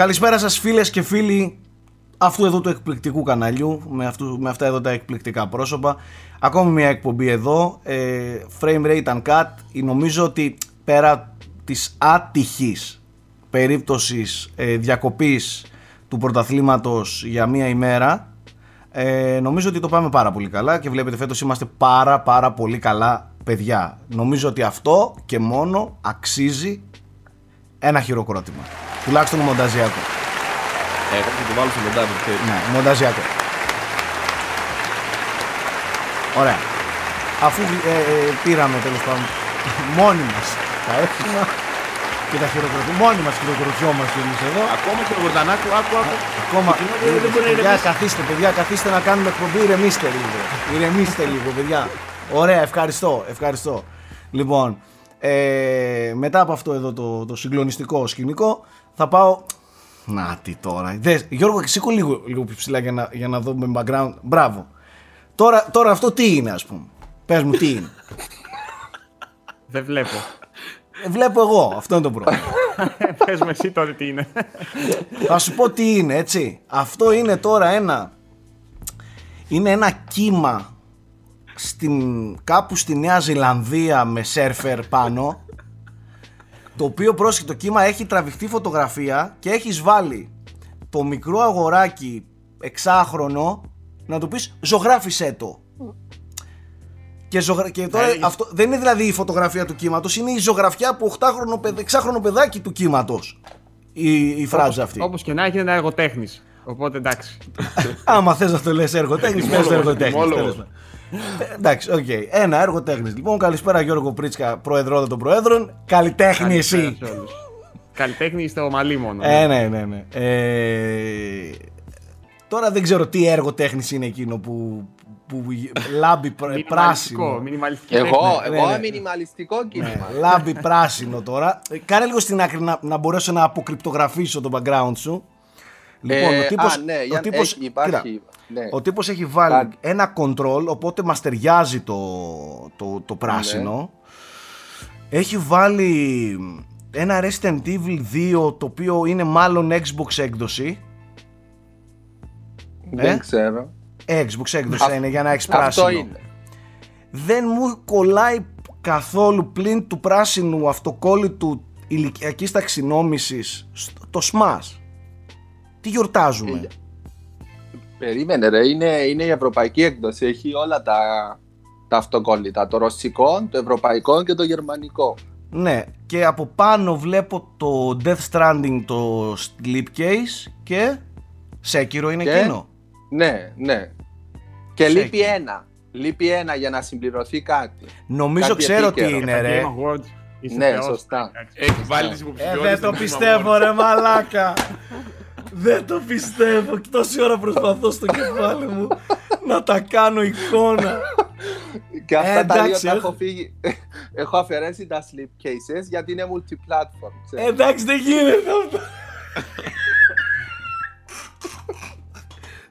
καλησπέρα σας φίλες και φίλοι αυτού εδώ του εκπληκτικού καναλιού με, αυτού, με αυτά εδώ τα εκπληκτικά πρόσωπα. Ακόμη μια εκπομπή εδώ, ε, Frame Rate Uncut. Νομίζω ότι πέρα της άτυχης περίπτωσης ε, διακοπής του πρωταθλήματος για μία ημέρα ε, νομίζω ότι το πάμε πάρα πολύ καλά και βλέπετε φέτος είμαστε πάρα πάρα πολύ καλά παιδιά. Νομίζω ότι αυτό και μόνο αξίζει ένα χειροκρότημα. Τουλάχιστον μονταζιακό. Ε, θα το βάλω στο μοντάζ. Ναι, μονταζιακό. Ωραία. Αφού ε, ε, πήραμε τέλος πάντων μόνοι μας τα εύχημα και τα χειροκροτούμε, μόνοι μας χειροκροτιόμαστε εμείς εδώ. Ακόμα και ο Γορτανάκου, άκου, άκου. Ακόμα. δεν μπορεί να παιδιά, ηρεμήσει. καθίστε, παιδιά, καθίστε να κάνουμε εκπομπή. Ηρεμήστε λίγο. Ηρεμήστε λίγο, παιδιά. Ωραία, ευχαριστώ, ευχαριστώ. Λοιπόν, ε, μετά από αυτό εδώ το, το συγκλονιστικό σκηνικό, θα πάω. Να τι τώρα. Δες, Γιώργο, σήκω λίγο, λίγο πιο ψηλά για να, για να δούμε background. Μπράβο. Τώρα, τώρα αυτό τι είναι, ας πούμε; Πες μου, τι είναι; Δεν βλέπω. Ε, Βλέπω εγώ, αυτό είναι το πρόβλημα. Πες με εσύ τότε τι είναι. Θα σου πω τι είναι, έτσι. Αυτό είναι τώρα ένα. Είναι ένα κύμα στην, κάπου στη Νέα Ζηλανδία με σέρφερ πάνω. Το οποίο πρόσεχε το κύμα έχει τραβηχτεί φωτογραφία και έχεις βάλει το μικρό αγοράκι εξάχρονο να του πεις ζωγράφισέ το. Και, ζωγρα... και τώρα Θέλεις. αυτό δεν είναι δηλαδή η φωτογραφία του κύματος, είναι η ζωγραφιά από 8χρονο, παιδ... 6χρονο παιδάκι του κύματος. Η, η φράζα αυτή. Όπως και να έχει, είναι ένα εργοτέχνης. Οπότε εντάξει. Άμα θες να το λες έργο τέχνη, πε το έργο Τιμόλογος, τέχνη. Εντάξει, οκ. Ένα έργο τέχνης. Λοιπόν, καλησπέρα Γιώργο Πρίτσκα, πρόεδρο των Προέδρων. Καλλιτέχνη εσύ. Καλησπέρα σε όλους. Καλλιτέχνη είστε ομαλή μόνο. Ε, ναι, ναι, ναι. Ε, τώρα δεν ξέρω τι έργο τέχνης είναι εκείνο που, που λάμπει πρ- Μινιμαλιστικό, πράσινο. μινιμαλιστική Εγώ, τέχνη. εγώ ναι, ναι. μινιμαλιστικό κίνημα. Ναι, λάμπει πράσινο τώρα. Ε, Κάνε λίγο στην άκρη να, να μπορέσω να αποκρυπτογραφήσω το background σου. Λοιπόν, Ε, ο τύπος, α, ναι, για- ο τύπος, έχει, υπάρχει, κοίτα, ναι. ο τύπος έχει βάλει Κάτι. ένα control, οπότε μας ταιριάζει το, το, το πράσινο. Έχει βάλει ένα Resident Evil 2, το οποίο είναι μάλλον Xbox έκδοση. Δεν ε; ξέρω. Xbox έκδοση Αυτό- είναι για να έχεις πράσινο. Αυτό είναι. δεν μου κολλάει καθόλου πλην του πράσινου αυτοκόλλητου ηλικιακής ταξινόμησης το Smash. Τι γιορτάζουμε; Περίμενε ρε, είναι, είναι η ευρωπαϊκή έκδοση. Έχει όλα τα, τα αυτοκόλλητα. Το ρωσικό, το ευρωπαϊκό και το γερμανικό. Ναι, και από πάνω βλέπω το Death Stranding το Slipcase και Sekiro είναι Και; εκείνο. Ναι, ναι. Και Σε λείπει εκεί. ένα. Λείπει ένα για να συμπληρωθεί κάτι. Νομίζω Κάτι ξέρω τι επίκαιρο. είναι Τα ρε. Game Awards, είσαι Ναι, θεός. σωστά. Εντάξει. Έχεις βάλει τις Ε, υποψηφιότητε. δεν το πιστεύω ρε μαλάκα. Δεν το πιστεύω. Και Τόση ώρα προσπαθώ στο κεφάλι μου να τα κάνω εικόνα. Και αυτά Ε, τα δύο εντάξει, τα έχω- έχω φύγει. έχω αφαιρέσει τα slipcases γιατί είναι multi-platform. ξέρεις. Εντάξει δεν γίνεται αυτό.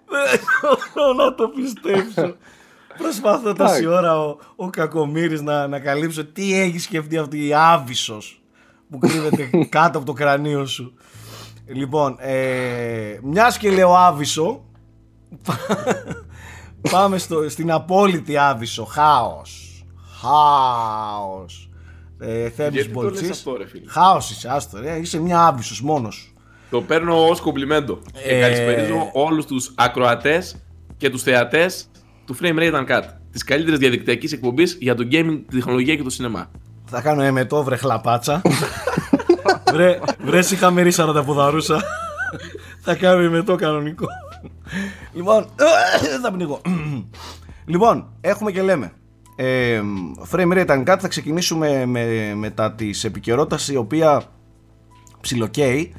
Δεν μπορώ να το πιστέψω. Προσπαθώ τόση Εντάξει. ώρα ο, ο Κακομύρης να, να καλύψω τι έχει σκεφτεί αυτή η άβυσσος που κρύβεται κάτω από το κρανίο σου. Λοιπόν, ε, μιας και λέω άβυσσο, πάμε στο, στην απόλυτη άβυσσο. Χάος. Χάος. Ε, Θέμης Γιατί το λες Μπολτσής. αυτό, ρε φίλε; Χάος είσαι, άστο ρε. Είσαι μια άβυσσος μόνος σου. Το παίρνω ως κομπλιμέντο. Ε, Και καλησπερίζω όλους τους ακροατές και τους θεατές του Frame Rate Uncut. Της καλύτερης διαδικτυακής εκπομπής για το gaming, τη τεχνολογία και το σινεμά. Θα κάνω εμετό βρε χλαπάτσα. βρε, βρε είχαμε ρίσα τα ποδαρούσα. θα κάνω εμετό κανονικό. λοιπόν, δεν θα πνιγώ. λοιπόν, έχουμε και λέμε. Ε, frame rate uncut θα ξεκινήσουμε με, μετά της επικαιρότητας η οποία ψιλοκαίει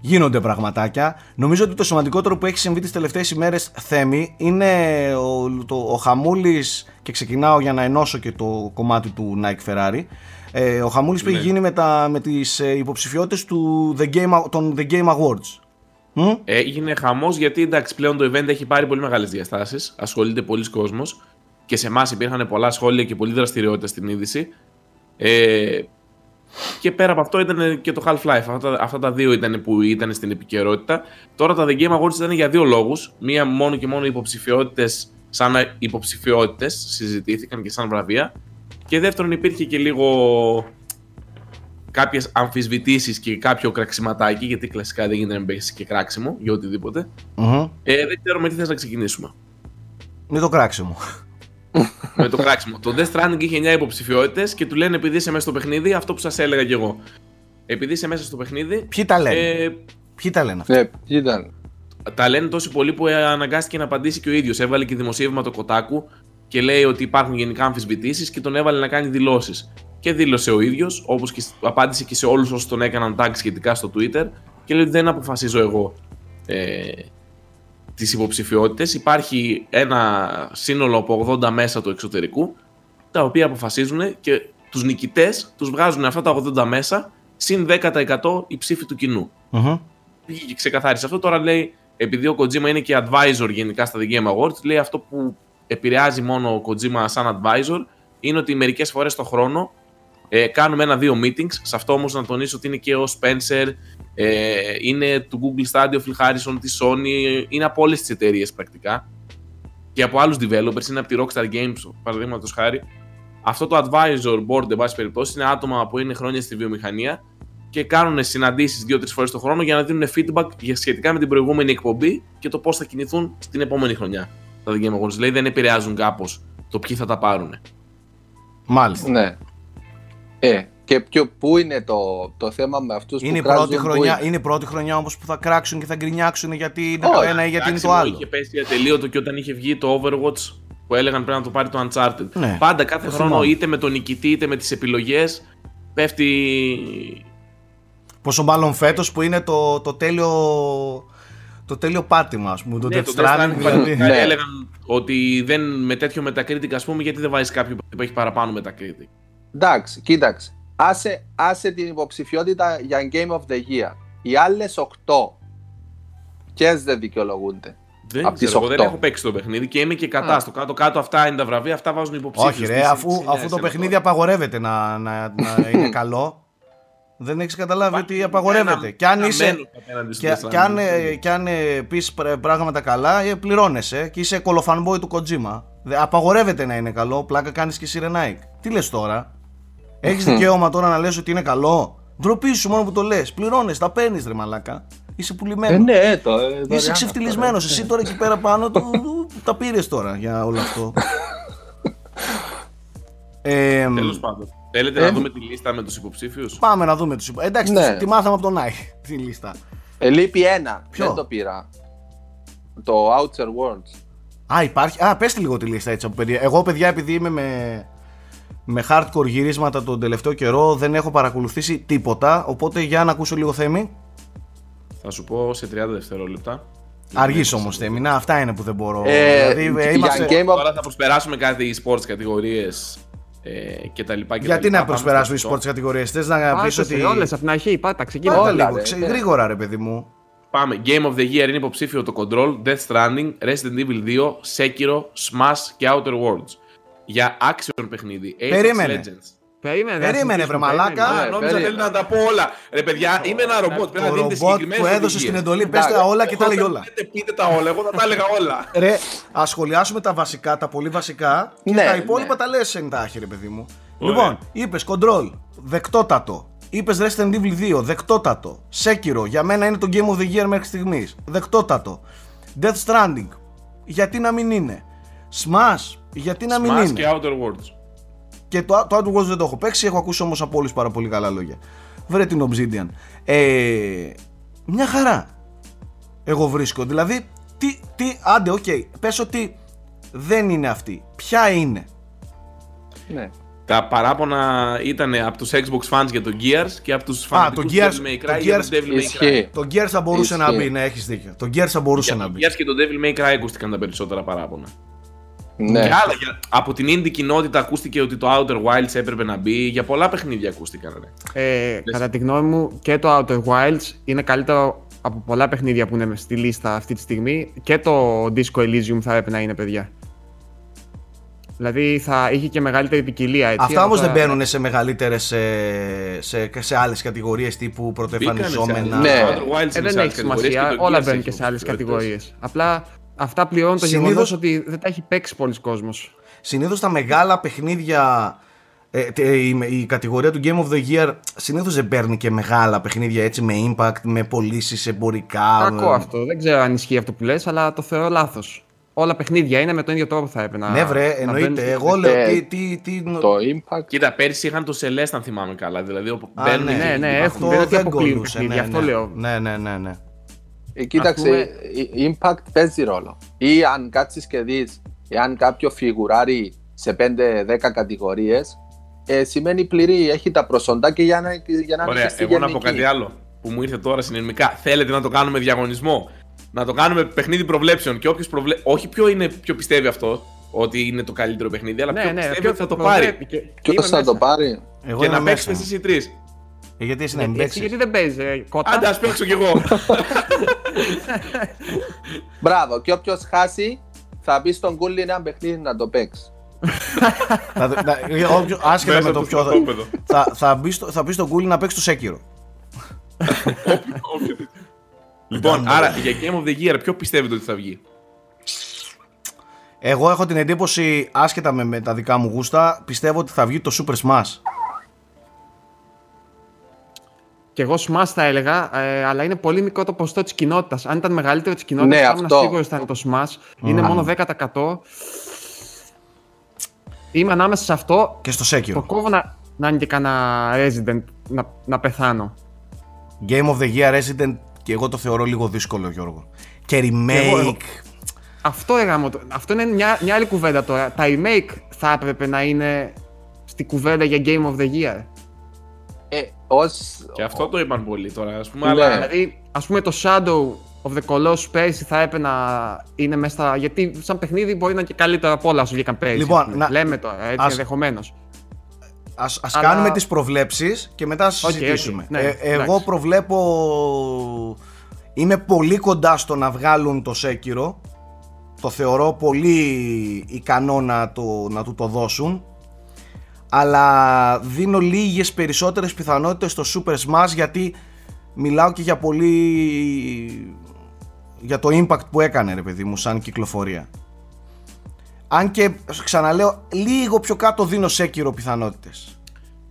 γίνονται πραγματάκια νομίζω ότι το σημαντικότερο που έχει συμβεί τις τελευταίες ημέρες θέμη είναι ο, το, ο Χαμούλης και ξεκινάω για να ενώσω και το κομμάτι του Nike Ferrari ε, ο Χαμούλης που έχει Ναι. γίνει με, τα, με τις ε, υποψηφιότητες του The Game, των The Game Awards Μμ; Έγινε χαμός γιατί εντάξει, πλέον το event έχει πάρει πολύ μεγάλες διαστάσεις. Ασχολείται πολλοί κόσμος και σε εμάς υπήρχαν πολλά σχόλια και πολλή δραστηριότητα στην είδηση. Ε, Και πέρα από αυτό ήταν και το Half-Life. Αυτά, τα- αυτά τα δύο ήταν που ήταν στην επικαιρότητα. Τώρα τα The Game Awards ήταν για δύο λόγους. Μία μόνο και μόνο υποψηφιότητες σαν υποψηφιότητες συζητήθηκαν και σαν βραβεία. Και δεύτερον υπήρχε και λίγο κάποιες αμφισβητήσεις και κάποιο κραξιματάκι, γιατί κλασικά δεν γίνεται να μπει και κράξιμο για οτιδήποτε. Μμμ. Ε, δεν ξέρω με τι θες να ξεκινήσουμε. Μην το κράξιμο. με το κράξιμο. Το Death Stranding είχε 9 υποψηφιότητες και του λένε επειδή είσαι μέσα στο παιχνίδι, αυτό που σας έλεγα κι εγώ. Επειδή είσαι μέσα στο παιχνίδι. Ποιοι τα λένε; Ε, Ποιοι τα λένε αυτά; Ναι, ήταν. τα λένε τόσο πολύ που αναγκάστηκε να απαντήσει και ο ίδιος. Έβαλε και δημοσίευμα το Κοτάκου και λέει ότι υπάρχουν γενικά αμφισβητήσεις και τον έβαλε να κάνει δηλώσεις. Και δήλωσε ο ίδιος, όπως και σ- απάντησε και σε όλους όσους τον έκαναν tag σχετικά στο Twitter, και λέει ότι δεν αποφασίζω εγώ ε, τις υποψηφιότητες. Υπάρχει ένα σύνολο από 80 μέσα του εξωτερικού, τα οποία αποφασίζουν και τους νικητές τους βγάζουν αυτά τα 80 μέσα, συν 10% η ψήφη του κοινού. Μμμ. Πήγε και ξεκαθάρισε αυτό. Τώρα λέει, επειδή ο Kojima είναι και advisor γενικά στα The Game Awards, λέει αυτό που επηρεάζει μόνο ο Kojima σαν advisor είναι ότι μερικές φορές το χρόνο ε, κάνουμε ένα-δύο meetings. Σε αυτό όμως να τονίσω ότι είναι και ο Spencer, ε, είναι του Google Stadia, ο Phil Harrison, της Sony, είναι από όλες τις εταιρείες πρακτικά και από άλλους developers, είναι από τη Rockstar Games, παραδείγματος χάρη. Αυτό το advisor board, εν πάση περιπτώσει, είναι άτομα που είναι χρόνια στη βιομηχανία και κάνουν συναντήσεις δύο-τρεις φορές το χρόνο για να δίνουν feedback για σχετικά με την προηγούμενη εκπομπή και το πώς θα κινηθούν στην επόμενη χρονιά. Τα The Game Awards. Δηλαδή δεν επηρεάζουν κάπως το ποιοι θα τα πάρουν. Μάλιστα. Ναι. Ε, και ποιο, πού είναι το, το θέμα με αυτούς Είναι η, που πρώτη κράζουν, πού χρονιά, είναι; είναι η πρώτη χρονιά όμως που θα κράξουν και θα γκρινιάξουν γιατί είναι το Όχι, ένα ή γιατί είναι το Εντάξει, άλλο. Είχε πέσει ατελείωτο και όταν είχε βγει το Overwatch που έλεγαν πρέπει να το πάρει το Uncharted. Ναι, Πάντα κάθε το χρόνο θυμάμαι. είτε με τον νικητή είτε με τις επιλογές πέφτει. Πόσο μάλλον φέτος που είναι το, το τέλειο το τέλειο πάτημα, ας πούμε, το Ναι, Death το Stranding, Death Stranding δηλαδή. δηλαδή, Ναι. έλεγαν ότι δεν, με τέτοιο Metacritic, ας πούμε, γιατί δεν βάζει κάποιο που έχει παραπάνω Metacritic. Εντάξει, κοίταξε. Άσε, άσε την υποψηφιότητα για Game of the Year. Οι άλλες 8 ποιες δεν δικαιολογούνται. Δεν Απ' τις ξέρω, εγώ δεν οκτώ. έχω παίξει το παιχνίδι και είμαι και κατά. Α. Στο κάτω-κάτω αυτά είναι τα βραβεία, αυτά βάζουν υποψήφιους. Όχι ρε, Τι αφού, συζητήσεις αφού το είναι παιχνίδι τώρα. απαγορεύεται να, να, να είναι καλό, δεν έχεις καταλάβει ότι απαγορεύεται. Ένα- Και αν ένα είσαι, μένος απέναντι στο και, Death και αν, Stranding. ε, και αν ε, πεις πρέ- πράγματα καλά, ε, πληρώνεσαι και είσαι κολοφανμπόι του Kojima. Δε- Απαγορεύεται να είναι καλό, πλάκα κάνεις και Sirenaic. Τι λες τώρα, έχεις δικαίωμα τώρα να λες ότι είναι καλό; Ντροπή σου μόνο που το λες, πληρώνεσαι, τα παίρνεις ρε μαλάκα. Είσαι πουλημένο. Ε, ναι, το, ε, δωρεάν Είσαι αυτό, ξεφτυλισμένος, ρε. εσύ τώρα εκεί πέρα πάνω του, του- τα πήρες τώρα για όλο αυτό. ε, Τέλος πάντων. Θέλετε Ε, να δούμε τη λίστα με τους υποψήφιους; Πάμε να δούμε τους υπο- Εντάξει, Ναι. τη- τη μάθαμε από τον Νάι τη λίστα. Ε, λείπει ένα. Ποιο; Δεν το πήρα. Το Outer Worlds. Α, υπάρχει. Α, πέστε λίγο τη λίστα έτσι από παιδιά. Εγώ, παιδιά, επειδή είμαι με, με hardcore γυρίσματα τον τελευταίο καιρό, δεν έχω παρακολουθήσει τίποτα. Οπότε για να ακούσω λίγο θέμη. Θα σου πω σε 30 δευτερόλεπτα. Αργή όμως θέμη. Να, αυτά είναι που δεν μπορώ. Ε, δηλαδή, ε, για είμαστε... Game of- Τώρα θα προσπεράσουμε κάτι sports κατηγορίες ε, και τα λοιπά. Και τα Γιατί λοιπά. να Πάμε προσπεράσουμε οι στο sports κατηγορίες; Θες να πεις Πάτε ότι. σε όλες από την αρχή, πάτε, ξεκινάτε. Πάτε όλα, λίγο, ρε, ξε- ναι. γρήγορα, ρε παιδί μου. Πάμε. Game of the Year είναι υποψήφιο το Control, Death Stranding, Resident Evil 2, Sekiro, Smash και Outer Worlds. Για action παιχνίδι. Apex Περίμενε. Legends. Περίμενε, Περίμενε, θα βρε συζητήσουμε, μαλάκα. Α, Ναι, νόμιζα περίμενα. θέλει να τα πω όλα. Ρε παιδιά, είμαι ένα ρομπότ. Πρέπει Το να δίνετε ρομπότ συγκεκριμένες που έδωσε οδηγίες. στην εντολή, πες τα Εντάξει, όλα και τα Εγώ έλεγε δεν όλα. Πείτε, πείτε τα όλα, εγώ θα τα έλεγα όλα. Ρε, ας σχολιάσουμε τα βασικά, τα πολύ βασικά και Ναι, τα υπόλοιπα ναι. τα λες εντάχει, ρε παιδί μου. Ωραία. Λοιπόν, είπες Control, δεκτότατο. Είπες Resident Evil 2, δεκτότατο. Sekiro, για μένα είναι το Game of the Year μέχρι στιγμής. Δεκτότατο. Death Stranding, γιατί να μην είναι. Smash, γιατί να μην Smash είναι. και Outer Worlds. Και το, το Outer Worlds δεν το έχω παίξει, έχω ακούσει όμως από όλους πάρα πολύ καλά λόγια. Βρε την Obsidian. Ε, μια χαρά. Εγώ βρίσκω. Δηλαδή, τι, τι, άντε, οκ, πες ότι δεν είναι αυτή. Ποια είναι; Ναι. Τα παράπονα ήταν από τους Xbox fans για το Gears και από τους Α, φανατικούς το του Gears- Devil May το Cry για Gears το Devil May Cry. Ισχύει. Το Gears θα μπορούσε να Ισχύει. μπει, ναι, έχεις δίκιο. Το Gears θα μπορούσε Για να το μπει. Gears και το Devil May Cry ακούστηκαν τα περισσότερα παράπονα. Ναι. Και άλλα, για- από την indie κοινότητα ακούστηκε ότι το Outer Wilds έπρεπε να μπει. Για πολλά παιχνίδια ακούστηκαν. Ρε. Ε, κατά τη γνώμη μου και το Outer Wilds είναι καλύτερο από πολλά παιχνίδια που είναι μες στη λίστα αυτή τη στιγμή και το Disco Elysium θα έπρεπε να είναι παιδιά. Δηλαδή θα είχε και μεγαλύτερη ποικιλία. Έτσι, Αυτά αλλά όμως δεν τώρα- μπαίνουν σε μεγαλύτερες. σε, σε, σε άλλες κατηγορίες τύπου πρωτοεμφανιζόμενα. Ναι. Outer Wilds Ε, είναι δεν σε άλλες έχει κατηγορίες και σημασία. το Όλα Gears μπαίνουν έχει και σε άλλες προτεραιότητες. κατηγορίες. Απλά αυτά πληρώνουν το Συνήθως- γεγονό ότι δεν τα έχει παίξει πολλοί κόσμος. Συνήθως τα μεγάλα παιχνίδια. Ε, τε- η, η κατηγορία του Game of the Year συνήθως δεν παίρνει και μεγάλα παιχνίδια έτσι με impact, με πωλήσεις εμπορικά. Κακό με- αυτό. Δεν ξέρω αν ισχύει αυτό που λες, αλλά το θεωρώ λάθος. Όλα παιχνίδια είναι με τον ίδιο τρόπο θα έπρεπε να. Ναι, βρε, να εννοείται. μπαίνουν Εγώ στο- λέω. Ε, τι, τι, τι, Το impact. Κοίτα, πέρσι είχαν το Celeste αν θυμάμαι καλά. Δηλαδή όπου Α, μπαίνουν. ναι, ναι, ναι, και- έχουν. αυτό δεν είναι ότι δεν αποκλείουν κολλούσε, παιχνίδια, ναι, αυτό ναι. λέω. Ναι, ναι, ναι, ναι. Ε, κοίταξε, πούμε- η- impact παίζει ρόλο. Ή αν κάτσεις και δεις, εάν κάποιο φιγουράρει σε 5-10 κατηγορίες, ε, σημαίνει πληρή, έχει τα προσοντάκια για να, για να είναι Ωραία, και στη εγώ να πω γενική. κάτι άλλο που μου ήρθε τώρα συνειδημικά. Θέλετε να το κάνουμε διαγωνισμό; Να το κάνουμε παιχνίδι προβλέψεων και όποιος προβλέ... Όχι ποιο, είναι, ποιο πιστεύει αυτό ότι είναι το καλύτερο παιχνίδι, αλλά Ναι, ποιο ναι, πιστεύει ποιο ότι θα το προβλέπει πάρει. και- Ποιος είμαι θα το μέσα. πάρει; Εγώ Και είμαι να παίξετε μέσα. εσεί οι τρεις. Ε, γιατί εσύ να μην Γιατί, παίξεις; γιατί δεν παίζεις, ε, κότα. Άντε, ας παίξω κι εγώ. Μπράβο, και όποιος χάσει θα μπει στον κούλι ένα παιχνίδι να το παίξει. Θα- θα- ε, όποιο- Άσχετα Μέσα με το στο ποιο. θα- στρατόπεδο. θα- Θα μπει στο- θα μπει στον κούλι να παίξει το Σέκυρο. Λοιπόν, άρα για Game of the Year, ποιο πιστεύετε ότι θα βγει; Εγώ έχω την εντύπωση, άσχετα με, με τα δικά μου γούστα, πιστεύω ότι θα βγει το Super Smash. Και εγώ Smash θα έλεγα, ε, αλλά είναι πολύ μικρό το ποσοστό της κοινότητας. Αν ήταν μεγαλύτερο της κοινότητας, Ναι, θα ήμουν αυτό. σίγουρος ότι θα είναι το Smash. Είναι μόνο 10%. Είμαι ανάμεσα σε αυτό. Και στο Το Sekiro. κόβω να, να είναι και κανένα Resident να, να πεθάνω. Game of the Year Resident και εγώ το θεωρώ λίγο δύσκολο, Γιώργο. Και remake. εγώ- εγώ- Αυτό, έγαμε, αυτό είναι μια, μια άλλη κουβέντα τώρα. Τα remake θα έπρεπε να είναι στη κουβέντα για Game of the Year. Ε, ως... Και αυτό το είπαν πολλοί τώρα, ας πούμε, Ναι. αλλά. Δηλαδή, ας πούμε, το Shadow of the Colossus πέρσι θα έπρεπε να είναι μέσα στα. Γιατί σαν παιχνίδι μπορεί να είναι και καλύτερο από όλα όσο βγήκαν πέρσι. Λοιπόν, ας πούμε. να- Λέμε τώρα, έτσι ας- ενδεχομένως. Ας, ας Αλλά- κάνουμε τις προβλέψεις και μετά ας Οκ, συζητήσουμε. οκ, ναι, Ε, εγώ εντάξει. προβλέπω... Είμαι πολύ κοντά στο να βγάλουν το Sekiro. Το θεωρώ πολύ ικανό να, το, να του το δώσουν. Αλλά δίνω λίγες περισσότερες πιθανότητες στο Super Smash γιατί μιλάω και για πολύ... για το impact που έκανε ρε παιδί μου σαν κυκλοφορία. Αν και ξαναλέω λίγο πιο κάτω δίνω Σέκυρο πιθανότητες.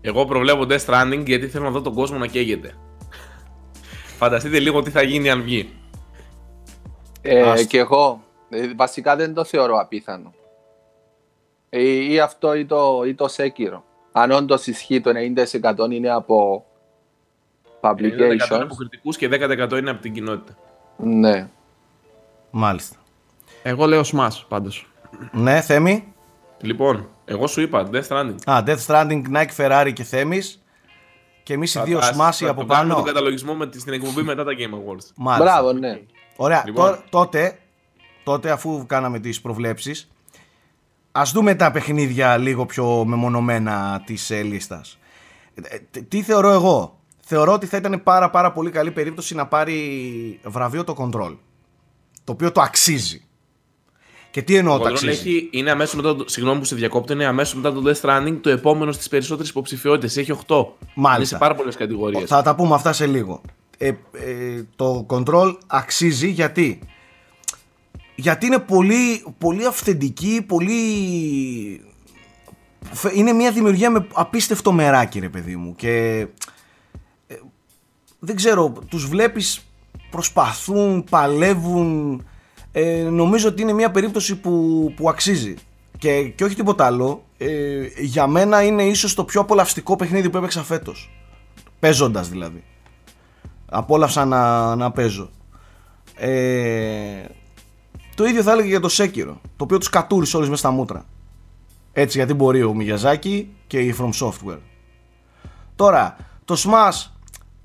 Εγώ προβλέπω Death Stranding γιατί θέλω να δω τον κόσμο να καίγεται. Φανταστείτε λίγο τι θα γίνει αν βγει. Ε, Άστο. και εγώ. Ε, βασικά δεν το θεωρώ απίθανο. Ε, ή αυτό ή το, ή το Sekiro. Αν όντως ισχύει το 90% είναι από 90% publication. από κριτικού και 10% είναι από την κοινότητα. Ναι. Μάλιστα. Εγώ λέω Smash πάντως. Ναι, Θέμη. Λοιπόν, εγώ σου είπα Death Stranding. Α, Death Stranding, Nike Ferrari και Θέμης. Και εμείς οι δύο Ας- σμάσοι θα από το κάνουμε πάνω. τον καταλογισμό με, τη- στην εκπομπή μετά τα Game Awards. Μάλιστα. Μπράβο, ναι. Ωραία, Λοιπόν. τω- τότε, τότε αφού κάναμε τις προβλέψεις, ας δούμε τα παιχνίδια λίγο πιο μεμονωμένα της ε, λίστας. Ε, τι- τι θεωρώ εγώ; Θεωρώ ότι θα ήταν πάρα πάρα πολύ καλή περίπτωση να πάρει βραβείο το Control. Το οποίο το αξίζει. Και τι εννοώ Ο το Control αξίζει; έχει, είναι αμέσως μετά. Το, συγγνώμη που σε διακόπτω, είναι αμέσως μετά το Death Stranding το επόμενο στις περισσότερες υποψηφιότητες. Έχει 8. Μάλιστα. Είναι σε πάρα πολλές κατηγορίες. Θα τα πούμε αυτά σε λίγο. Ε, ε, το control αξίζει γιατί; Γιατί είναι πολύ, πολύ αυθεντική, πολύ... φε- Είναι μια δημιουργία με απίστευτο μεράκι ρε παιδί μου. Και ε, δεν ξέρω, τους βλέπεις προσπαθούν, παλεύουν. Ε, νομίζω ότι είναι μια περίπτωση που, που αξίζει. Και, και όχι τίποτα άλλο. Ε, για μένα είναι ίσως το πιο απολαυστικό παιχνίδι που έπαιξα φέτος. Παίζοντας δηλαδή. Απόλαυσα να, να παίζω. Ε, το ίδιο θα έλεγα για το Sekiro το οποίο τους κατούρισε όλους μέσα στα μούτρα. Έτσι γιατί μπορεί ο Μιγιαζάκη και η From Software. Τώρα το Smash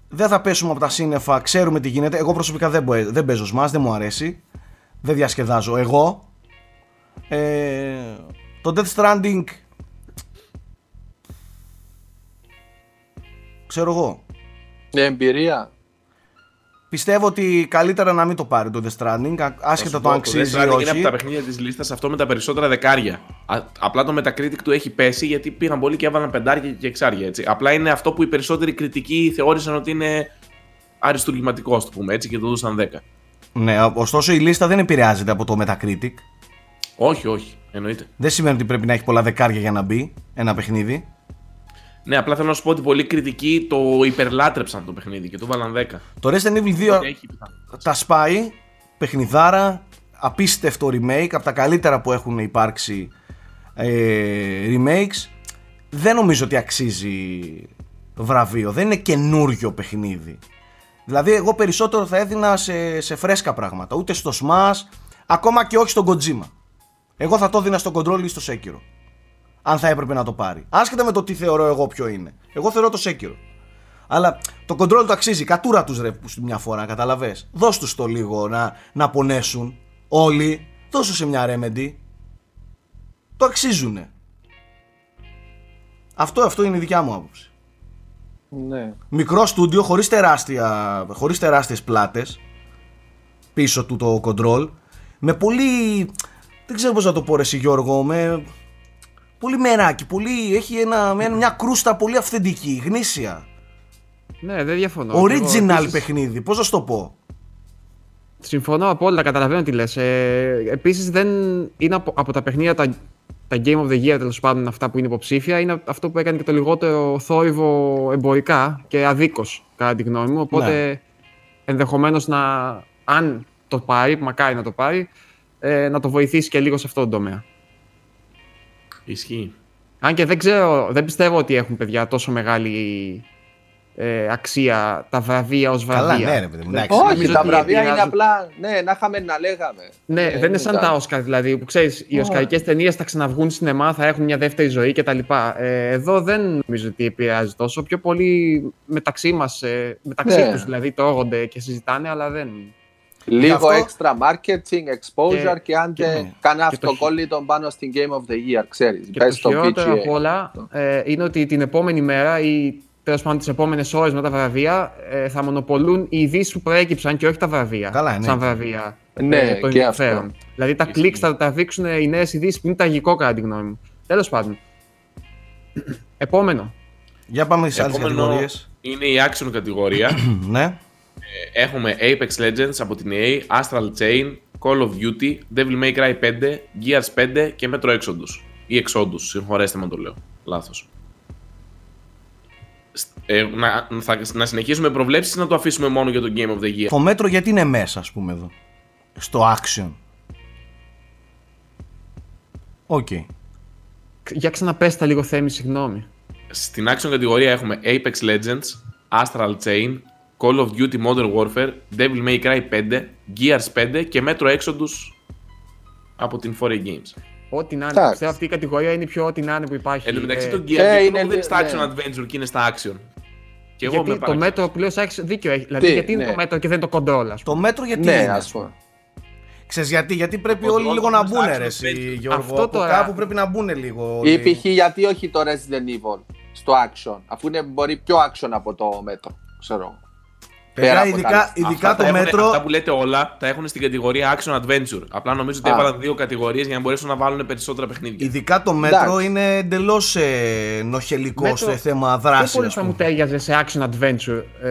δεν θα πέσουμε από τα σύννεφα ξέρουμε τι γίνεται. Εγώ προσωπικά δεν, μπο- δεν παίζω Smash δεν μου αρέσει. Δεν διασκεδάζω εγώ. Ε, το Death Stranding ξέρω εγώ. Η εμπειρία. Πιστεύω ότι καλύτερα να μην το πάρει το Death Stranding, α- Θα άσχετα σου το πω, αν αξίζει Death ή Stranding είναι από τα όχι. παιχνίδια της λίστας αυτό με τα περισσότερα δεκάρια. Α- απλά το Metacritic του έχει πέσει γιατί πήγαν πολλοί και έβαλαν πεντάρια και εξάρια. Έτσι. Απλά είναι αυτό που οι περισσότεροι κριτικοί θεώρησαν ότι είναι αριστουργηματικό, ας το πούμε έτσι, και το δούσαν 10. Ναι, ωστόσο η λίστα δεν επηρεάζεται από το Metacritic. Όχι, όχι, εννοείται. Δεν σημαίνει ότι πρέπει να έχει πολλά δεκάρια για να μπει ένα παιχνίδι. Ναι, απλά θέλω να σου πω ότι πολλοί κριτικοί το υπερλάτρεψαν το παιχνίδι και το βάλαν 10. Το Resident Evil 2 Ότι έχει πιθανότητα. τα σπάει, παιχνιδάρα, απίστευτο remake, από τα καλύτερα που έχουν υπάρξει ε, remakes. Δεν νομίζω ότι αξίζει βραβείο, δεν είναι καινούριο παιχνίδι. Δηλαδή εγώ περισσότερο θα έδινα σε, σε φρέσκα πράγματα, ούτε στο Smash, ακόμα και όχι στον Kojima. Εγώ θα το έδινα στο Control ή στο Sekiro. Αν θα έπρεπε να το πάρει. Άσχετα με το τι θεωρώ εγώ ποιο είναι. Εγώ θεωρώ το Sekiro. Αλλά το control το αξίζει. Κατούρα τους ρε που στη μια φορά, καταλαβέ. Δώσ' τους το λίγο να, να πονέσουν. Όλοι. Δώσ' τους σε μια remedy. Το αξίζουνε. Αυτό, αυτό είναι η δικιά μου άποψη. Ναι. Μικρό στούντιο χωρίς, τεράστια, χωρίς τεράστιες πλάτες πίσω του το control με πολύ δεν ξέρω πώς να το πω ρε εσύ Γιώργο με πολύ μεράκι πολύ, έχει ένα, με μια κρούστα πολύ αυθεντική, γνήσια Ναι, δεν διαφωνώ. Και εγώ original επίσης παιχνίδι, πώς να σου το πω; Συμφωνώ απόλυτα, καταλαβαίνω τι λες. Ε, επίσης δεν είναι από, από τα παιχνίδια τα, τα Game of the Year τέλος πάντων αυτά που είναι υποψήφια είναι αυτό που έκανε και το λιγότερο θόρυβο εμπορικά και αδίκως κατά τη γνώμη μου. Οπότε Ναι. ενδεχομένως να, αν το πάρει, μακάρι να το πάρει, ε, να το βοηθήσει και λίγο σε αυτό το τομέα. Ισχύει. Αν και δεν ξέρω, δεν πιστεύω ότι έχουν παιδιά τόσο μεγάλη ε, αξία τα βραβεία ως βραβεία. Καλά, ναι, ρε παιδί μου, εντάξει. Όχι, Νομίζω τα ότι βραβεία είναι επηρεάζουν- απλά. Ναι, να είχαμε να λέγαμε. Ναι, Ε, δεν είναι σαν ήταν. τα Όσκαρ δηλαδή, που ξέρεις, οι Οσκαρικές ταινίες θα ξαναβγούν στην σινεμά, θα έχουν μια δεύτερη ζωή κτλ. Ε, εδώ δεν νομίζω ότι επηρεάζει τόσο. Πιο πολύ μεταξύ μας, ε, μεταξύ Ναι. τους δηλαδή, τρώγονται και συζητάνε, αλλά δεν. Λίγο αυτό- extra marketing, exposure και, αν και- και κάνα και το χει- αυτοκόλλητο πάνω στην Game of the Year, ξέρεις. Και Best το of χειρότερο PGA. απ' όλα ε, είναι ότι την επόμενη μέρα ή τέλος πάντων τις επόμενες ώρες μετά τα βραβεία ε, θα μονοπολούν οι ειδήσεις που προέκυψαν και όχι τα βραβεία. Καλά, ναι. Σαν βραβεία. Ναι, ε, το και ενδιαφέρον. αυτό. Δηλαδή τα Ισχύει. κλικ θα τα δείξουν οι νέες ειδήσεις που είναι τραγικό κατά τη γνώμη μου. Τέλος πάντων. Επόμενο. Για πάμε στις άλλες Επόμενο κατηγορίες είναι η action κατηγορία. Ναι, Ε, Έχουμε Apex Legends από την EA, Astral Chain, Call of Duty, Devil May Cry 5, Gears 5 και Metro Exodus. Ή Exodus, συγχωρέστε με το λέω. Λάθος. Σ- Ε, να, θα, να συνεχίσουμε προβλέψεις ή να το αφήσουμε μόνο για το Game of the Year; το μέτρο γιατί είναι μέσα ας πούμε εδώ; Στο action OK Για ξαναπές τα λίγο Θέμη, συγγνώμη. Στην action κατηγορία έχουμε Apex Legends, Astral Chain, Call of Duty Modern Warfare, Devil May Cry 5, Gears 5 και Metro Exodus από την 4A Games. Ό,τι να είναι. Εντάξει. Πιστεύω αυτή η κατηγορία είναι η πιο ό,τι να είναι που υπάρχει. Εν τω μεταξύ Ε, το Gears ε, ε, είναι δεν είναι λι- στα ναι. action adventure και είναι στα action. Και εγώ γιατί με το παράξενε. μέτρο που λέω έχει δίκιο έχει. Δηλαδή, Τι, γιατί είναι ναι. το μέτρο και δεν είναι το control, ας Το πούμε. μέτρο γιατί Ναι, είναι; ας πούμε. Ξέρεις γιατί, γιατί πρέπει Το όλοι control λίγο να είναι στα μπουν action ρε εσύ, adventure. Γιώργο Αυτό Από τώρα- κάπου πρέπει να μπουν λίγο Ή όλοι. π.χ. γιατί όχι το Resident Evil στο action, αφού είναι μπορεί πιο action από το μέτρο, ξέρω. Εγώ. Παιδιά, πέρα από τα ειδικά, άλλα. ειδικά Αυτά το τα έχουνε- μέτρο Αυτά που λέτε όλα τα έχουν στην κατηγορία action adventure. Απλά νομίζω ότι Α. έβαλαν δύο κατηγορίες για να μπορέσουν να βάλουν περισσότερα παιχνίδια. Ειδικά το μέτρο Εντάξει. είναι εντελώς ε, νοχελικό Μέτρο- σε θέμα Πιο δράση. πολύ ας θα μου πούμε. τέριαζε σε action adventure ε,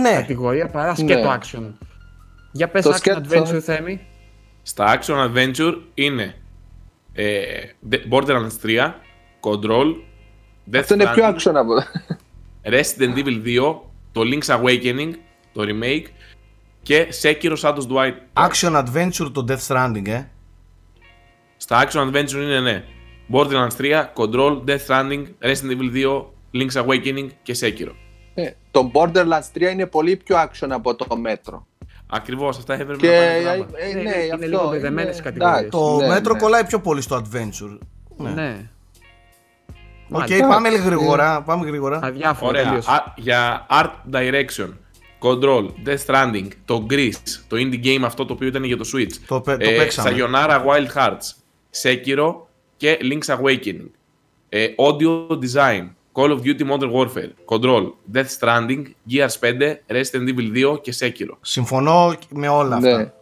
Ναι. κατηγορία παρά σκέτο Ναι. action. Για πες Το action σκέτο- adventure, Θέμη. Στα action adventure είναι ε, Borderlands 3, Control, Death Αυτό είναι πιο Stranding, action από. Resident Evil 2, το Link's Awakening, το remake και Sekiro Shadows Die. Action adventure το Death Stranding, ε. Στα action adventure είναι ναι. Borderlands 3, Control, Death Stranding, Resident Evil 2, Link's Awakening και Sekiro. Ε, το Borderlands 3 είναι πολύ πιο action από το μέτρο. Ακριβώς, αυτά έπρεπε Και να πάνε ε, πράγμα. ε, Είναι- ναι, είναι αυτό. λίγο μπερδεμένες είναι- κατηγορίες. εντάξει, Το ναι, μέτρο ναι. κολλάει πιο πολύ στο adventure. Ναι. Ναι. Οκ, Μάλιστα. πάμε λίγο γρήγορα. Πάμε γρήγορα. Αδιάφορο Ωραία. τελείως. Α, για Art Direction, Control, Death Stranding, το Gris, το indie game αυτό το οποίο ήταν για το Switch. Το, πε- το ε, παίξαμε. Sayonara Wild Hearts, Sekiro και Link's Awakening. Ε, audio Design, Call of Duty Modern Warfare, Control, Death Stranding, Gears 5, Resident Evil 2 και Sekiro. Συμφωνώ με όλα αυτά. Ναι.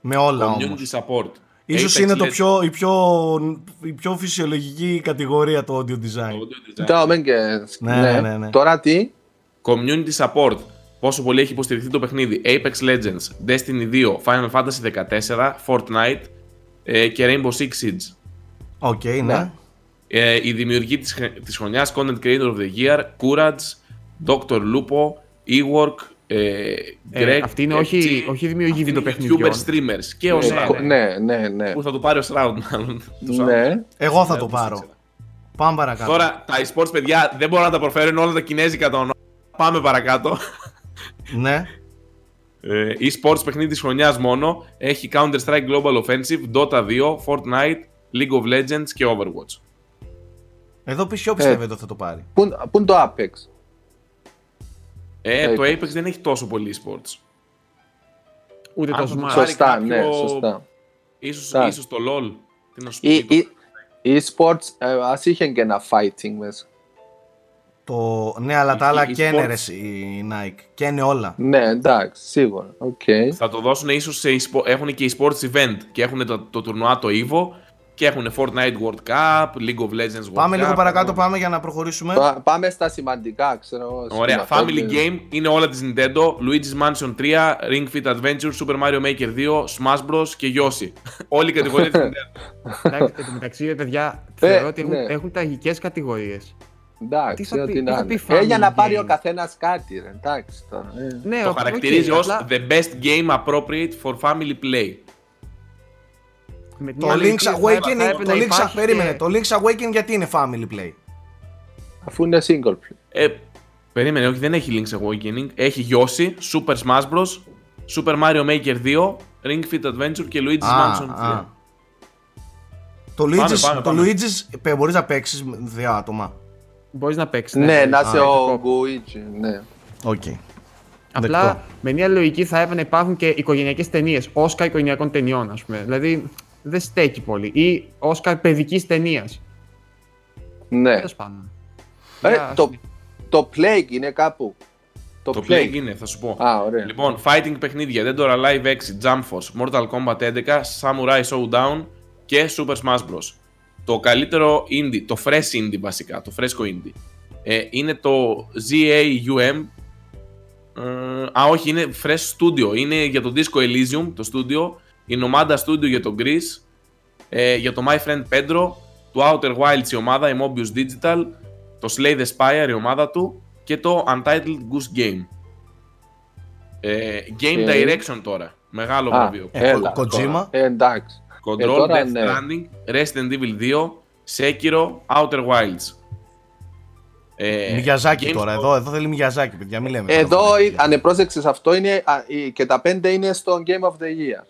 Με όλα όμως. Community support. Ίσως Apex είναι το Legends, πιο, η, πιο, η πιο φυσιολογική κατηγορία το audio design. audio design. Τα μεν και... Ναι, ναι, ναι. Τώρα τι. Community support. Πόσο πολύ έχει υποστηριχθεί το παιχνίδι. Apex Legends, Destiny 2, Final Fantasy 14, Fortnite ε, και Rainbow Six Siege. OK, ναι. Ναι. Ε, η δημιουργή της, χ- της χρονιάς, Content Creator of the Year, Courage, Dr. Lupo, Ework, ε, Greg, Ε, αυτή είναι όχι- έτσι, όχι δημιουργή αυτή είναι βιντεοπαιχνιδιών. YouTuber streamers και ο Ε, Shroud, Ναι, ναι, ναι. που θα το πάρει ο Shroud μάλλον. Το Shroud. Ναι. Εγώ θα Ε, το όπως πάρω. ήξερα. Πάμε παρακάτω. Τώρα τα e-sports παιδιά δεν μπορώ να τα προφέρω, είναι όλα τα κινέζικα τα ονόματα. Πάμε παρακάτω. Ναι. Ε, e-sports παιχνίδι της χρονιάς μόνο. Έχει Counter-Strike Global Offensive, Dota 2, Fortnite, League of Legends και Overwatch. Εδώ ποιο πιστεύετε ότι θα το πάρει; Πού πού είναι το Apex; Ε, το Apex. Apex δεν έχει τόσο πολύ e-sports. Ούτε Αν το το Smash. πάρει Σωστά, κάποιο- ναι, σωστά. Ίσως, Τα. ίσως το LoL. Τι να σου Η, πει. η, η e-sports ε, ας είχε και ένα fighting μέσα. Το... Ναι, αλλά τα Η- άλλα η καίνε sports- ρε εσύ, η Nike. Καίνε όλα. Ναι, εντάξει, σίγουρα. Οκ. Θα το δώσουν ίσως σε e-spo- έχουν και e-sports event και έχουν το, το τουρνουά το EVO και έχουν Fortnite World Cup, League of Legends World Πάμε Cup. λίγο παρακάτω, πάμε για να προχωρήσουμε. Πά- Πάμε στα σημαντικά, ξέρω εγώ. Ωραία, στην Family αυτό- Game είναι όλα της Nintendo, Luigi's Mansion 3, Ring Fit Adventure, Super Mario Maker 2, Smash Bros και Yoshi. Όλη η κατηγορία της Nintendo. Εντάξει, εν τω μεταξύ, ρε παιδιά, Ε, θεωρώ ότι έχουν, ναι. έχουν τραγικές κατηγορίες. Εντάξει, Τι θα ό,τι πει- να τι θα είναι. πει Ε, για να family πάρει game; ο καθένας κάτι, ρε. Εντάξει τώρα. ε. Ναι, Το οκ, χαρακτηρίζει οκ, ως απλά the best game appropriate for family play. Με την Το άλλη Link's θα Awakening, έπρεπε το να Link's, υπάρχει περίμενε, και- το Link's Awakening γιατί είναι family play; Αφού είναι single play. Ε, περίμενε, όχι δεν έχει Link's Awakening. Έχει Yoshi, Super Smash Bros, Super Mario Maker 2, Ring Fit Adventure και Luigi's Α, Mansion 3. α. Το Luigi's, πάμε, το πάμε. Luigi's ε, μπορείς να παίξεις με δύο άτομα; Μπορείς να παίξεις. Ναι, να είσαι Α, ο ειδικό. Γκουίτζι, ναι. Οκ. Απλά Δεκτό. με μια λογική θα έπρεπε να υπάρχουν και οικογενειακές ταινίες. Όσκαρ οικογενειακών ταινιών, ας πούμε. Δηλαδή δεν στέκει πολύ. Ή Όσκαρ παιδικής ταινίας. Ναι. Τέλος πάντων. Ε, Για- το, το Plague είναι κάπου. Το, Το Plague. Plague είναι, θα σου πω. Α, ωραία. Λοιπόν, fighting παιχνίδια, Dead or Alive 6, Jump Force, Mortal Kombat 11, Samurai Showdown και Super Smash Bros. Το καλύτερο indie, το fresh indie βασικά, το φρέσκο indie, ε, είναι το ZAUM. Ε, α, όχι, είναι fresh studio. Είναι για το Disco Elysium, το studio. Η Nomada Studio για το Greece. Ε, για το My Friend Pedro. Το Outer Wilds η ομάδα, η Mobius Digital. Το Slay the Spire η ομάδα του. Και το Untitled Goose Game. Ε, game Οκ. Direction τώρα. Μεγάλο Α, βραβείο. Ε, έλα, Kojima. τώρα. Ε, εντάξει. Control, ε, τώρα, Death ναι. Stranding, Resident Evil 2, Sekiro, Outer Wilds. Ε, Μιαζάκι Games τώρα, for- εδώ, εδώ θέλει Μιαζάκι, παιδιά, μην λέμε. Εδώ, τώρα. ε, αν πρόσεξες αυτό, είναι, α, η- και τα πέντε είναι στο Game of the Year.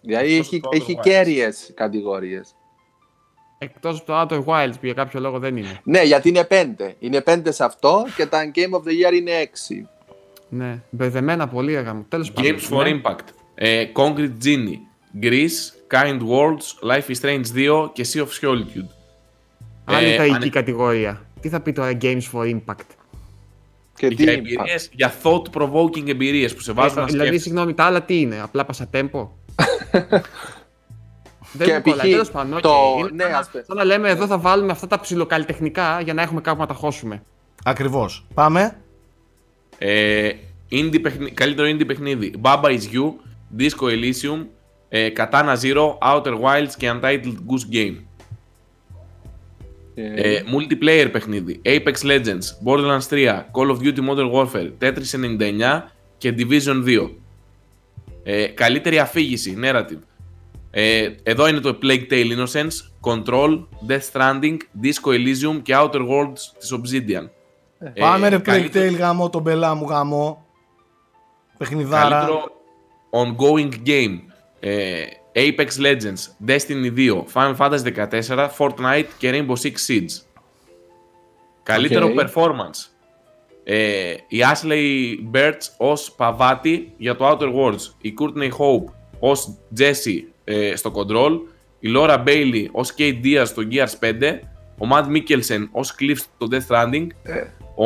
Δηλαδή Εκτός έχει, από το έχει Outer Wilds. κέρυες κατηγορίες. Εκτός από το Outer Wilds που για κάποιο λόγο δεν είναι. Ναι, γιατί είναι πέντε. Είναι πέντε σε αυτό και τα Game of the Year είναι έξι. Ναι, μπερδεμένα πολύ έργα μου. Τέλος πάντων. Games for ναι. Impact. Ε, Concrete Genie, Greece, Kind Worlds, Life is Strange 2 και Sea of Solitude. Άλλη Ε, τραγική ανε- κατηγορία. Τι θα πει τώρα Games for Impact; Και τι για είπα. εμπειρίες, για thought-provoking εμπειρίες που σε βάζουν Ε, να δηλαδή, σκέφτεσαι. συγγνώμη, τα άλλα τι είναι, απλά πασατέμπο; Δεν Και μου κολλάει, π.χ. τέλος πάντων, οκ. το- Είναι ναι, σαν να- ας πούμε. σαν να λέμε εδώ θα βάλουμε αυτά τα ψιλοκαλλιτεχνικά για να έχουμε κάπου να τα χώσουμε. Ακριβώς. Πάμε. Ε, indie παιχνι- καλύτερο indie παιχνίδι. Baba is You, Disco Elysium, ε, Katana Zero, Outer Wilds και Untitled Goose Game. Ε, Ε, multiplayer παιχνίδι. Apex Legends, Borderlands 3, Call of Duty Modern Warfare, Tetris 99 και Division 2. Ε, καλύτερη αφήγηση, narrative. Ε, εδώ είναι το Plague Tale Innocence, Control, Death Stranding, Disco Elysium και Outer Worlds της Obsidian. Ε, Πάμε ρε Plague καλύτερο- Tale γάμο, τον πελά μου γάμο. Παιχνιδάρα. Καλύτερο ongoing game. Ε, Apex Legends, Destiny 2, Final Fantasy 14, Fortnite και Rainbow Six Siege. Καλύτερο Οκ. performance. Ε, η Ashley Birch ως Παβάτη για το Outer Worlds. Η Courtney Hope ως Jessie ε, στο Control. Η Laura Bailey ως Kate Diaz στο Gears 5. ο Matt Mikkelsen ως Cliff στο Death Stranding, Ε. ο,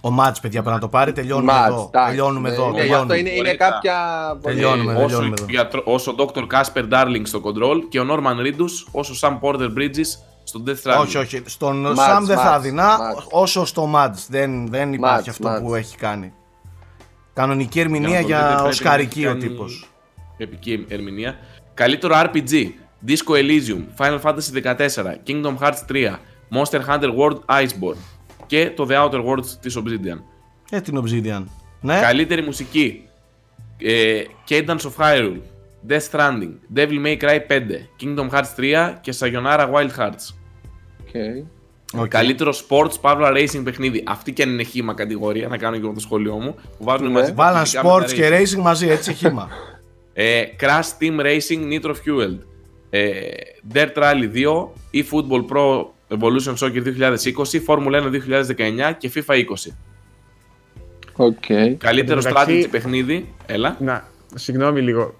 Ο Μάτς, παιδιά, πρέπει να το πάρει. Τελειώνουμε Μάτς, εδώ. εντάξει, Τελειώνουμε ναι, εδώ. ναι, γι' τελειώνουμε. αυτό είναι, είναι Ωραία. κάποια. Τελειώνουμε. ε, όσο, τελειώνουμε εδώ. γιατρό- όσο ο Dr. Casper Darling στο Control και ο Norman Reedus ως ο Sam Porter Bridges στο Death Stranding. Όχι, όχι. Στον Μάτς, Σαμ δεν θα μάτς, έδινα μάτς. όσο στο Μάτς. Δεν, δεν υπάρχει Μάτς, αυτό μάτς. που έχει κάνει. Κανονική Για ερμηνεία να το δείτε, για πρέπει να οσκαρική έχει ο κάνει τύπος. Επική ερμηνεία. Καλύτερο RPG. Disco Elysium, Final Fantasy 14, Kingdom Hearts 3, Monster Hunter World Iceborne και το The Outer Worlds της Obsidian. Ε, την Obsidian. Ναι. Καλύτερη μουσική. Ε, Cadence of Hyrule, Death Stranding, Devil May Cry 5, Kingdom Hearts 3 και Sayonara Wild Hearts. Okay. OK. Καλύτερο sports παύλα racing παιχνίδι. Αυτή και αν είναι χύμα κατηγορία, να κάνω και εγώ το σχόλιο μου. Που βάζουν Ναι. μαζί Βάλαν φυσικά με τα sports και racing μαζί, έτσι χύμα. Ε, Crash Team Racing Nitro Fueled. Ε, Dirt Rally 2, eFootball Pro Evolution Soccer 2020, Formula 1 2019 και FIFA 20. Okay. Καλύτερο Εν τω μεταξύ- strategy παιχνίδι. Έλα. Να, συγγνώμη λίγο.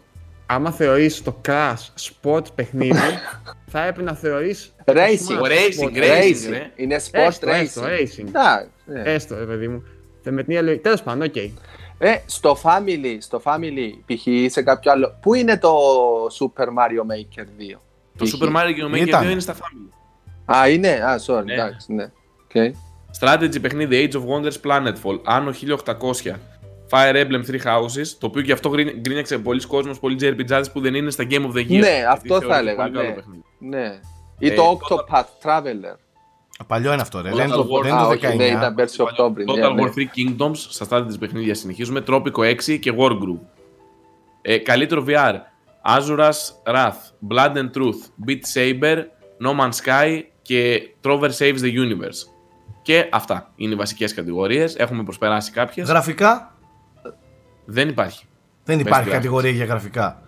Άμα θεωρείς το Crash sport παιχνίδι, θα έπρεπε να θεωρείς... το Racing. Smash Racing, sport. racing. ρε. Είναι sport Έστω, racing. έστω, racing. Εντάξει, ναι. Έστω, ρε παιδί μου. Θα με την άλλη λογική. Τέλος πάντων, οκ. Ε, στο Family, στο Family, π.χ. σε κάποιο άλλο. Πού είναι το Super Mario Maker 2. Το π.χ.? Super Mario και το Maker Ήταν. 2 είναι στα Family. Α, είναι; Α, sorry, Ναι. εντάξει, ναι. Okay. Strategy παιχνίδι Age of Wonders Planetfall, Anno 1800, Fire Emblem Three Houses, το οποίο και αυτό γκρίνι- γκρίνιαξε πολλοί κόσμος, πολλοί JRPGs που δεν είναι στα Game of the Year. Ναι, γιατί αυτό θα θεωρείται έλεγα, πολύ καλό ναι. παιχνίδι. Ναι. Ή Ε, το τότε- Octopath Traveler. Παλιό είναι αυτό, ρε. Total Δεν είναι το, War. δεν είναι Α, το όχι, ναι, 19. ήταν πέρσι Οκτώβρη. ναι, Total ναι. War 3 Kingdoms, στα στάδια της παιχνίδια συνεχίζουμε, Tropico 6 και Wargroove. Ε, καλύτερο VR, Azura's Wrath, Blood and Truth, Beat Saber, No Man's Sky και Trover Saves the Universe. Και αυτά είναι οι βασικές κατηγορίες, έχουμε προσπεράσει κάποιες. Γραφικά, Δεν υπάρχει. δεν υπάρχει graphics. κατηγορία για γραφικά.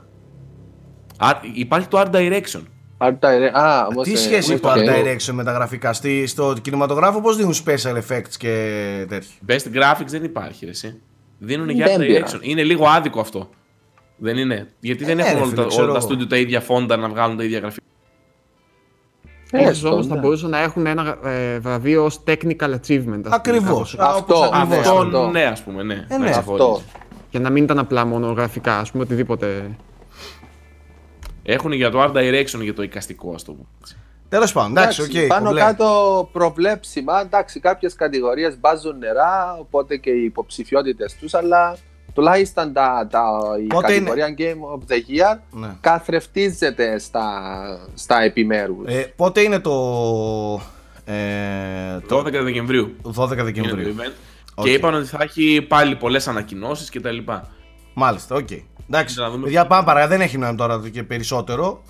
Α, υπάρχει το Art Direction. Art Direct- Α, όμως, Τι ε, σχέση έχει το OK. Art Direction με τα γραφικά; Στη, στο κινηματογράφο πώς δίνουν special effects και τέτοια; Best Graphics δεν υπάρχει, ρε, εσύ. Δίνουν για Δεν Art πειράζει. Direction. Είναι λίγο άδικο αυτό. Δεν είναι. Γιατί δεν Ε, έχουν ρε, όλα, φίλε, τα, ξέρω όλα τα εγώ. studio τα ίδια φόντα να βγάλουν τα ίδια γραφικά. Έστω, Ίσως όμως θα ναι. μπορούσαν να έχουν ένα ε, βραβείο ως technical achievement. ας πούμε, Ακριβώς. κάπως. Α, όπως Αυτό, ακριβώς. Αυτό, αυτό. ναι, ας πούμε, ναι. Ε, Να ναι. ξεχωρίζει. Αυτό. Για να μην ήταν απλά μόνο γραφικά, ας πούμε, οτιδήποτε. Έχουν για το Art Direction για το εικαστικό, ας το πούμε. Τέλος πάντων, εντάξει, Εντάξει, οκ. πάνω κομπλέ. κάτω προβλέψιμα. Εντάξει, κάποιες κατηγορίες μπάζουν νερά, οπότε και οι υποψηφιότητες τους, αλλά τουλάχιστον τα, τα, η Πότε είναι- κατηγορία Game of the Year Ναι. καθρεφτίζεται στα, στα επιμέρους. Ε, πότε είναι το, ε, το 12 Δεκεμβρίου 12 είναι το Δεκεμβρίου. event. OK. Και είπαν ότι θα έχει πάλι πολλές ανακοινώσεις κτλ. Μάλιστα, οκ. Εντάξει, Να δούμε. παιδιά πάμε παρακάτω, δεν έχει νόημα τώρα και περισσότερο.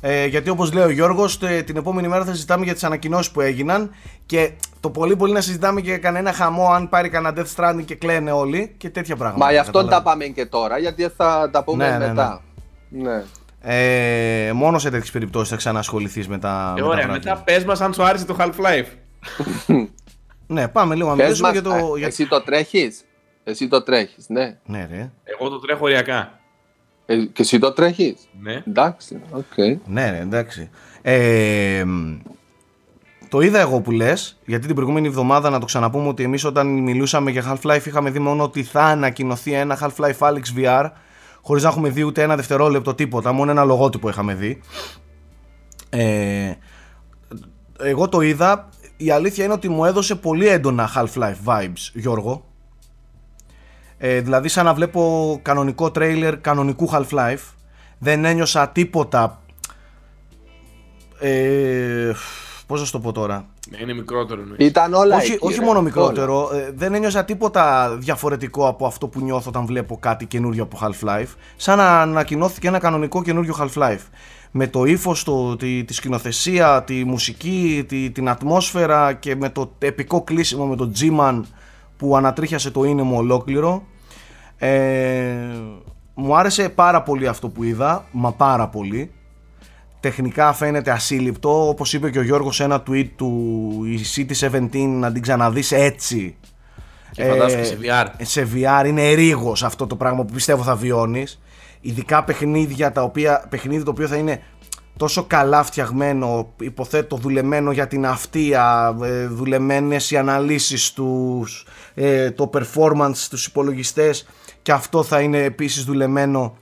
Ε, γιατί όπως λέει ο Γιώργος, τε- την επόμενη μέρα θα συζητάμε για τις ανακοινώσεις που έγιναν και το πολύ πολύ να συζητάμε για κανένα χαμό αν πάρει κανένα Death Stranding και κλαίνε όλοι και τέτοια πράγματα. Μα γι' αυτό τα καταλάβεις. πάμε και τώρα, γιατί θα τα πούμε Ναι, ναι, μετά. Ναι. Ε, μόνο σε τέτοιες περιπτώσεις θα ξανασχοληθείς με τα, Ε, με τα ωραία, βράδια. μετά πες μας αν σου άρεσε το Half-Life. Ναι, πάμε λίγο να Πες μιλήσουμε μας, για το... α, για- Εσύ το τρέχεις; Εσύ το τρέχεις, ναι. Ναι ρε. Εγώ το τρέχω ωριακά. Ε, και εσύ το τρέχεις; Ναι. Εντάξει, οκ. Ναι, ρε, εντάξει. Ε, μ, το είδα εγώ που λες, γιατί την προηγούμενη εβδομάδα να το ξαναπούμε ότι εμείς όταν μιλούσαμε για Half-Life είχαμε δει μόνο ότι θα ανακοινωθεί ένα Half-Life Alyx VR, χωρίς να έχουμε δει ούτε ένα δευτερόλεπτο τίποτα, μόνο ένα λογότυπο είχαμε δει. Ε, εγώ το είδα. Η αλήθεια είναι ότι μου έδωσε πολύ έντονα Half-Life vibes, Γιώργο. Ε, δηλαδή σαν να βλέπω κανονικό τρέιλερ κανονικού Half-Life. Δεν ένιωσα τίποτα ε, πώς να σου το πω τώρα. Ναι, είναι μικρότερο εννοείς. Ήταν όλα όχι εκεί, όχι ρε, μόνο όλα. μικρότερο, ε, δεν ένιωσα τίποτα διαφορετικό από αυτό που νιώθω όταν βλέπω κάτι καινούριο από Half-Life. Σαν να ανακοινώθηκε ένα κανονικό καινούριο Half-Life. Με το ύφος, το, τη, τη σκηνοθεσία, τη μουσική, τη, την ατμόσφαιρα και με το επικό κλείσιμο με τον G-Man που ανατρίχιασε το είναι μου ολόκληρο. Ε, μου άρεσε πάρα πολύ αυτό που είδα, μα πάρα πολύ. Τεχνικά φαίνεται ασύλληπτο, όπως είπε και ο Γιώργος σε ένα tweet του η City 17 να την ξαναδείς έτσι. Και φαντάσου Ε, και σε VR. Σε VR είναι ρίγος αυτό το πράγμα που πιστεύω θα βιώνεις. Ειδικά παιχνίδια τα οποία, παιχνίδι το οποίο θα είναι τόσο καλά φτιαγμένο, υποθέτω δουλεμένο για την αυτεία, ε, δουλεμένες οι αναλύσεις τους, ε, το performance στους υπολογιστές και αυτό θα είναι επίσης δουλεμένο.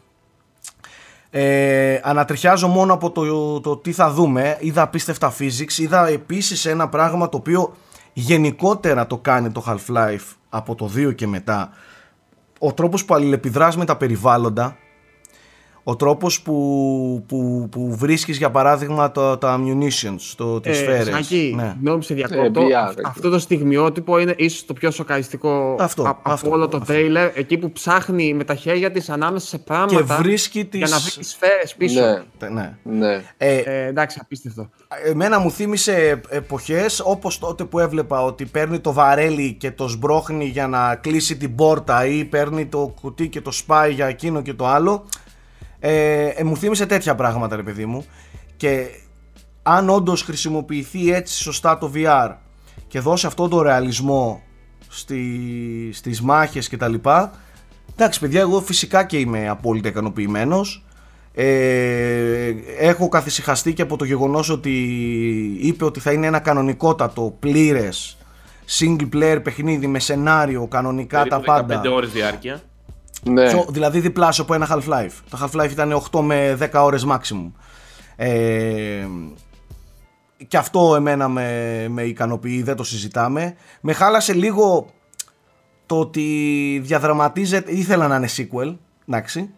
Ε, ανατριχιάζω μόνο από το, το τι θα δούμε, είδα απίστευτα physics, είδα επίσης ένα πράγμα το οποίο γενικότερα το κάνει το Half-Life από το 2 και μετά. Ο τρόπος που αλληλεπιδράς με τα περιβάλλοντα, ο τρόπος που, που, που βρίσκεις για παράδειγμα τα, τα ammunitions, το, τις Ε, σφαίρες. Σάκη, Ναι. νόμιζε σε διακόπτω. Ε, VR, Αυ- αυτό το στιγμιότυπο είναι ίσως το πιο σοκαριστικό Αυτό, α- από αυτό, όλο το αυτό. τρέιλερ. Εκεί που ψάχνει με τα χέρια της ανάμεσα σε πράγματα Και βρίσκει για τις... να βρει τις σφαίρες πίσω. Ναι, Ναι. ναι. Ε, Ε, εντάξει, απίστευτο. Εμένα μου θύμισε εποχές όπως τότε που έβλεπα ότι παίρνει το βαρέλι και το σμπρώχνει για να κλείσει την πόρτα ή παίρνει το κουτί και το σπάει για εκείνο και το άλλο. Ε, ε, μου θύμισε τέτοια πράγματα ρε παιδί μου. Και αν όντως χρησιμοποιηθεί έτσι σωστά το VR και δώσει αυτό το ρεαλισμό στη, στις μάχες και τα λοιπά εντάξει παιδιά εγώ φυσικά και είμαι απόλυτα ικανοποιημένος. Ε, έχω καθησυχαστεί και από το γεγονός ότι είπε ότι θα είναι ένα κανονικότατο πλήρες single player παιχνίδι με σενάριο κανονικά τα Περίπου πάντα. 15 ώρες διάρκεια. Ναι. Πιο- δηλαδή διπλάσιο από ένα Half-Life. Το Half-Life ήταν 8 με 10 ώρες maximum. Ε, και αυτό εμένα με, με ικανοποιεί, δεν το συζητάμε. Με χάλασε λίγο το ότι διαδραματίζεται, ήθελα να είναι sequel, εντάξει.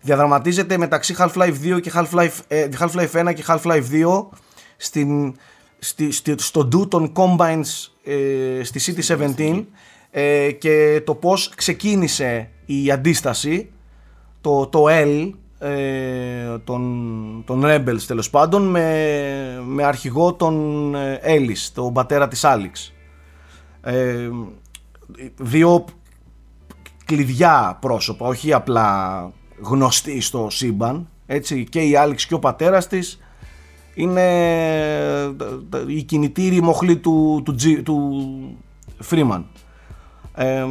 Διαδραματίζεται μεταξύ Half-Life 2 και Half-Life, ε, Half-Life 1 και Half-Life 2 στην, στη, στη, στο do των Combines ε, στη City 17 ε, και το πώς ξεκίνησε η αντίσταση το, το L ε, των, των Rebels τέλος πάντων με, με αρχηγό τον ε, Ellis, τον πατέρα της Άλιξ. Ε, δύο κλειδιά πρόσωπα, όχι απλά γνωστοί στο σύμπαν. Έτσι, και η Άλιξ και ο πατέρας της είναι ε, η κινητήρη μοχλή του, του, G- του Freeman. Ε,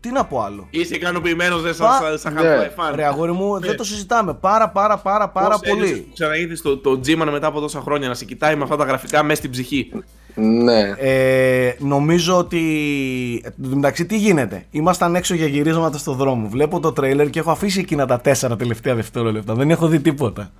τι να πω άλλο. Είσαι ικανοποιημένος δε Πα- σαν, σαν Ναι. Half-Life fan. Ρε αγόρι μου, δεν το συζητάμε. Πάρα πάρα πάρα πάρα Πώς πολύ. ένιωσες που Ξαναείδες το, το G-Man μετά από τόσα χρόνια να σε κοιτάει με αυτά τα γραφικά μέσα στην ψυχή; ναι. Ε, νομίζω ότι. Εν τω μεταξύ, τι γίνεται; Ήμασταν έξω για γυρίσματα στο δρόμο. Βλέπω το τρέιλερ και έχω αφήσει εκείνα τα τέσσερα τελευταία δευτερόλεπτα. Δεν έχω δει τίποτα.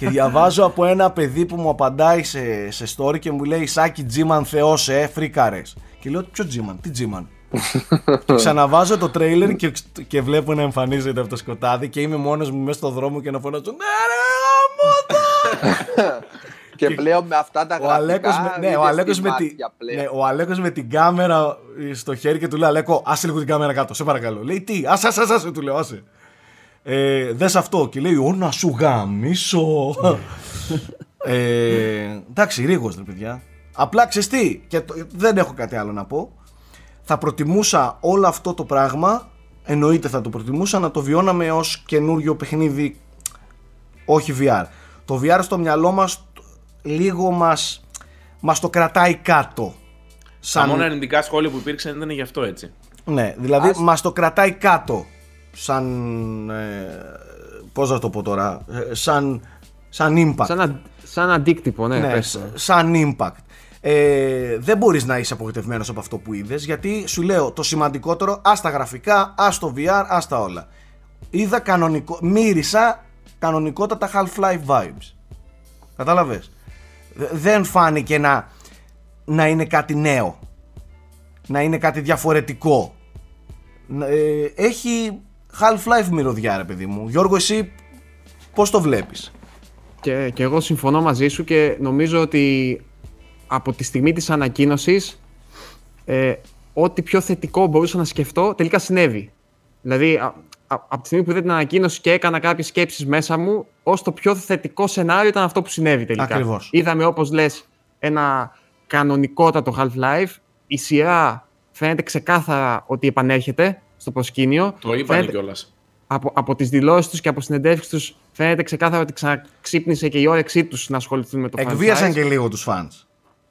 Και διαβάζω από ένα παιδί που μου απαντάει σε, σε story και μου λέει Σάκη Τζίμαν Θεός ε, φρίκαρες. Και λέω ποιο Τζίμαν, τι Τζίμαν; και ξαναβάζω το τρέιλερ και, και βλέπω να εμφανίζεται από το σκοτάδι και είμαι μόνος μου μέσα στο δρόμο και να φωνάζω Ναι ρε γαμώ το!» Και πλέον με αυτά τα Ο γραφικά Αλέκος, με, ναι, ο, είδες Αλέκος τη με τη, μάτια πλέον. ναι, ο Αλέκος με την κάμερα στο χέρι και του λέει Αλέκο, άσε λίγο την κάμερα κάτω, σε παρακαλώ. Λέει τι, άσε, άσε, άσε, άσε», του λέω, άσε. Ε, δες αυτό και λέει, ω να σου γαμίσω. ε, εντάξει, ρίγος ρε παιδιά. Απλά ξέρεις τι, και το- δεν έχω κάτι άλλο να πω. Θα προτιμούσα όλο αυτό το πράγμα, εννοείται θα το προτιμούσα, να το βιώναμε ως καινούριο παιχνίδι όχι VR. Το VR στο μυαλό μας λίγο μας, μας το κρατάει κάτω. Τα μόνα αρνητικά σχόλια που υπήρξαν ήταν γι' αυτό έτσι. Ναι, δηλαδή Ας- μας το κρατάει κάτω. Σαν... Ε, πώς να το πω τώρα... ε, σαν, σαν impact. Σαν, α, σαν αντίκτυπο, ναι, ναι, πες το. σ- σαν impact. Ε, δεν μπορείς να είσαι απογοητευμένος από αυτό που είδες γιατί σου λέω το σημαντικότερο ας τα γραφικά, ας το VR, ας τα όλα. Είδα κανονικό, μύρισα κανονικότατα Half-Life vibes. Κατάλαβες; Δε- Δεν φάνηκε να, να είναι κάτι νέο. Να είναι κάτι διαφορετικό. Να- ε, έχει Half-Life μυρωδιά ρε παιδί μου. Γιώργο εσύ πώς το βλέπεις; Και, και εγώ συμφωνώ μαζί σου και νομίζω ότι από τη στιγμή της ανακοίνωσης ε, ό,τι πιο θετικό μπορούσα να σκεφτώ τελικά συνέβη. Δηλαδή, α, α- από τη στιγμή που είδα την ανακοίνωση και έκανα κάποιες σκέψεις μέσα μου, ως το πιο θετικό σενάριο ήταν αυτό που συνέβη τελικά. Ακριβώς. Είδαμε, όπως λες, ένα κανονικότατο Half-Life. Η σειρά φαίνεται ξεκάθαρα ότι επανέρχεται στο προσκήνιο. Το είπανε Φαίνεται- κιόλας. από, από τις δηλώσεις τους και από συνεντεύξεις τους φαίνεται ξεκάθαρα ότι ξαναξύπνησε και η όρεξή τους να ασχοληθούν με το Εκβίασαν franchise. και λίγο τους fans.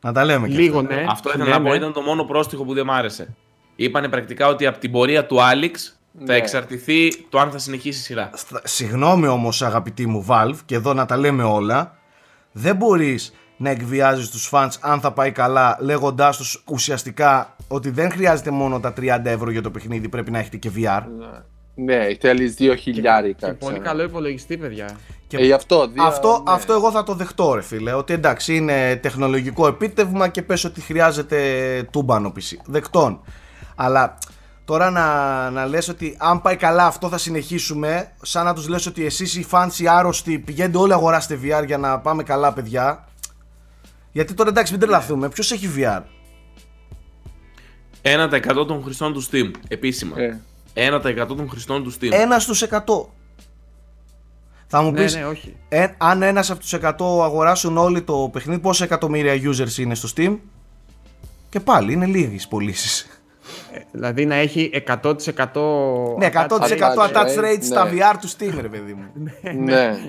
Να τα λέμε και Λίγο, αυτά. ναι. Αυτό ήθελα ναι, να πω ναι. ήταν το μόνο πρόστιχο που δεν μ' άρεσε. Είπανε πρακτικά ότι από την πορεία του Άλιξ Θα Ναι. εξαρτηθεί το αν θα συνεχίσει η σειρά. Στα- Συγγνώμη όμως αγαπητή μου Valve και εδώ να τα λέμε όλα δεν μπορείς να εκβιάζεις τους fans αν θα πάει καλά λέγοντάς τους ουσιαστικά ότι δεν χρειάζεται μόνο τα 30 ευρώ για το παιχνίδι πρέπει να έχετε και VR Ναι, θέλει δύο χιλιάρικα. Και πολύ ξέρω. καλό υπολογιστή, παιδιά. και Ε, γι' αυτό, δύο, αυτό, ναι. αυτό εγώ θα το δεχτώ ρε φίλε ότι εντάξει είναι τεχνολογικό επίτευγμα και πες ότι χρειάζεται τούμπανο PC δεκτών αλλά τώρα να, να λες ότι αν πάει καλά αυτό θα συνεχίσουμε σαν να τους λες ότι εσείς οι fans οι άρρωστοι πηγαίνετε όλοι αγοράστε VR για να πάμε καλά παιδιά γιατί τώρα εντάξει μην τρελαθούμε ποιος έχει VR 1% των χρηστών του Steam. Επίσημα. Ε, 1% των χρηστών του Steam. ένας στους 100 θα μου Ναι, πεις ναι, όχι. ε, αν ένας από τους 100 αγοράσουν όλοι το παιχνίδι πόσα εκατομμύρια users είναι στο Steam; Και πάλι είναι λίγες πωλήσεις. Δηλαδή να έχει 100%. Ναι, 100% attach attach rate, rate στα ναι. VR του Steam, ρε παιδί μου. ναι.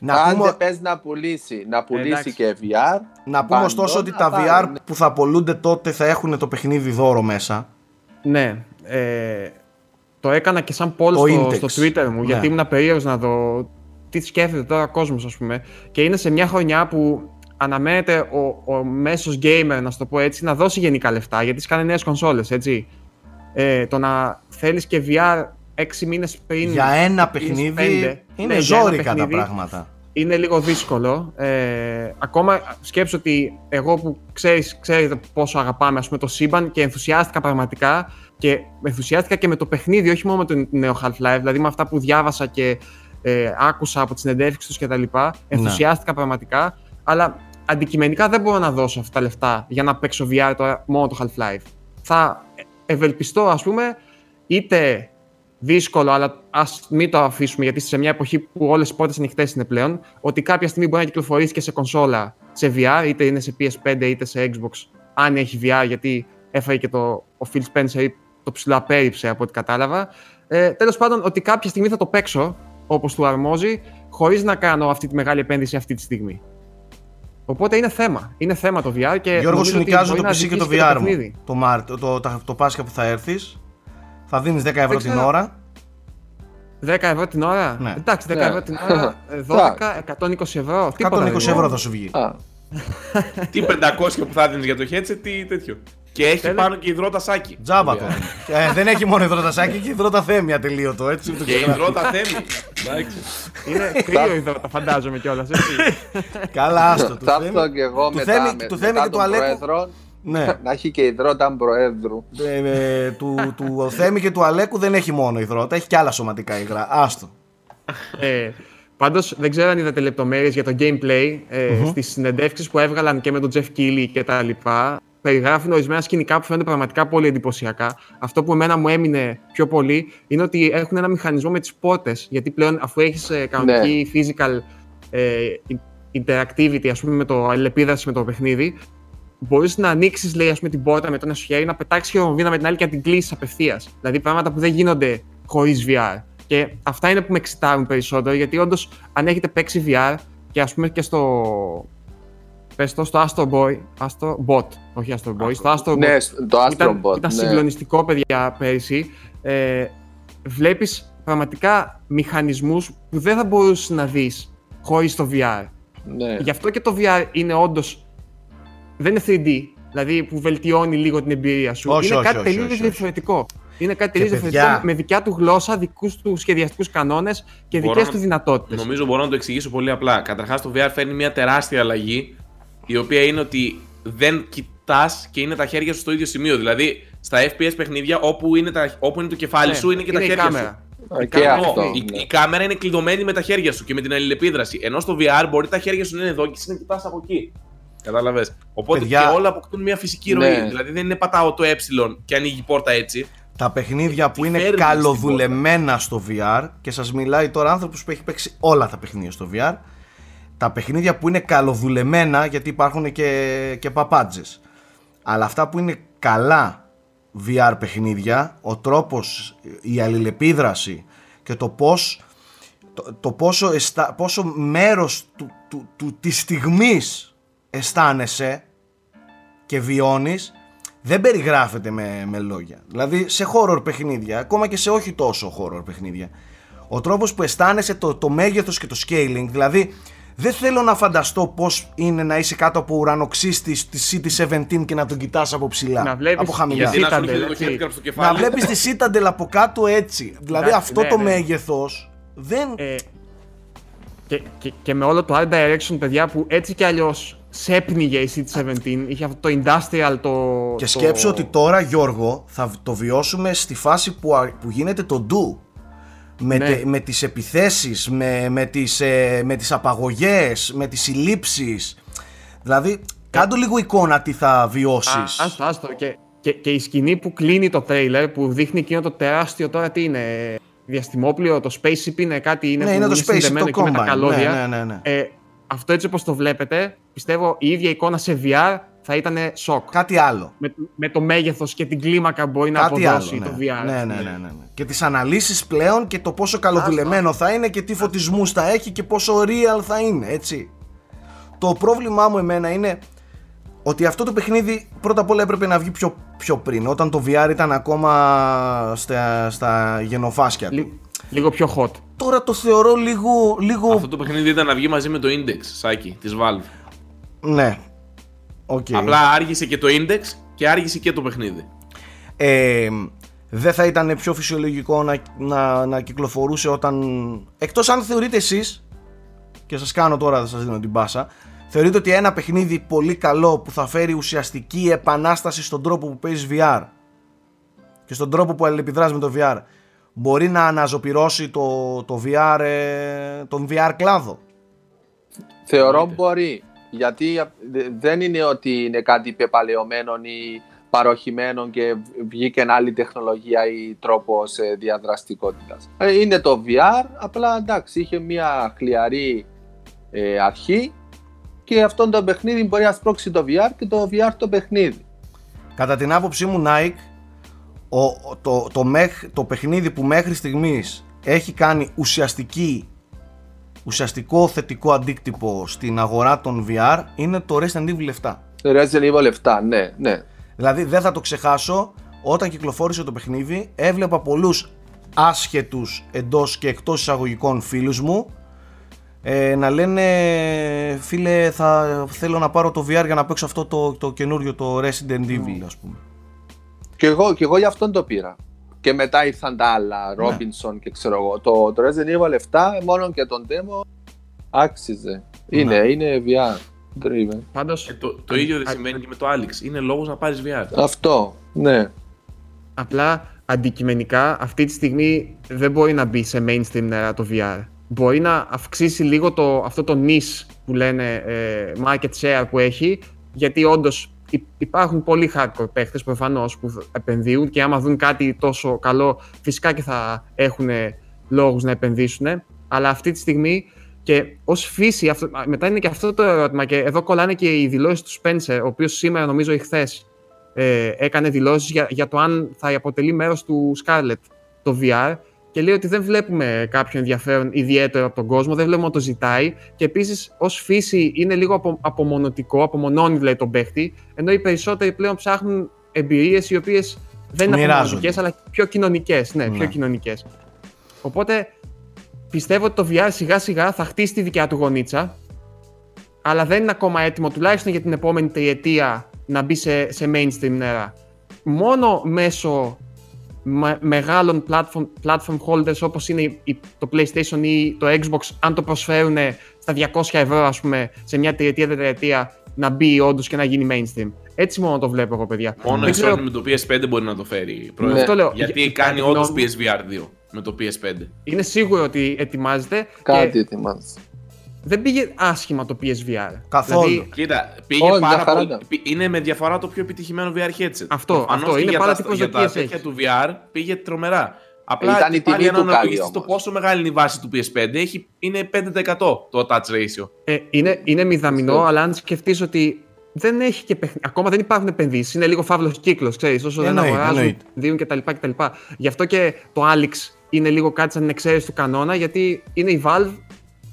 Να Αν πούμε, δεν πες να πουλήσει, να πουλήσει Εντάξει. και VR. να πούμε παντών ωστόσο ότι να τα πάρει, VR ναι. που θα πολλούνται τότε θα έχουν το παιχνίδι δώρο μέσα. Ναι. Ε, το έκανα και σαν poll Το στο, index. στο Twitter μου, Ναι. γιατί ήμουν περίεργος να δω τι σκέφτεται τώρα ο κόσμος, ας πούμε. Και είναι σε μια χρονιά που αναμένεται ο, ο μέσος gamer, να σου το πω έτσι, να δώσει γενικά λεφτά, γιατί σκάνε νέες κονσόλες, έτσι. Ε, το να θέλεις και VR 6 μήνες πριν... Για ένα ή παιχνίδι πέντε, είναι ναι, για ένα ζόρικα τα παιχνίδι, πράγματα. είναι λίγο δύσκολο. Ε, ακόμα σκέψω ότι εγώ που ξέρεις, ξέρετε πόσο αγαπάμε ας πούμε, το σύμπαν και ενθουσιάστηκα πραγματικά και ενθουσιάστηκα και με το παιχνίδι, όχι μόνο με το νέο Half-Life, δηλαδή με αυτά που διάβασα και ε, άκουσα από τις συνεντεύξεις τους κτλ. Ενθουσιάστηκα πραγματικά, αλλά αντικειμενικά δεν μπορώ να δώσω αυτά τα λεφτά για να παίξω VR τώρα μόνο το Half-Life. Θα ευελπιστώ, ας πούμε, είτε δύσκολο, αλλά ας μην το αφήσουμε γιατί σε μια εποχή που όλες οι πόρτες ανοιχτές είναι πλέον, ότι κάποια στιγμή μπορεί να κυκλοφορήσει και σε κονσόλα σε VR, είτε είναι σε PS5 είτε σε Xbox, αν έχει VR, γιατί έφαγε και το, ο Phil Spencer το ψηλό απέρριψε από ό,τι κατάλαβα. Ε, Τέλος πάντων, ότι κάποια στιγμή θα το παίξω όπως του αρμόζει, χωρίς να κάνω αυτή τη μεγάλη επένδυση αυτή τη στιγμή. Οπότε είναι θέμα. Είναι θέμα το VR και. Γιώργος, νομίζω σου ότι νοικιάζω μπορεί το να PC και το αδικήσει VR παιχνίδι. μου. Το, Μάρτιο, το, το, το Πάσχα που θα έρθεις. Θα δίνεις 10 ευρώ Δεν την ξέρω. ώρα. 10 ευρώ την ώρα. Ναι. Εντάξει, 10 Ναι. ευρώ την ώρα. ε, 12, 120 ευρώ. Τίποτα 120 δεν είναι. ευρώ θα σου βγει. Α, Τι 500 που θα δίνεις για το headset, τι τέτοιο. Και έχει Θέλει- πάνω και υδρότα σάκι. Τζάμπα το. ε, δεν έχει μόνο υδρότασάκι, έχει υδρόταθέμια τελείωτο. Έτσι, το Και ξεχνάω. υδρότα θέμη. Εντάξει. Είναι κρύο υδρότα, φαντάζομαι κιόλας. Καλά, άστο. του Θα Θέμη- έρθω και εγώ του μετά, Θέμη- με- του Θέμη μετά και του τον Αλέκου. Πρόεδρο Ναι. να έχει και υδρόταν προέδρου. Ε, ε, του, του ο Θέμη και του Αλέκου δεν έχει μόνο υδρότα, έχει και άλλα σωματικά υγρά. Άστο. ε, Πάντως δεν ξέρω αν είδατε λεπτομέρειες για το gameplay ε, στις συνεντεύξεις που έβγαλαν και με τον Jeff Keighley και τα λοιπά. Περιγράφουν ορισμένα σκηνικά που φαίνονται πραγματικά πολύ εντυπωσιακά. Αυτό που εμένα μου έμεινε πιο πολύ είναι ότι έχουν ένα μηχανισμό με τις πόρτε. Γιατί πλέον, αφού έχεις κανονική physical ε, interactivity, ας πούμε, με το αλληλεπίδραση με το παιχνίδι, μπορείς να ανοίξεις, λέει, ας πούμε, την πόρτα με το ένα σου χέρι, να πετάξεις χειροβομβίδα με την άλλη και να την κλείσεις απευθείας. Δηλαδή πράγματα που δεν γίνονται χωρίς VR. Και αυτά είναι που με εξητάρουν περισσότερο, γιατί όντως αν έχετε παίξει VR και ας πούμε και στο. Πες το, στο Astro Boy, Astro Bot, όχι Astro Boy, στο Astro Bot. Ναι, το που ήταν, Astro που Bot. ήταν ναι. συγκλονιστικό, παιδιά, πέρυσι. Ε, βλέπεις πραγματικά μηχανισμούς που δεν θα μπορούσες να δεις χωρίς το VR. Ναι. Γι' αυτό και το VR είναι όντως. Δεν είναι 3D, δηλαδή που βελτιώνει λίγο την εμπειρία σου. Όχι, είναι όχι, κάτι όχι, τελείως όχι, όχι. διαφορετικό. Είναι κάτι τελείως παιδιά- διαφορετικό με δικιά του γλώσσα, δικούς του σχεδιαστικούς κανόνες και Μπορώ δικές να- του δυνατότητες. Νομίζω μπορώ να το εξηγήσω πολύ απλά. Καταρχάς, το VR φέρνει μια τεράστια αλλαγή, η οποία είναι ότι δεν κοιτάς και είναι τα χέρια σου στο ίδιο σημείο. Δηλαδή, στα FPS παιχνίδια, όπου είναι, τα, όπου είναι το κεφάλι Ναι, σου, είναι και τα η χέρια κάμερα. Α, Η Και κάμερα- αυτό. η, ναι. η κάμερα είναι κλειδωμένη με τα χέρια σου και με την αλληλεπίδραση. Ενώ στο VR μπορεί τα χέρια σου να είναι εδώ και εσύ να κοιτάς από εκεί. Κατάλαβες. Οπότε Παιδιά- και όλα αποκτούν μια φυσική ροή. Ναι. Δηλαδή δεν είναι πατάω το ε και ανοίγει η πόρτα έτσι. Τα παιχνίδια που είναι φέρνεις καλοδουλεμένα στο VR και σας μιλάει τώρα άνθρωπος που έχει παίξει όλα τα παιχνίδια στο VR τα παιχνίδια που είναι καλοδουλεμένα γιατί υπάρχουν και, και παπάντζες αλλά αυτά που είναι καλά VR παιχνίδια ο τρόπος, η αλληλεπίδραση και το πώς το, το πόσο, αισθα- πόσο μέρος του, του, του, της στιγμής αισθάνεσαι και βιώνεις δεν περιγράφεται με, με λόγια. Δηλαδή σε horror παιχνίδια, ακόμα και σε όχι τόσο horror παιχνίδια, ο τρόπος που αισθάνεσαι το, το μέγεθος και το scaling, δηλαδή δεν θέλω να φανταστώ πώς είναι να είσαι κάτω από ουρανοξύστης στη CT17 και να τον κοιτάς από ψηλά, Να βλέπεις από χαμηλά. Γιατί να σου Citadel, έρχεται το έτσι. χέρι στο Να κεφάλι. βλέπεις τη Citadel από κάτω έτσι. Δηλαδή Εντάξει, αυτό ναι, το ναι. μέγεθος δεν... Ε, και, και, και με όλο το art direction, παιδιά, που έτσι κι αλλιώς σέπνιγε η City 17, είχε αυτό το industrial το. Και το- σκέψου ότι τώρα Γιώργο θα το βιώσουμε στη φάση που, α- που γίνεται το do με, Ναι. τε- με τις επιθέσεις, με, με, τις, ε, με τις απαγωγές, με τις συλλήψεις δηλαδή κάντο λίγο εικόνα τι θα βιώσεις Α, άστο, άστο. Και, και, και η σκηνή που κλείνει το τρέιλερ που δείχνει εκείνο το τεράστιο τώρα τι είναι. Διαστημόπλιο, το spaceship είναι κάτι είναι ναι που είναι το spaceship, συνδεμένο το εκεί με τα combine καλώδια. ναι, ναι, ναι, ναι. Ε, αυτό έτσι όπως το βλέπετε, πιστεύω η ίδια εικόνα σε VR θα ήταν σοκ. κάτι άλλο Με, με το μέγεθος και την κλίμακα που μπορεί να Κάτι αποδώσει άλλο, το ναι. VR. Ναι, ναι, ναι, ναι, ναι. Και τις αναλύσεις πλέον και το πόσο καλοδουλεμένο θα είναι και τι φωτισμούς θα έχει και πόσο real θα είναι, έτσι. Το πρόβλημά μου εμένα είναι ότι αυτό το παιχνίδι πρώτα απ' όλα έπρεπε να βγει πιο, πιο πριν, όταν το VR ήταν ακόμα στα, στα γενοφάσκια του. Λι- λίγο πιο hot. Τώρα το θεωρώ λίγο, λίγο... Αυτό το παιχνίδι ήταν να βγει μαζί με το Index, Σάκη, της Valve. Ναι. Οκ. Απλά άργησε και το Index και άργησε και το παιχνίδι. ε, δεν θα ήταν πιο φυσιολογικό να, να, να κυκλοφορούσε όταν... Εκτός αν θεωρείτε εσείς, και σας κάνω τώρα, θα σας δίνω την πάσα, θεωρείτε ότι ένα παιχνίδι πολύ καλό που θα φέρει ουσιαστική επανάσταση στον τρόπο που παίζεις VR και στον τρόπο που αλληλεπιδράς με το VR μπορεί να αναζωπυρώσει το, το VR, ε, τον VR κλάδο; Θεωρώ Εννοείται. μπορεί. Γιατί α, δε- δεν είναι ότι είναι κάτι πεπαλαιωμένο ή παροχημένο και βγήκε άλλη τεχνολογία ή τρόπο διαδραστικότητας. Είναι το VR, απλά εντάξει, είχε μια χλιαρή ε, αρχή και αυτό το παιχνίδι μπορεί να σπρώξει το VR και το VR το παιχνίδι. Κατά την άποψή μου Nike ο, ο- το, το, μέχ, το παιχνίδι που μέχρι στιγμής έχει κάνει ουσιαστική ουσιαστικό θετικό αντίκτυπο στην αγορά των VR είναι το Resident Evil 7. Resident Evil 7, ναι, ναι. Δηλαδή δεν θα το ξεχάσω όταν κυκλοφόρησε το παιχνίδι έβλεπα πολλούς άσχετους εντός και εκτός εισαγωγικών φίλους μου ε, να λένε φίλε θα θέλω να πάρω το VR για να παίξω αυτό το, το καινούριο το Resident Evil ας πούμε. Και εγώ, και εγώ γι' αυτόν το πήρα. Και μετά ήρθαν τα άλλα, Ναι. Robinson και ξέρω εγώ. Το, το Resident Evil 7, μόνο και τον demo, άξιζε. Είναι, Ναι. είναι VR. driven. Πάντως, Ε, το, το ίδιο δεν συμβαίνει και με το Alex. Είναι λόγος να πάρεις VR. Αυτό, ναι. Απλά αντικειμενικά αυτή τη στιγμή δεν μπορεί να μπει σε mainstream ε, το VR. Μπορεί να αυξήσει λίγο το, αυτό το niche που λένε ε, market share που έχει, γιατί όντως υπάρχουν πολλοί hardcore παίχτες προφανώς που επενδύουν και άμα δουν κάτι τόσο καλό φυσικά και θα έχουν λόγους να επενδύσουν. Αλλά αυτή τη στιγμή και ως φύση, αυτό, μετά είναι και αυτό το ερώτημα και εδώ κολλάνε και οι δηλώσεις του Spencer, ο οποίος σήμερα νομίζω εχθές ε, έκανε δηλώσεις για, για το αν θα αποτελεί μέρος του Scarlett το VR και λέει ότι δεν βλέπουμε κάποιο ενδιαφέρον ιδιαίτερο από τον κόσμο, δεν βλέπουμε ότι το ζητάει και επίσης ως φύση είναι λίγο απο, απομονωτικό, απομονώνει δηλαδή τον παίχτη ενώ οι περισσότεροι πλέον ψάχνουν εμπειρίες οι οποίες δεν είναι Μοιράζονται. απομονωτικές αλλά πιο κοινωνικές, ναι, Ναι. πιο κοινωνικές. Οπότε πιστεύω ότι το VR σιγά σιγά θα χτίσει τη δικιά του γονίτσα αλλά δεν είναι ακόμα έτοιμο τουλάχιστον για την επόμενη τριετία να μπει σε, σε mainstream νερά. Μόνο μέσω με- μεγάλων platform, platform holders όπως είναι η- η- το PlayStation ή το Xbox αν το προσφέρουν στα 200 ευρώ ας πούμε σε μια τριετία, τετραετία να μπει όντως και να γίνει mainstream. Έτσι μόνο το βλέπω εγώ παιδιά. Μόνο Δεν η ξέρω- Sony με το PS5 μπορεί να το φέρει. Πρόεδρε. Ναι. Αυτό λέω. Γιατί Για- κάνει κατά τη όντως γνώμη μου, PSVR 2 με το PS5. Είναι σίγουρο ότι ετοιμάζεται Κάτι και ετοιμάζει. Δεν πήγε άσχημα το PSVR. Καθόλου. Δηλαδή, Κοίτα, πήγε Όχι, μια πάρα χαρά πολύ. ήταν. πη- Είναι με διαφορά το πιο επιτυχημένο VR headset. Αυτό, Προφανώς αυτό, και είναι για πάρα τα- τι Για τα προσδοκίες τέτοια έχει. του VR πήγε τρομερά. Απλά Ήταν η και πάλι τιμή για να του καλή αναλογιστείς το όμως. πόσο μεγάλη είναι η βάση του PS5 έχει, είναι 5% το touch ratio. Ε, είναι, είναι μηδαμινό, Σωστό. αλλά αν σκεφτείς ότι δεν έχει και παιχν... ακόμα δεν υπάρχουν επενδύσεις. Είναι λίγο φαύλος κύκλος, ξέρεις. Όσο δεν Εννοείται, αγοράζουν, εννοείται. δίνουν κτλ, κτλ. Γι' αυτό και το Alex είναι λίγο κάτι σαν την εξαίρεση του κανόνα, γιατί είναι η Valve.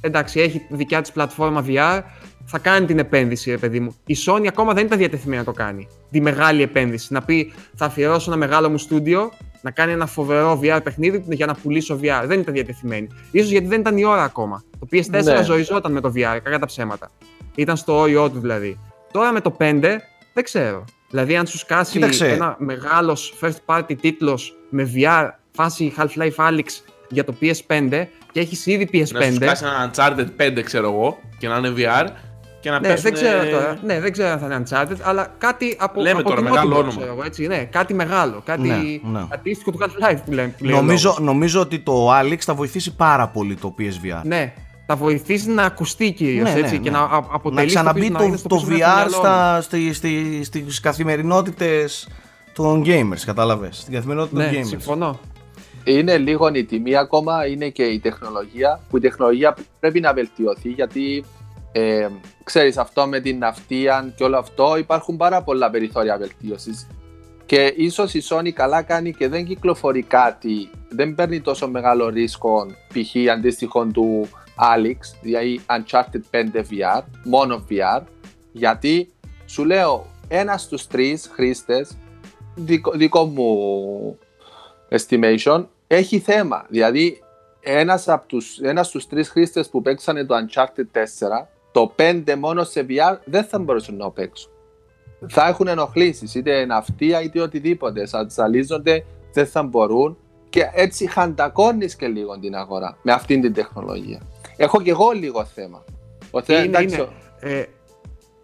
Εντάξει, έχει δικιά της πλατφόρμα VR, θα κάνει την επένδυση, ρε παιδί μου. Η Sony ακόμα δεν ήταν διατεθειμένη να το κάνει. Τη μεγάλη επένδυση. Να πει, θα αφιερώσω ένα μεγάλο μου στούντιο, να κάνει ένα φοβερό VR παιχνίδι για να πουλήσω VR. Δεν ήταν διατεθειμένη. σω γιατί δεν ήταν η ώρα ακόμα. Το PS4 Ναι. ζοριζόταν με το VR, κακά τα ψέματα. Ήταν στο όριό του δηλαδή. Τώρα με το 5 δεν ξέρω. Δηλαδή, αν σου σκάσει Κοίταξε. ένα μεγάλος first party τίτλος με VR, φάση Half-Life Alyx για το PS5 και έχεις ήδη PS5. Να σου κάνει ένα Uncharted 5, ξέρω εγώ, και να είναι VR και να Ναι, πέσουν, δεν ξέρω ε, τώρα. Ναι, δεν ξέρω αν θα είναι Uncharted, αλλά κάτι από. Λέμε από τώρα, την μεγάλο Naughty Dog, όνομα. ξέρω εγώ, έτσι, ναι, κάτι μεγάλο. Κάτι Ναι, ναι. αντίστοιχο του Half-Life που λέμε. που λέει ο Νομίζω, λόγος. νομίζω ότι το Alex θα βοηθήσει πάρα πολύ το PSVR. Ναι, θα βοηθήσει να ακουστεί κυρίως Ναι, ναι, έτσι ναι. και να α- αποτελεί. να ξαναμπεί στο το, πίσω- στο το πίσω μέσα του VR μυαλό στα, στη, στη, στις καθημερινότητες των gamers, κατάλαβες. Στην καθημερινότητα Ναι, των gamers. συμφωνώ. Είναι λίγο η τιμή ακόμα, είναι και η τεχνολογία, που η τεχνολογία πρέπει να βελτιωθεί γιατί ε, ξέρεις αυτό με την ναυτία και όλο αυτό υπάρχουν πάρα πολλά περιθώρια βελτίωσης και ίσως η Sony καλά κάνει και δεν κυκλοφορεί κάτι, δεν παίρνει τόσο μεγάλο ρίσκο π.χ. αντίστοιχο του Alex, δηλαδή Uncharted 5 VR, μόνο VR, γιατί σου λέω ένας στους τρεις χρήστες, δικό, δικό μου estimation, έχει θέμα. Δηλαδή, ένας, από τους, ένας στους τρεις χρήστες που παίξανε το Uncharted 4, το 5 μόνο σε VR δεν θα μπορούσαν να παίξουν. Θα έχουν ενοχλήσεις, είτε ναυτία είτε οτιδήποτε. Σαν ζαλίζονται, δεν θα μπορούν και έτσι χαντακώνεις και λίγο την αγορά με αυτήν την τεχνολογία. Έχω και εγώ λίγο θέμα. Ο θε- Είναι, εντάξει, είναι. Ε,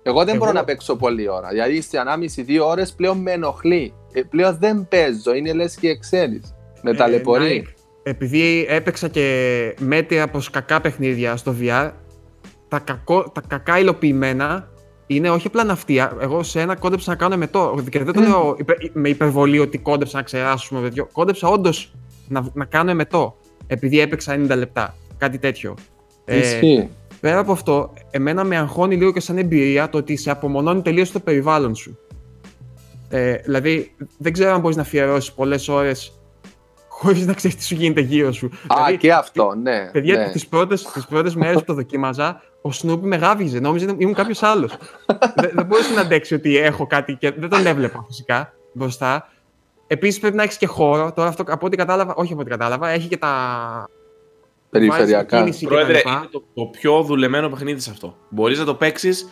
εγώ δεν Εγώ- μπορώ να παίξω πολλή ώρα. Δηλαδή σε 1,5-2 ώρες πλέον με ενοχλεί. Ε, πλέον δεν παίζω. Είναι λες και ξέρεις. Με Ε, ταλαιπωρεί. Nike, επειδή έπαιξα και μέτρια προς κακά παιχνίδια στο VR, τα, κακό, τα κακά υλοποιημένα είναι όχι απλά ναυτία. Εγώ σε ένα κόντεψα να κάνω μετό. Και δεν το λέω υπε- με υπερβολή ότι κόντεψα να ξεράσουμε. τέτοιο. Κόντεψα όντως να, να κάνω εμετό. Επειδή έπαιξα 90 λεπτά. Κάτι τέτοιο. Ε, Ισχύει. πέρα από αυτό, εμένα με αγχώνει λίγο και σαν εμπειρία το ότι σε απομονώνει τελείως το περιβάλλον σου. Ε, δηλαδή, δεν ξέρω αν μπορείς να αφιερώσεις πολλές ώρες χωρίς να ξέρεις τι σου γίνεται γύρω σου. Α, δηλαδή, και αυτό, ναι. Παιδιά, ναι. τις πρώτες, τις πρώτες μέρες που το δοκίμαζα, ο Σνούπι με γάβιζε. Νόμιζε ότι ήμουν κάποιος άλλος. δεν, δεν μπορούσε να αντέξει ότι έχω κάτι και δεν τον έβλεπα φυσικά μπροστά. Επίσης πρέπει να έχεις και χώρο. Τώρα αυτό από ό,τι κατάλαβα, όχι από ό,τι κατάλαβα, έχει και τα... Περιφερειακά. βάζεις κίνηση και Πρόεδρε, τα λοιπά. είναι το, το πιο δουλεμένο παιχνίδι σε αυτό. Μπορείς να το παίξεις.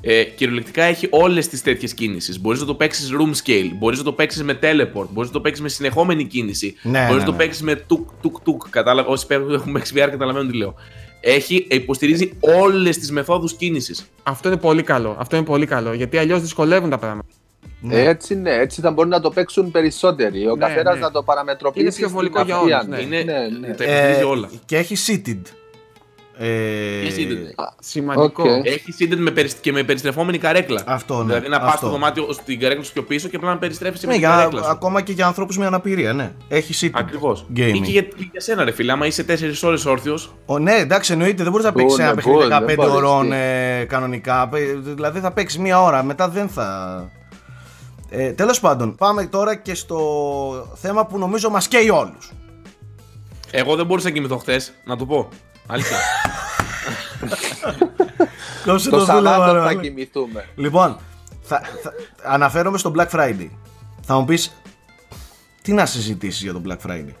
Ε, κυριολεκτικά έχει όλες τις τέτοιες κίνησεις. Μπορείς να το παίξεις room scale, μπορείς να το παίξεις με teleport, μπορείς να το παίξεις με συνεχόμενη κίνηση. Ναι, μπορείς ναι, να το ναι. παίξεις με τουκ τουκ τουκ. Κατάλαβα, όσοι παίρνουν- έχουν παίξει VR καταλαβαίνουν τι λέω. Έχει, υποστηρίζει όλες τις μεθόδους κίνησης. Αυτό είναι πολύ καλό. Αυτό είναι πολύ καλό. Γιατί αλλιώς δυσκολεύουν τα πράγματα. Ναι. Έτσι, ναι, έτσι θα μπορούν να το παίξουν περισσότεροι. Ο Ναι, καθένας ναι. να το παραμετροποιήσει. Είναι πιο στην βολικό για αυτιά όλους, του. ναι. Είναι, ναι, ναι. Τα υποστηρίζει όλα. και έχει seated. Ε, Έχει seated. Σημαντικό. Οκ. Έχει seated με περισ- και με περιστρεφόμενη καρέκλα. Αυτό, ναι. Δηλαδή να πας αυτό. στο δωμάτιο στην καρέκλα σου πιο πίσω και απλά να περιστρέφει Ναι, με την για, καρέκλα σου. ακόμα και για ανθρώπους με αναπηρία, ναι. Έχει seated Ακριβώς. gaming. Ή και για, και για σένα, ρε φίλε, άμα είσαι 4 ώρες όρθιος, Ο, ναι, εντάξει, εννοείται. Δεν μπορείς να Πού, παίξεις ένα ναι, παιχνίδι πού, δεν 15 μπορείς, ώρων τι. ε, κανονικά. Πε- Δηλαδή θα παίξεις μία ώρα, μετά δεν θα. Ε, Τέλος πάντων, πάμε τώρα και στο θέμα που νομίζω μας καίει όλους. εγώ δεν μπορούσα να κοιμηθώ χθες, να το πω. Αλήθεια. Κόψε Το δούλευα, Σαββάτο ρε, θα μαλάκα. κοιμηθούμε. Λοιπόν, θα, θα, αναφέρομαι στο Black Friday. Θα μου πεις, τι να συζητήσεις για το Black Friday;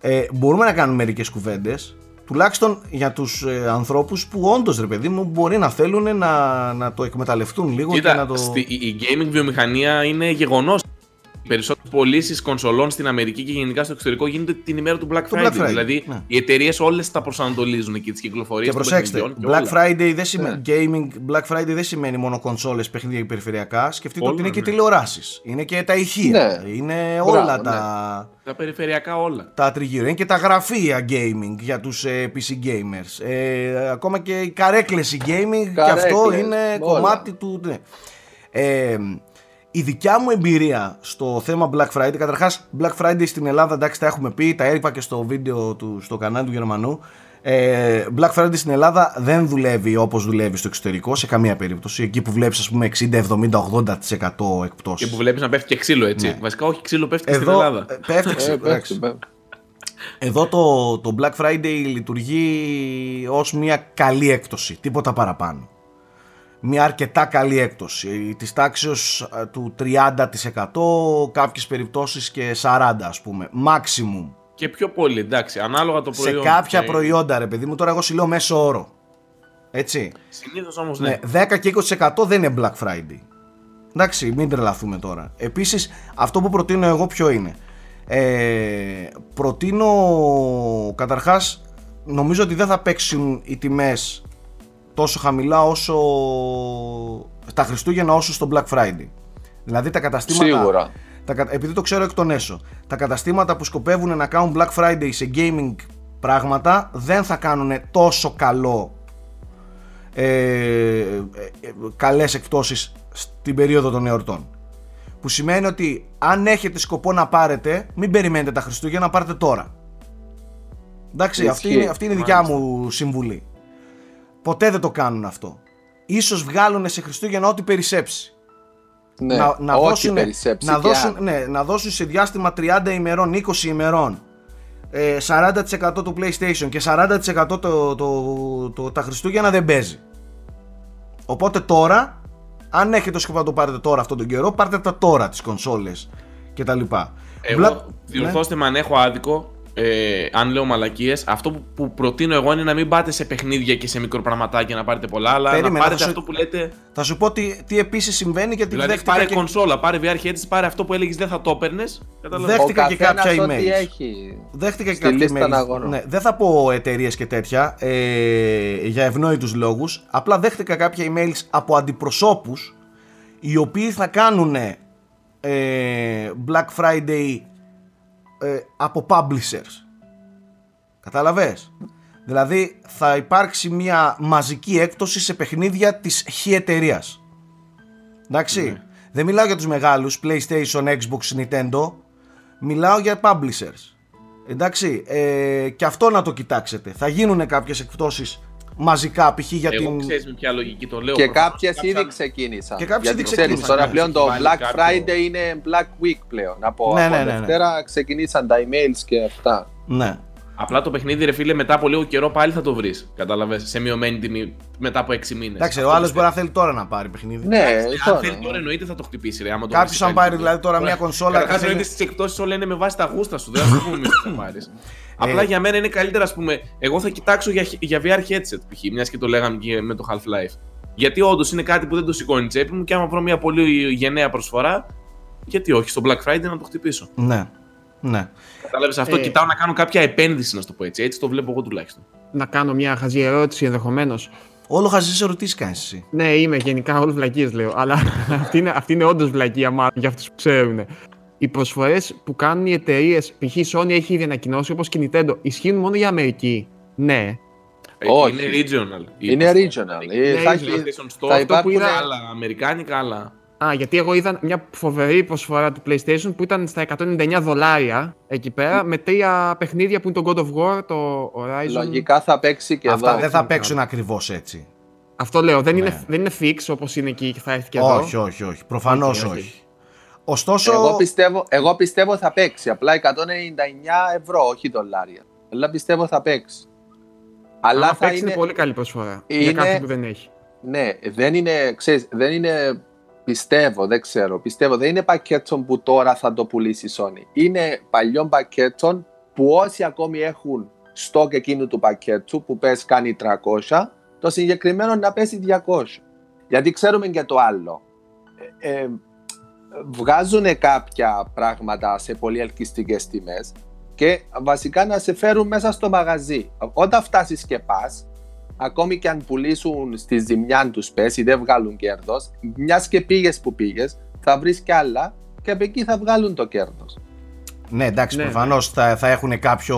Ε, μπορούμε να κάνουμε μερικές κουβέντες, τουλάχιστον για τους ε, ανθρώπους που όντως ρε παιδί μου μπορεί να θέλουν να, να το εκμεταλλευτούν λίγο και να Κοίτα, το. στη, η, η gaming βιομηχανία είναι γεγονός. Οι περισσότερε πωλήσεις κονσολών στην Αμερική και γενικά στο εξωτερικό γίνονται την ημέρα του Black Το Friday. Black Friday, Δηλαδή ναι. οι εταιρείες όλες τα προσανατολίζουν εκεί τις κυκλοφορίες Και των προσέξτε, παιχνιδιών και Black όλα. Friday δεν σημαίνει, gaming, Black Friday δεν σημαίνει μόνο κονσόλες, παιχνίδια και περιφερειακά. Σκεφτείτε Όλα, ότι είναι και ναι. τηλεοράσεις. Είναι και τα ηχεία. Ναι. Είναι Μπράβο, όλα ναι. τα, Τα περιφερειακά όλα. τα τριγύρω. Είναι και τα γραφεία gaming για τους ε, PC gamers. Ε, ακόμα και οι καρέκλες οι gaming και αυτό Καρέκλες, είναι όλα. κομμάτι του... Ναι. Ε, η δικιά μου εμπειρία στο θέμα Black Friday, καταρχάς Black Friday στην Ελλάδα εντάξει τα έχουμε πει, τα είπα και στο βίντεο του, στο κανάλι του Γερμανού. Ε, Black Friday στην Ελλάδα δεν δουλεύει όπως δουλεύει στο εξωτερικό σε καμία περίπτωση. Εκεί που βλέπεις ας πούμε 60, 70, 80% εκπτώσεις. Και που βλέπεις να πέφτει και ξύλο έτσι. Ναι. Βασικά, όχι ξύλο πέφτει και στην Εδώ Ελλάδα. ε, πέφτει Ε, ξύλο, εντάξει. πέφτει, Εδώ το, το Black Friday λειτουργεί ως μια καλή έκπτωση, τίποτα παραπάνω. Μια αρκετά καλή έκπτωση. Της τάξης ε, του 30% κάποιες περιπτώσεις και 40% ας πούμε maximum. Και πιο πολύ, εντάξει, ανάλογα το σε προϊόν. κάποια Και- προϊόντα ρε παιδί μου τώρα εγώ σου λέω μέσο όρο. Έτσι. Συνήθως όμως ναι, ναι. 10 και 20% δεν είναι Black Friday. Εντάξει μην τρελαθούμε τώρα. Επίσης αυτό που προτείνω εγώ ποιο είναι. Ε, προτείνω καταρχάς νομίζω ότι δεν θα παίξουν οι τιμές τόσο χαμηλά όσο στα Χριστούγεννα όσο στο Black Friday. Δηλαδή τα καταστήματα. Σίγουρα. Τα, κα- επειδή το ξέρω εκ των έσω, τα καταστήματα που σκοπεύουν να κάνουν Black Friday σε gaming πράγματα δεν θα κάνουν τόσο καλό ε, ε, ε, καλές εκπτώσεις στην περίοδο των εορτών. Που σημαίνει ότι αν έχετε σκοπό να πάρετε, μην περιμένετε τα Χριστούγεννα, πάρτε τώρα. Εντάξει, αυτή Ισχύει. είναι, αυτή είναι η δικιά μου συμβουλή. Ποτέ δεν το κάνουν αυτό. Ίσως βγάλουν σε Χριστούγεννα ό,τι περισσέψει. Ναι, να, να, όχι δώσουν, περισσέψει να, και δώσουν, αν. ναι, να δώσουν σε διάστημα 30 ημερών, 20 ημερών ε, 40% του PlayStation και 40% το, το, το, το- τα Χριστούγεννα δεν παίζει. Οπότε τώρα, αν έχετε σκοπό να το πάρετε τώρα αυτόν τον καιρό, πάρτε τα τώρα τις κονσόλες και τα λοιπά. Εγώ, Μπλα- διορθώστε με αν έχω άδικο, ε, αν λέω μαλακίες. Αυτό που, που προτείνω εγώ είναι να μην πάτε σε παιχνίδια και σε μικροπραγματάκια να πάρετε πολλά, αλλά Περίμενα, να πάρετε θα σου- αυτό που λέτε. Θα σου πω τι, τι επίσης συμβαίνει και τι Δηλαδή, δέχτηκα πάρε και... κονσόλα, πάρε VR headsets, πάρε αυτό που έλεγες δεν θα το έπαιρνες. Δέχτηκα Ο και καθένας κάποια ό,τι emails. έχει. Δέχτηκα και Στη κάποια λίστα emails. αναγώνων. Ναι, δεν θα πω εταιρείες και τέτοια ε, για ευνόητους λόγους. Απλά δέχτηκα κάποια emails από αντιπροσώπους οι οποίοι θα κάνουν ε, Black Friday ε, από publishers. Κατάλαβες; Δηλαδή θα υπάρξει μια μαζική έκπτωση σε παιχνίδια της χ εταιρείας. Εντάξει. Δεν μιλάω για τους μεγάλους PlayStation, Xbox, Nintendo. Μιλάω για publishers. Εντάξει. Ε, και αυτό να το κοιτάξετε. Θα γίνουν κάποιες εκπτώσεις μαζικά π.χ. για Εγώ την... ξέρεις με ποια λογική το λέω. Και προφανώς. κάποιες Κάποια- ήδη ξεκίνησαν. Και κάποιες Γιατί ήδη ξέρεις, ξεκίνησαν, Τώρα ναι. πλέον το Έχει Black βάλει Friday είναι Black Week πλέον. Από, Ναι, από ναι, ναι, ναι. Δευτέρα ξεκινήσαν τα emails και αυτά. Ναι. Απλά το παιχνίδι, ρε φίλε, μετά από λίγο καιρό πάλι θα το βρεις. Κατάλαβες. Σε μειωμένη τιμή μετά από 6 μήνες. Εντάξει, ο άλλος μπορεί να θέλει τώρα να πάρει παιχνίδι. Ναι, Αν τώρα. θέλει τώρα εννοείται θα το χτυπήσει. Ρε, άμα το Κάποιος βρεις αν σε πάρει καλή δηλαδή τώρα τιμή. μια κονσόλα. Καταρχάς και θέλει- εννοείται στις εκπτώσει όλα είναι με βάση τα γούστα σου. Δεν θα σου πούμε εμείς τι θα πάρεις. Απλά για μένα είναι καλύτερα, ας πούμε, εγώ θα κοιτάξω για, για VR headset π.χ. μιας και το λέγαμε και με το Half-Life. Γιατί όντως είναι κάτι που δεν το σηκώνει η τσέπη μου και άμα βρω μια πολύ γενναία προσφορά, γιατί όχι, στο Black Friday να το χτυπήσω. Ναι. Ναι. Κατάλαβες αυτό, Ε. κοιτάω να κάνω κάποια επένδυση, να σου το πω έτσι. Έτσι το βλέπω εγώ τουλάχιστον. Να κάνω μια χαζή ερώτηση ενδεχομένως. Όλο χαζές ερωτήσεις κάνεις εσύ. Ναι, είμαι γενικά όλος βλακίε λέω. Αλλά αυτή είναι, αυτή είναι όντως βλακία, μάλλον για αυτούς που ξέρουν. Οι προσφορές που κάνουν οι εταιρείες, π.χ. η Sony έχει ήδη ανακοινώσει όπως και η Nintendo, ισχύουν μόνο για Αμερική; Ναι. Ε, Όχι. Είναι regional. Είναι regional. Ε, Ναι, θα regional. έχει- PlayStation Store, θα αυτό που υπάρχουν- είναι άλλα, αμερικάνικα άλλα. Α, γιατί εγώ είδα μια φοβερή προσφορά του PlayStation που ήταν στα 199 δολάρια εκεί πέρα με τρία παιχνίδια που είναι το God of War, το Horizon. Λογικά θα παίξει και Αυτά εδώ. δεν θα είναι παίξουν ακριβώς έτσι. Αυτό λέω, δεν, Ναι. είναι, δεν είναι fix όπως είναι εκεί και θα έρθει και εδώ. Όχι, όχι, όχι. Προφανώς Όχι, όχι. όχι. Ωστόσο. Εγώ πιστεύω, εγώ πιστεύω θα παίξει. Απλά 199 ευρώ, όχι δολάρια. Αλλά πιστεύω θα παίξει. Αλλά Αλλά θα παίξει είναι, είναι πολύ καλή προσφορά για είναι- κάποιον που δεν έχει. Ναι, δεν είναι, ξέρεις, δεν είναι, πιστεύω, δεν ξέρω, πιστεύω, δεν είναι πακέτο που τώρα θα το πουλήσει η Sony. Είναι παλιών πακέτων που όσοι ακόμη έχουν στόκ εκείνου του πακέτου που πες κάνει 300, το συγκεκριμένο να πέσει 200. Γιατί ξέρουμε και το άλλο. Ε, ε, βγάζουν κάποια πράγματα σε πολύ ελκυστικές τιμές και βασικά να σε φέρουν μέσα στο μαγαζί. Όταν φτάσεις και πας, ακόμη και αν πουλήσουν στη ζημιά τους πέσει, δεν βγάλουν κέρδος, μιας και πήγες που πήγες, θα βρεις κι άλλα και από εκεί θα βγάλουν το κέρδος. Ναι, εντάξει, Ναι, προφανώς θα, θα έχουν κάποιο.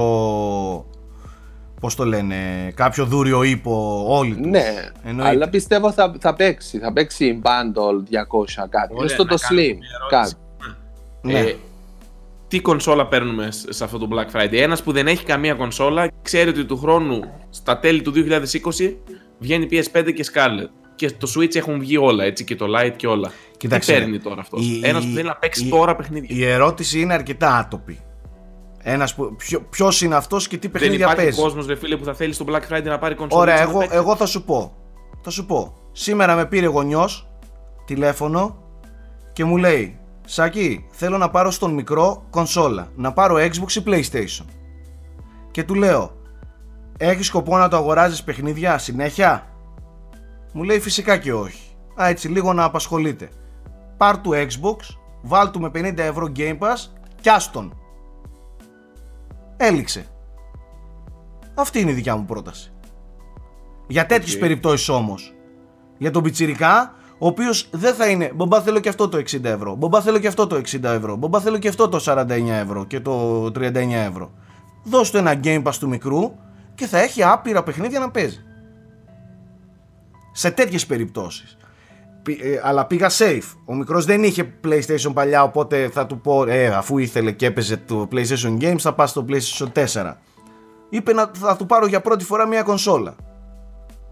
Πώς το λένε, κάποιο δούριο ύπο όλοι τους. Ναι, Εννοείται. αλλά πιστεύω θα, θα παίξει. Θα παίξει bundle 200 κάτι. Ωραία, στο να το κάνω slim. μια ερώτηση. Κάτι. Ναι. Ε, τι κονσόλα παίρνουμε σ- σε αυτό το Black Friday. Ένας που δεν έχει καμία κονσόλα ξέρει ότι του χρόνου στα τέλη του 2020 βγαίνει PS5 και Scarlet. Και το Switch έχουν βγει όλα, έτσι και το Lite και όλα. Κοίταξε, τι παίρνει τώρα αυτό; η- Ένας που η- θέλει να παίξει η- τώρα παιχνίδια. Η ερώτηση είναι αρκετά άτοπη. Ένας που, ποιο είναι αυτός και τι δεν παιχνίδια υπάρχει παίζει; κόσμος, ρε φίλε, που θα θέλει στο Black Friday να πάρει κονσόλα. Ωραία, και να εγώ, παίξει. εγώ θα σου πω. Θα σου πω. Σήμερα με πήρε γονιός τηλέφωνο και μου λέει Σάκη, θέλω να πάρω στον μικρό κονσόλα, να πάρω Xbox ή PlayStation. Και του λέω, έχεις σκοπό να το αγοράζεις παιχνίδια συνέχεια; Μου λέει φυσικά και όχι. Α, έτσι λίγο να απασχολείται. Πάρ του Xbox, βάλ του με 50 ευρώ Game Pass και άστον. Έληξε. Αυτή είναι η δικιά μου πρόταση. Για τέτοιες Οκ. περιπτώσεις όμως. Για τον πιτσιρικά, ο οποίος δεν θα είναι «Μπαμπά θέλω και αυτό το 60 ευρώ», «Μπαμπά θέλω και αυτό το 60 ευρώ», «Μπαμπά θέλω και αυτό το 49 ευρώ και το 39 ευρώ». Δώσ' του ένα Game Pass του μικρού και θα έχει άπειρα παιχνίδια να παίζει. Σε τέτοιες περιπτώσεις. Πη- ε, αλλά πήγα safe. Ο μικρός δεν είχε PlayStation παλιά, οπότε θα του πω, ε, αφού ήθελε και έπαιζε το PlayStation Games, θα πας στο PlayStation 4. Είπε να θα του πάρω για πρώτη φορά μια κονσόλα.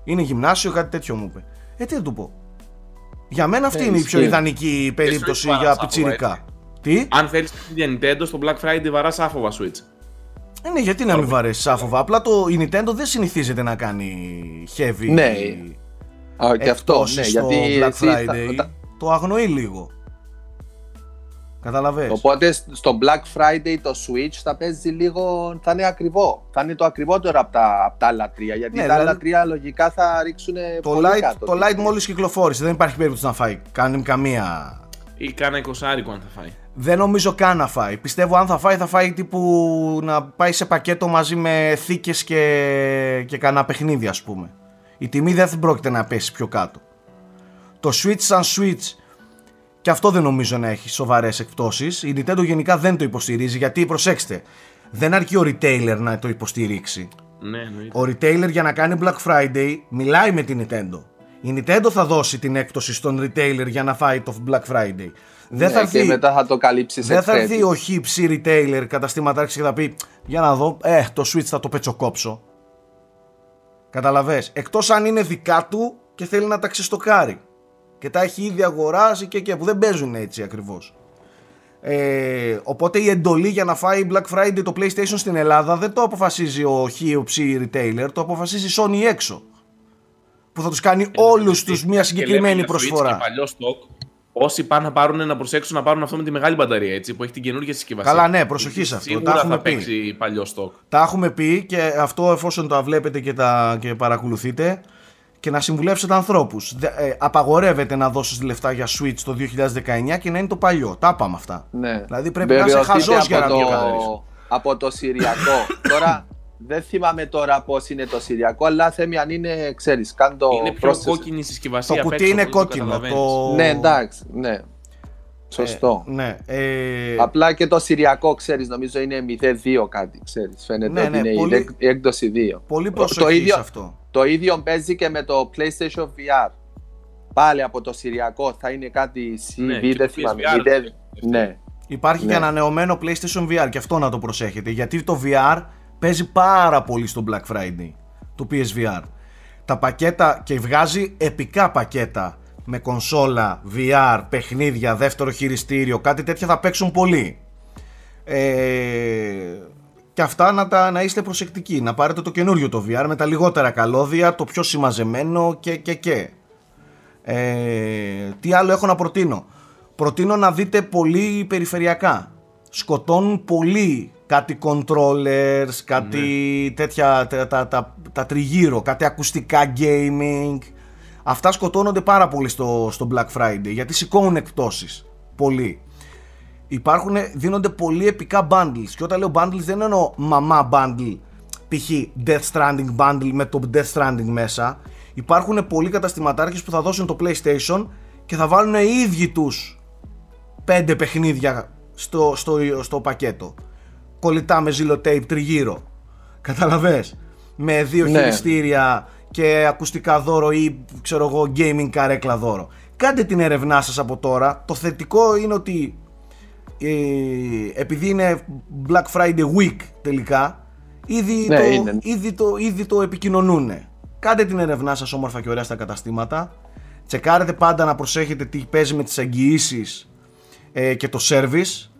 Είναι γυμνάσιο, κάτι τέτοιο μου είπε. Ε, τι να του πω. Για μένα αυτή Ε, είναι η πιο ισχύει. ιδανική περίπτωση βαράς για άφοβα, πιτσιρικά. Τι; Αν θέλεις παιχνίδια Nintendo, στο Black Friday βαρά άφοβα Switch. Ε, ναι, γιατί να μην βαρέσεις άφοβα. Απλά το η Nintendo δεν συνηθίζεται να κάνει heavy. Ναι. Α, και αυτό, εκπτώσεις ναι, στο γιατί Black εσύ θα- Friday. θα- Το αγνοεί λίγο. Καταλαβες. Οπότε στο Black Friday το Switch θα παίζει λίγο, θα είναι ακριβό. Θα είναι το ακριβότερο από τα, από τα άλλα τρία. Γιατί Ναι, τα άλλα δηλαδή- τρία λογικά θα ρίξουν Το πολύ light, κάτω. το light μόλις κυκλοφόρησε. Δεν υπάρχει περίπτωση να φάει. Κάνει καμία. Ή κάνα εικοσάρικο αν θα φάει. Δεν νομίζω καν να φάει. Πιστεύω αν θα φάει θα φάει τύπου να πάει σε πακέτο μαζί με θήκες και, και κανένα παιχνίδι ας πούμε. Η τιμή δεν θα πρόκειται να πέσει πιο κάτω. Το Switch σαν Switch και αυτό δεν νομίζω να έχει σοβαρές εκπτώσεις. Η Nintendo γενικά δεν το υποστηρίζει γιατί προσέξτε δεν αρκεί ο retailer να το υποστηρίξει. Ναι, εννοείται. Ο retailer για να κάνει Black Friday μιλάει με την Nintendo. Η Nintendo θα δώσει την έκπτωση στον retailer για να φάει το Black Friday. δεν Ναι, θα και έρθει, μετά θα το καλύψεις σε δεν θα credit. έρθει ο χύψη retailer καταστήματάρχης και θα πει για να δω, ε, το Switch θα το πετσοκόψω. Καταλαβες. Εκτός αν είναι δικά του και θέλει να τα ξεστοκάρει. Και τα έχει ήδη αγοράσει και και που δεν παίζουν έτσι ακριβώς. Ε, οπότε η εντολή για να φάει Black Friday το PlayStation στην Ελλάδα δεν το αποφασίζει ο χ ή ο ψ retailer, το αποφασίζει η Sony έξω. Που θα τους κάνει όλους τους μια Και συγκεκριμένη λέμε για Switch προσφορά. Και παλιό stock, όσοι πάνε να πάρουν να προσέξουν να πάρουν αυτό με τη μεγάλη μπαταρία έτσι, που έχει την καινούργια συσκευασία. Καλά, ναι, προσοχή σε αυτό. Σίγουρα Τα έχουμε θα πει. παίξει παλιό stock. Τα έχουμε πει και αυτό εφόσον τα βλέπετε και τα και παρακολουθείτε και να συμβουλεύσετε ανθρώπους. Δε- ε, απαγορεύεται να δώσεις λεφτά για Switch το 2019 και να είναι το παλιό. Τα είπαμε αυτά. Ναι. Δηλαδή πρέπει να είσαι Βεβαιωθείτε χαζός για να από το το, κάνεις. από το Συριακό. τώρα δεν θυμάμαι τώρα πώς είναι το Συριακό, αλλά θέμη αν είναι, ξέρεις, κάν το είναι πιο πρόσθεσαι. κόκκινη η συσκευασία. Το απ' κουτί έξω, είναι οπότε το κόκκινο. καταλαβαίνεις. Το... Ναι, εντάξει, ναι. Σωστό. Ε, ναι. Ε, Απλά και το Συριακό, ξέρεις, νομίζω είναι 0-2 κάτι, ξέρεις. Φαίνεται Ναι, ότι ναι, είναι η πολύ- έκ- η έκδοση 2. πολύ το προσοχής ίδιο- σε αυτό. Το ίδιο παίζει και με το PlayStation VR. Πάλι από το Συριακό θα είναι κάτι Ναι, CV, και δεν το θυμάμαι. PSVR. μηδέν- Ναι. Υπάρχει Ναι. και ανανεωμένο PlayStation VR και αυτό να το προσέχετε γιατί το VR παίζει πάρα πολύ στο Black Friday το PSVR τα πακέτα και βγάζει επικά πακέτα με κονσόλα, VR, παιχνίδια, δεύτερο χειριστήριο κάτι τέτοια θα παίξουν πολύ ε, και αυτά να, τα, να είστε προσεκτικοί να πάρετε το καινούριο το VR με τα λιγότερα καλώδια το πιο συμμαζεμένο και και και ε, τι άλλο έχω να προτείνω; Προτείνω να δείτε πολύ περιφερειακά. Σκοτώνουν πολύ κάτι controllers, κάτι τέτοια, τα, τα, τα, τα τριγύρω, κάτι ακουστικά gaming. Αυτά σκοτώνονται πάρα πολύ στο, στο Black Friday γιατί σηκώνουν εκπτώσεις. Πολύ. Υπάρχουν, δίνονται πολύ επικά bundles και όταν λέω bundles δεν εννοώ μαμά bundle π.χ. Death Stranding bundle με το Death Stranding μέσα υπάρχουν πολλοί καταστηματάρχες που θα δώσουν το PlayStation και θα βάλουν οι ίδιοι τους πέντε παιχνίδια στο, στο, στο πακέτο κολλητά με ζήλο tape τριγύρω καταλαβες; Με δύο Ναι. χειριστήρια και ακουστικά δώρο ή ξέρω εγώ gaming καρέκλα δώρο. Κάντε την έρευνά σας από τώρα. Το θετικό είναι ότι ε, επειδή είναι Black Friday Week τελικά ήδη, Ναι, το, είναι. ήδη, το, ήδη το επικοινωνούν κάντε την ερευνά σας όμορφα και ωραία στα καταστήματα. Τσεκάρετε πάντα να προσέχετε τι παίζει με τις εγγυήσεις ε, και το service.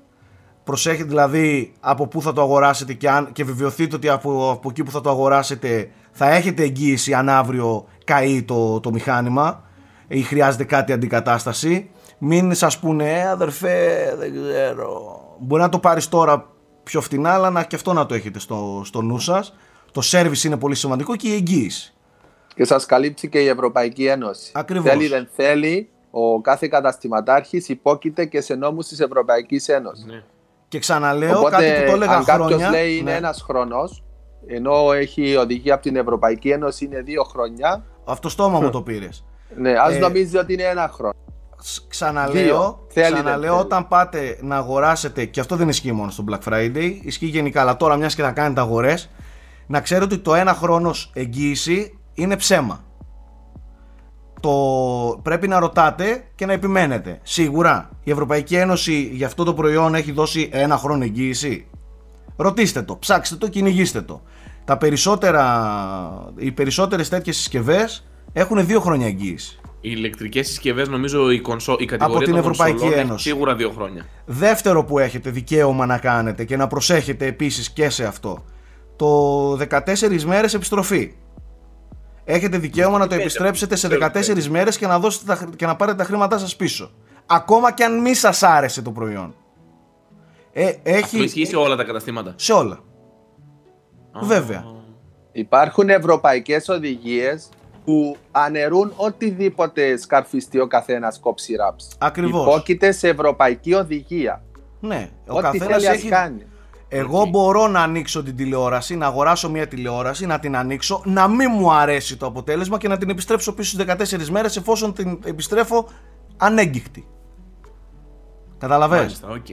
Προσέχετε δηλαδή από πού θα το αγοράσετε και, αν, και βεβαιωθείτε ότι από, από εκεί που θα το αγοράσετε θα έχετε εγγύηση αν αύριο καεί το, το μηχάνημα ή χρειάζεται κάτι αντικατάσταση, μην σας πούνε «Ε, αδερφέ, δεν ξέρω». Μπορεί να το πάρεις τώρα πιο φτηνά, αλλά να, και αυτό να το έχετε στο, στο νου σας. Το service είναι πολύ σημαντικό και η εγγύηση. Και σας καλύψει και η Ευρωπαϊκή Ένωση. Ακριβώς. Θέλει δεν θέλει, ο κάθε καταστηματάρχης υπόκειται και σε νόμους της Ευρωπαϊκής Ένωσης. Ναι. Και ξαναλέω Οπότε, κάτι που το έλεγα αν κάποιος χρόνια. λέει είναι ναι. ένας χρόνος, ενώ έχει οδηγία από την Ευρωπαϊκή Ένωση είναι δύο χρόνια, Αυτό στόμα μου το πήρες. ναι, ας Ε, νομίζεις ότι είναι ένα χρόνο. Σ- Ξαναλέω, Δύο. Θέλει, δεν ξαναλέω θέλει. όταν πάτε να αγοράσετε, και αυτό δεν ισχύει μόνο στο Black Friday, ισχύει γενικά, αλλά τώρα μιας και θα κάνετε αγορές, να ξέρετε ότι το ένα χρόνος εγγύηση είναι ψέμα. Το πρέπει να ρωτάτε και να επιμένετε. Σίγουρα η Ευρωπαϊκή Ένωση για αυτό το προϊόν έχει δώσει ένα χρόνο εγγύηση. Ρωτήστε το, ψάξτε το, κυνηγήστε το. Τα περισσότερα, οι περισσότερες τέτοιες συσκευές έχουν δύο χρόνια εγγύηση. Οι ηλεκτρικές συσκευές, νομίζω η, κονσο... η κατηγορία την των Ευρωπαϊκή κονσολών έχει Ένωση. σίγουρα δύο χρόνια. Δεύτερο που έχετε δικαίωμα να κάνετε και να προσέχετε επίσης και σε αυτό. Το 14 μέρες επιστροφή. Έχετε δικαίωμα να το πέντε, επιστρέψετε σε ξέρω, 14 πέντε. μέρες και να, δώσετε τα, χρ- και να πάρετε τα χρήματά σας πίσω. Ακόμα και αν μη σας άρεσε το προϊόν. Ε, Αυτό έχει ισχύει σε όλα τα καταστήματα. σε όλα. Α, Βέβαια. Υπάρχουν ευρωπαϊκές οδηγίες που αναιρούν οτιδήποτε σκαρφιστεί ο καθένας κόψει ράψ. Ακριβώς. Υπόκειται σε ευρωπαϊκή οδηγία. Ναι, ο Ό,τι καθένας θέλει ας έχει... κάνει. Εγώ μπορώ να ανοίξω την τηλεόραση, να αγοράσω μια τηλεόραση, να την ανοίξω, να μην μου αρέσει το αποτέλεσμα και να την επιστρέψω πίσω στις 14 μέρες εφόσον την επιστρέφω ανέγγιχτη. Καταλαβες; Μάλιστα, οκ.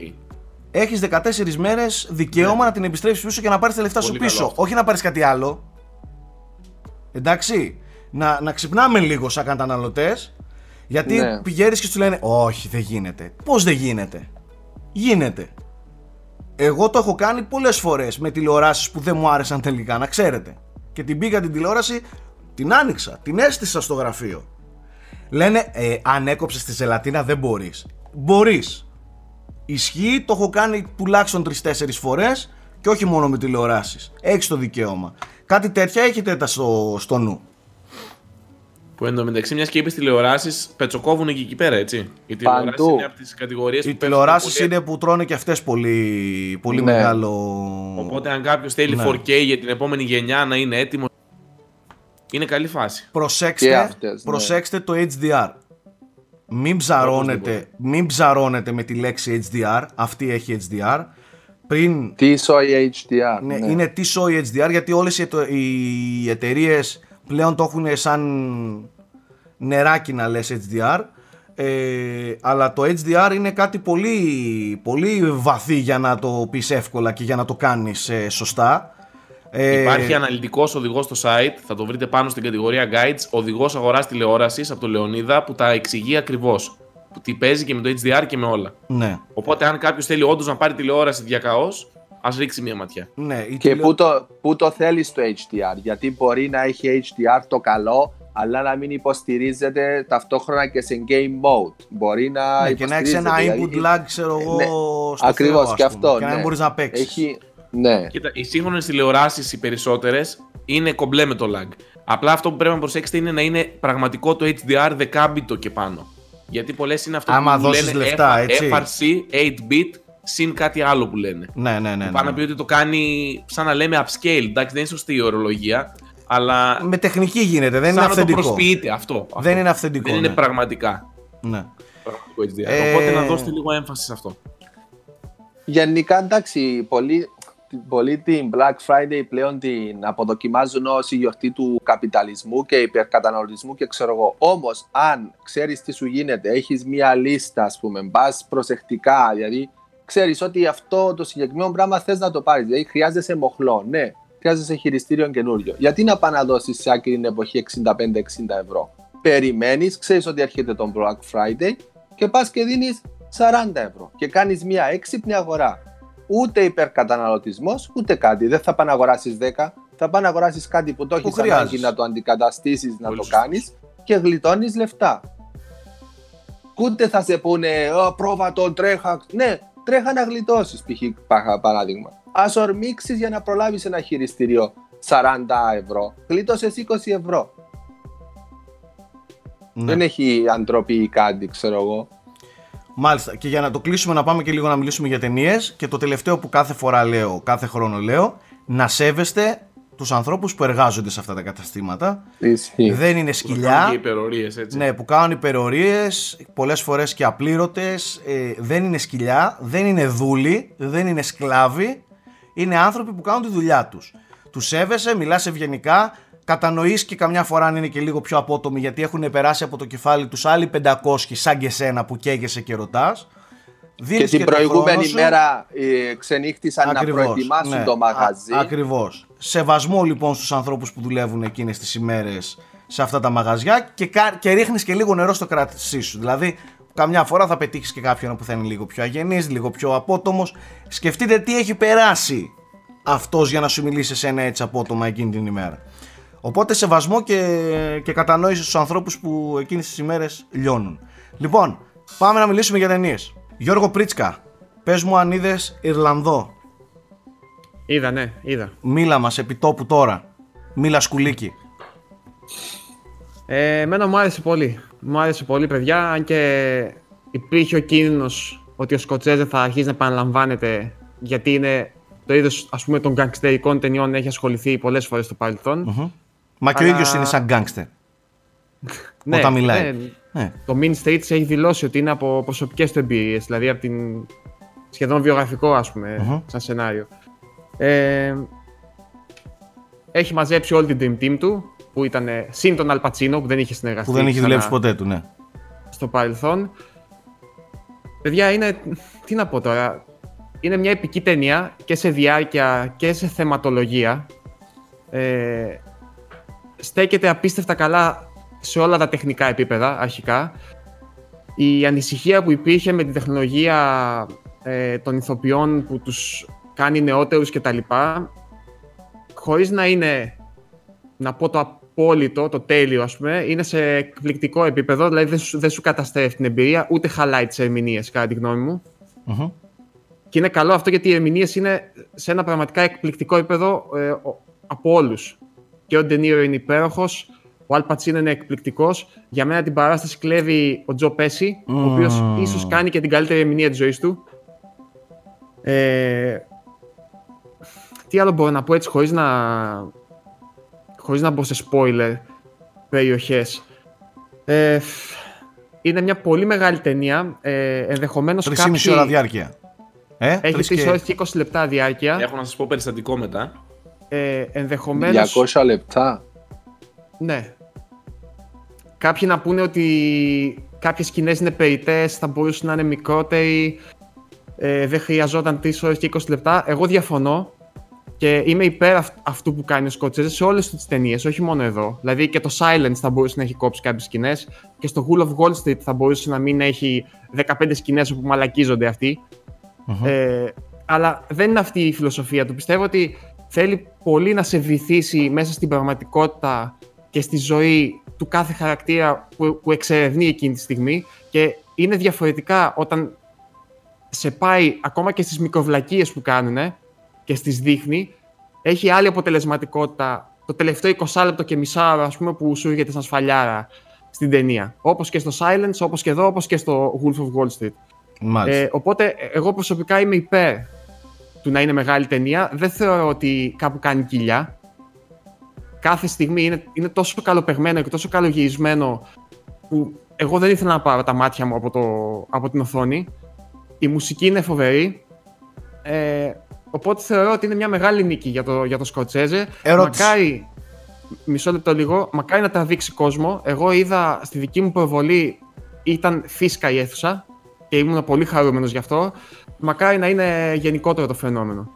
Έχεις 14 μέρες δικαίωμα να την επιστρέψεις πίσω και να πάρεις τα λεφτά σου Ναι. Πολύ καλό πίσω. αυτό. Όχι να πάρεις κάτι άλλο. Εντάξει. Να, να ξυπνάμε λίγο σαν καταναλωτές. Γιατί Ναι. πηγαίνεις και σου λένε Όχι, δεν γίνεται. Πώς δεν γίνεται; Γίνεται. Εγώ το έχω κάνει πολλές φορές με τηλεοράσεις που δεν μου άρεσαν τελικά, να ξέρετε. Και την πήγα την τηλεόραση, την άνοιξα, την έστησα στο γραφείο. Λένε, ε, αν έκοψες τη ζελατίνα δεν μπορείς. Μπορείς. Ισχύει, το έχω κάνει τουλάχιστον 3-4 φορές και όχι μόνο με τηλεοράσεις. Έχεις το δικαίωμα. Κάτι τέτοια έχετε τα στο, στο νου. Που εντωμεταξύ, μιας και είπες τηλεοράσεις, πετσοκόβουν και εκεί πέρα, έτσι; Οι τηλεοράσει Παντού. είναι από τις κατηγορίες Οι τηλεοράσεις είναι που τρώνε και αυτές πολύ, πολύ Ναι. μεγάλο... Οπότε, αν κάποιος θέλει Ναι. 4K για την επόμενη γενιά να είναι έτοιμος. Είναι καλή φάση. Προσέξτε, Και αυτές, ναι. προσέξτε το HDR. Μην ψαρώνετε, μην ψαρώνετε με τη λέξη HDR. Αυτή έχει HDR. Πριν Τι σόι HDR. ναι, ναι. είναι τι σόι HDR γιατί όλες οι, ετο- οι εταιρείες πλέον το έχουν σαν νεράκι να λες HDR ε, αλλά το HDR είναι κάτι πολύ, πολύ βαθύ για να το πεις εύκολα και για να το κάνεις ε, σωστά Ε, Υπάρχει αναλυτικός οδηγός στο site, θα το βρείτε πάνω στην κατηγορία Guides, οδηγός αγοράς τηλεόρασης από τον Λεωνίδα που τα εξηγεί ακριβώς. Που τι παίζει και με το HDR και με όλα. ναι, Οπότε, αν κάποιος θέλει όντως να πάρει τηλεόραση διακαώ, ας ρίξει μία ματιά. ναι, η Και τηλε- πού το, πού το θέλεις το HDR. Γιατί μπορεί να έχει HDR το καλό, αλλά να μην υποστηρίζεται ταυτόχρονα και σε game mode. Μπορεί να ναι, και να έχεις ένα υποστηρίζεται, input δηλαδή- lag ξέρω εγώ Ναι, στο Ακριβώς Θεό, και ας πούμε, αυτό. και να μην ναι. μπορείς να παίξεις Έχει, ναι. Κοίτα, οι σύγχρονες τηλεοράσεις, οι περισσότερες, είναι κομπλέ με το lag. Απλά αυτό που πρέπει να προσέξετε είναι να είναι πραγματικό το HDR δεκάμπιτο και πάνω. Γιατί πολλές είναι αυτό Άμα που δώσεις λένε λεφτά, FR- έτσι. FRC 8-bit συν κάτι άλλο που λένε. ναι, ναι, ναι, ναι. Πάνω να πει ότι το κάνει σαν να λέμε upscale. Εντάξει, δεν είναι σωστή η ορολογία, αλλά με τεχνική γίνεται, δεν είναι σαν να το αυθεντικό προσποιείται αυτό. αυτό. δεν είναι αυθεντικό Δεν είναι ναι. πραγματικά. ναι. Πραγματικό HDR. Ε, Οπότε να δώσετε λίγο έμφαση σε αυτό. Γενικά, εντάξει, πολλοί, πολλοί την Black Friday πλέον την αποδοκιμάζουν ως η γιορτή του καπιταλισμού και υπερκαταναλωτισμού και ξέρω εγώ. Όμως, αν ξέρεις τι σου γίνεται, έχεις μία λίστα, ας πούμε, πας προσεκτικά, δηλαδή ξέρεις ότι αυτό το συγκεκριμένο πράγμα θες να το πάρεις, δηλαδή χρειάζεσαι μοχλό, ναι, χρειάζεσαι χειριστήριο καινούριο. Γιατί να πάει να δώσεις σε άκρη την εποχή 65-60 ευρώ; Περιμένεις, ξέρεις ότι έρχεται τον Black Friday και πας και δίνεις 40 ευρώ και κάνεις μια έξυπνη αγορά. Ούτε υπερκαταναλωτισμός, ούτε κάτι. Δεν θα πάνε να αγοράσεις 10, θα πάνε να αγοράσεις κάτι που το έχεις ανάγκη χρειάζεσαι. να το αντικαταστήσεις, να Πολύ το σωστά. κάνεις και γλιτώνεις λεφτά. Ούτε θα σε πούνε «Ω, πρόβατο, τρέχα. Ναι, τρέχα να γλιτώσεις, π.χ. πα- παράδειγμα. Ας ορμήξεις για να προλάβεις ένα χειριστήριο 40 ευρώ. Γλίτωσες 20 ευρώ. Ναι. Δεν έχει αντροπή ή κάτι, ξέρω εγώ. Μάλιστα. Και για να το κλείσουμε, να πάμε και λίγο να μιλήσουμε για ταινίες. Και το τελευταίο που κάθε φορά λέω, κάθε χρόνο λέω, να σέβεστε τους ανθρώπους που εργάζονται σε αυτά τα καταστήματα. Ισχύει. Δεν είναι Και σκυλιά. υπερορίες, έτσι. Ναι, που κάνουν υπερορίες, πολλές φορές και απλήρωτες. Ε, δεν είναι σκυλιά, δεν είναι δούλοι, δεν είναι σκλάβοι. Είναι άνθρωποι που κάνουν τη δουλειά τους. Τους σέβεσαι, μιλάς ευγενικά, κατανοείς και καμιά φορά αν είναι και λίγο πιο απότομοι γιατί έχουν περάσει από το κεφάλι τους άλλοι 500 σαν και σένα που καίγεσαι και ρωτάς. Και την προηγούμενη μέρα ε, ξενύχτησαν να προετοιμάσουν το μαγαζί. Ακριβώς. Σεβασμό λοιπόν στους ανθρώπους που δουλεύουν εκείνες τις ημέρες σε αυτά τα μαγαζιά και, κα- και ρίχνεις και λίγο νερό στο κράτησή σου. Δηλαδή, καμιά φορά θα πετύχεις και κάποιον που θα είναι λίγο πιο αγενής, λίγο πιο απότομος. Σκεφτείτε τι έχει περάσει αυτός για να σου μιλήσει σε ένα έτσι απότομα εκείνη την ημέρα. Οπότε σεβασμό και, και κατανόηση στους ανθρώπους που εκείνες τις ημέρες λιώνουν. Λοιπόν, πάμε να μιλήσουμε για ταινίες. Γιώργο Πρίτσκα, πες μου αν είδες Ιρλανδό. Είδα, ναι, είδα. Μίλα μας επί τόπου τώρα. Μίλα σκουλίκι. Ε, εμένα μου άρεσε πολύ. Μου άρεσε πολύ, παιδιά, αν και υπήρχε ο κίνδυνος ότι ο Σκοτσέζε θα αρχίσει να επαναλαμβάνεται γιατί είναι το είδος ας πούμε των γκαγκστερικών ταινιών έχει ασχοληθεί πολλές φορές στο παρελθόν. Μμμ. Μα και ο Αλλά- ίδιος είναι σαν γκάγκστερ. Ναι, όταν μιλάει. ναι, Ναι. το Mean Streets έχει δηλώσει ότι είναι από προσωπικές του εμπειρίες, δηλαδή από την σχεδόν βιογραφικό ας πούμε, Μμμ. σαν σενάριο. Ε, έχει μαζέψει όλη την Dream Team του, που ήταν ε, συν τον Αλπατσίνο που δεν είχε συνεργαστεί. Που δεν έχει ξανά δουλέψει ποτέ του, ναι. στο παρελθόν. Παιδιά, είναι. Τι να πω τώρα. Είναι μια επική ταινία και σε διάρκεια και σε θεματολογία. Ε, στέκεται απίστευτα καλά σε όλα τα τεχνικά επίπεδα, αρχικά. Η ανησυχία που υπήρχε με την τεχνολογία ε, των ηθοποιών που τους κάνει νεότερους και τα λοιπά, χωρίς να είναι, να πω το απόλυτο, το τέλειο ας πούμε, είναι σε εκπληκτικό επίπεδο, δηλαδή δεν σου, δεν σου καταστρέφει την εμπειρία, ούτε χαλάει τις ερμηνείες, κατά τη γνώμη μου. Μμμ. Και είναι καλό αυτό γιατί οι ερμηνείες είναι σε ένα πραγματικά εκπληκτικό επίπεδο ε, ο- από όλους. Και ο Ντενίρο είναι υπέροχος, ο Αλ Πατσίνο είναι εκπληκτικός. Για μένα την παράσταση κλέβει ο Τζο Πέση, ο οποίος Μμμ. ίσως κάνει και την καλύτερη ερμηνεία της ζωής του. Ε, τι άλλο μπορώ να πω έτσι χωρίς να, χωρίς να μπω σε spoiler περιοχές. Ε, είναι μια πολύ μεγάλη ταινία. Ε, ενδεχομένως 3,5 κάποιοι... ώρα διάρκεια. Ε, Έχει τρεις 3 και- ώρες και 20 λεπτά διάρκεια. Έχω να σας πω περιστατικό μετά. Ε, ενδεχομένως... 200 λεπτά. Ναι. Κάποιοι να πούνε ότι κάποιες σκηνές είναι περιττές, θα μπορούσαν να είναι μικρότεροι, ε, δεν χρειαζόταν 3 ώρες και 20 λεπτά. Εγώ διαφωνώ και είμαι υπέρ αυ- αυτού που κάνει ο Σκοτσέζε σε όλες τις ταινίες, όχι μόνο εδώ. Δηλαδή και το Silence θα μπορούσε να έχει κόψει κάποιες σκηνές και στο Wool of Wall Street θα μπορούσε να μην έχει 15 σκηνές όπου μαλακίζονται αυτοί. Μμμ. Ε, αλλά δεν είναι αυτή η φιλοσοφία του. Πιστεύω ότι θέλει πολύ να σε βυθίσει μέσα στην πραγματικότητα και στη ζωή του κάθε χαρακτήρα που, που εξερευνεί εκείνη τη στιγμή. Και είναι διαφορετικά όταν σε πάει ακόμα και στις μικροβλακίες που κάνουν και στις δείχνει έχει άλλη αποτελεσματικότητα το τελευταίο 20 λεπτό και μισά ας πούμε που σου έρχεται σαν σφαλιάρα στην ταινία. Όπως και στο Silence, όπως και εδώ, όπως και στο Wolf of Wall Street. Μάλιστα. ε, οπότε, ε, εγώ προσωπικά είμαι υπέρ του να είναι μεγάλη ταινία. Δεν θεωρώ ότι κάπου κάνει κοιλιά. Κάθε στιγμή είναι, είναι τόσο καλοπεγμένο και τόσο καλογυρισμένο που εγώ δεν ήθελα να πάρω τα μάτια μου από, το, από την οθόνη. Η μουσική είναι φοβερή. Ε, οπότε θεωρώ ότι είναι μια μεγάλη νίκη για το, για το Σκοτσέζε. Ερώτηση. Μακάρι, μισό λεπτό λίγο, μακάρι να τραβήξει κόσμο. Εγώ είδα στη δική μου προβολή ήταν φίσκα η αίθουσα και ήμουν πολύ χαρούμενος γι' αυτό. Μακάρι να είναι γενικότερο το φαινόμενο.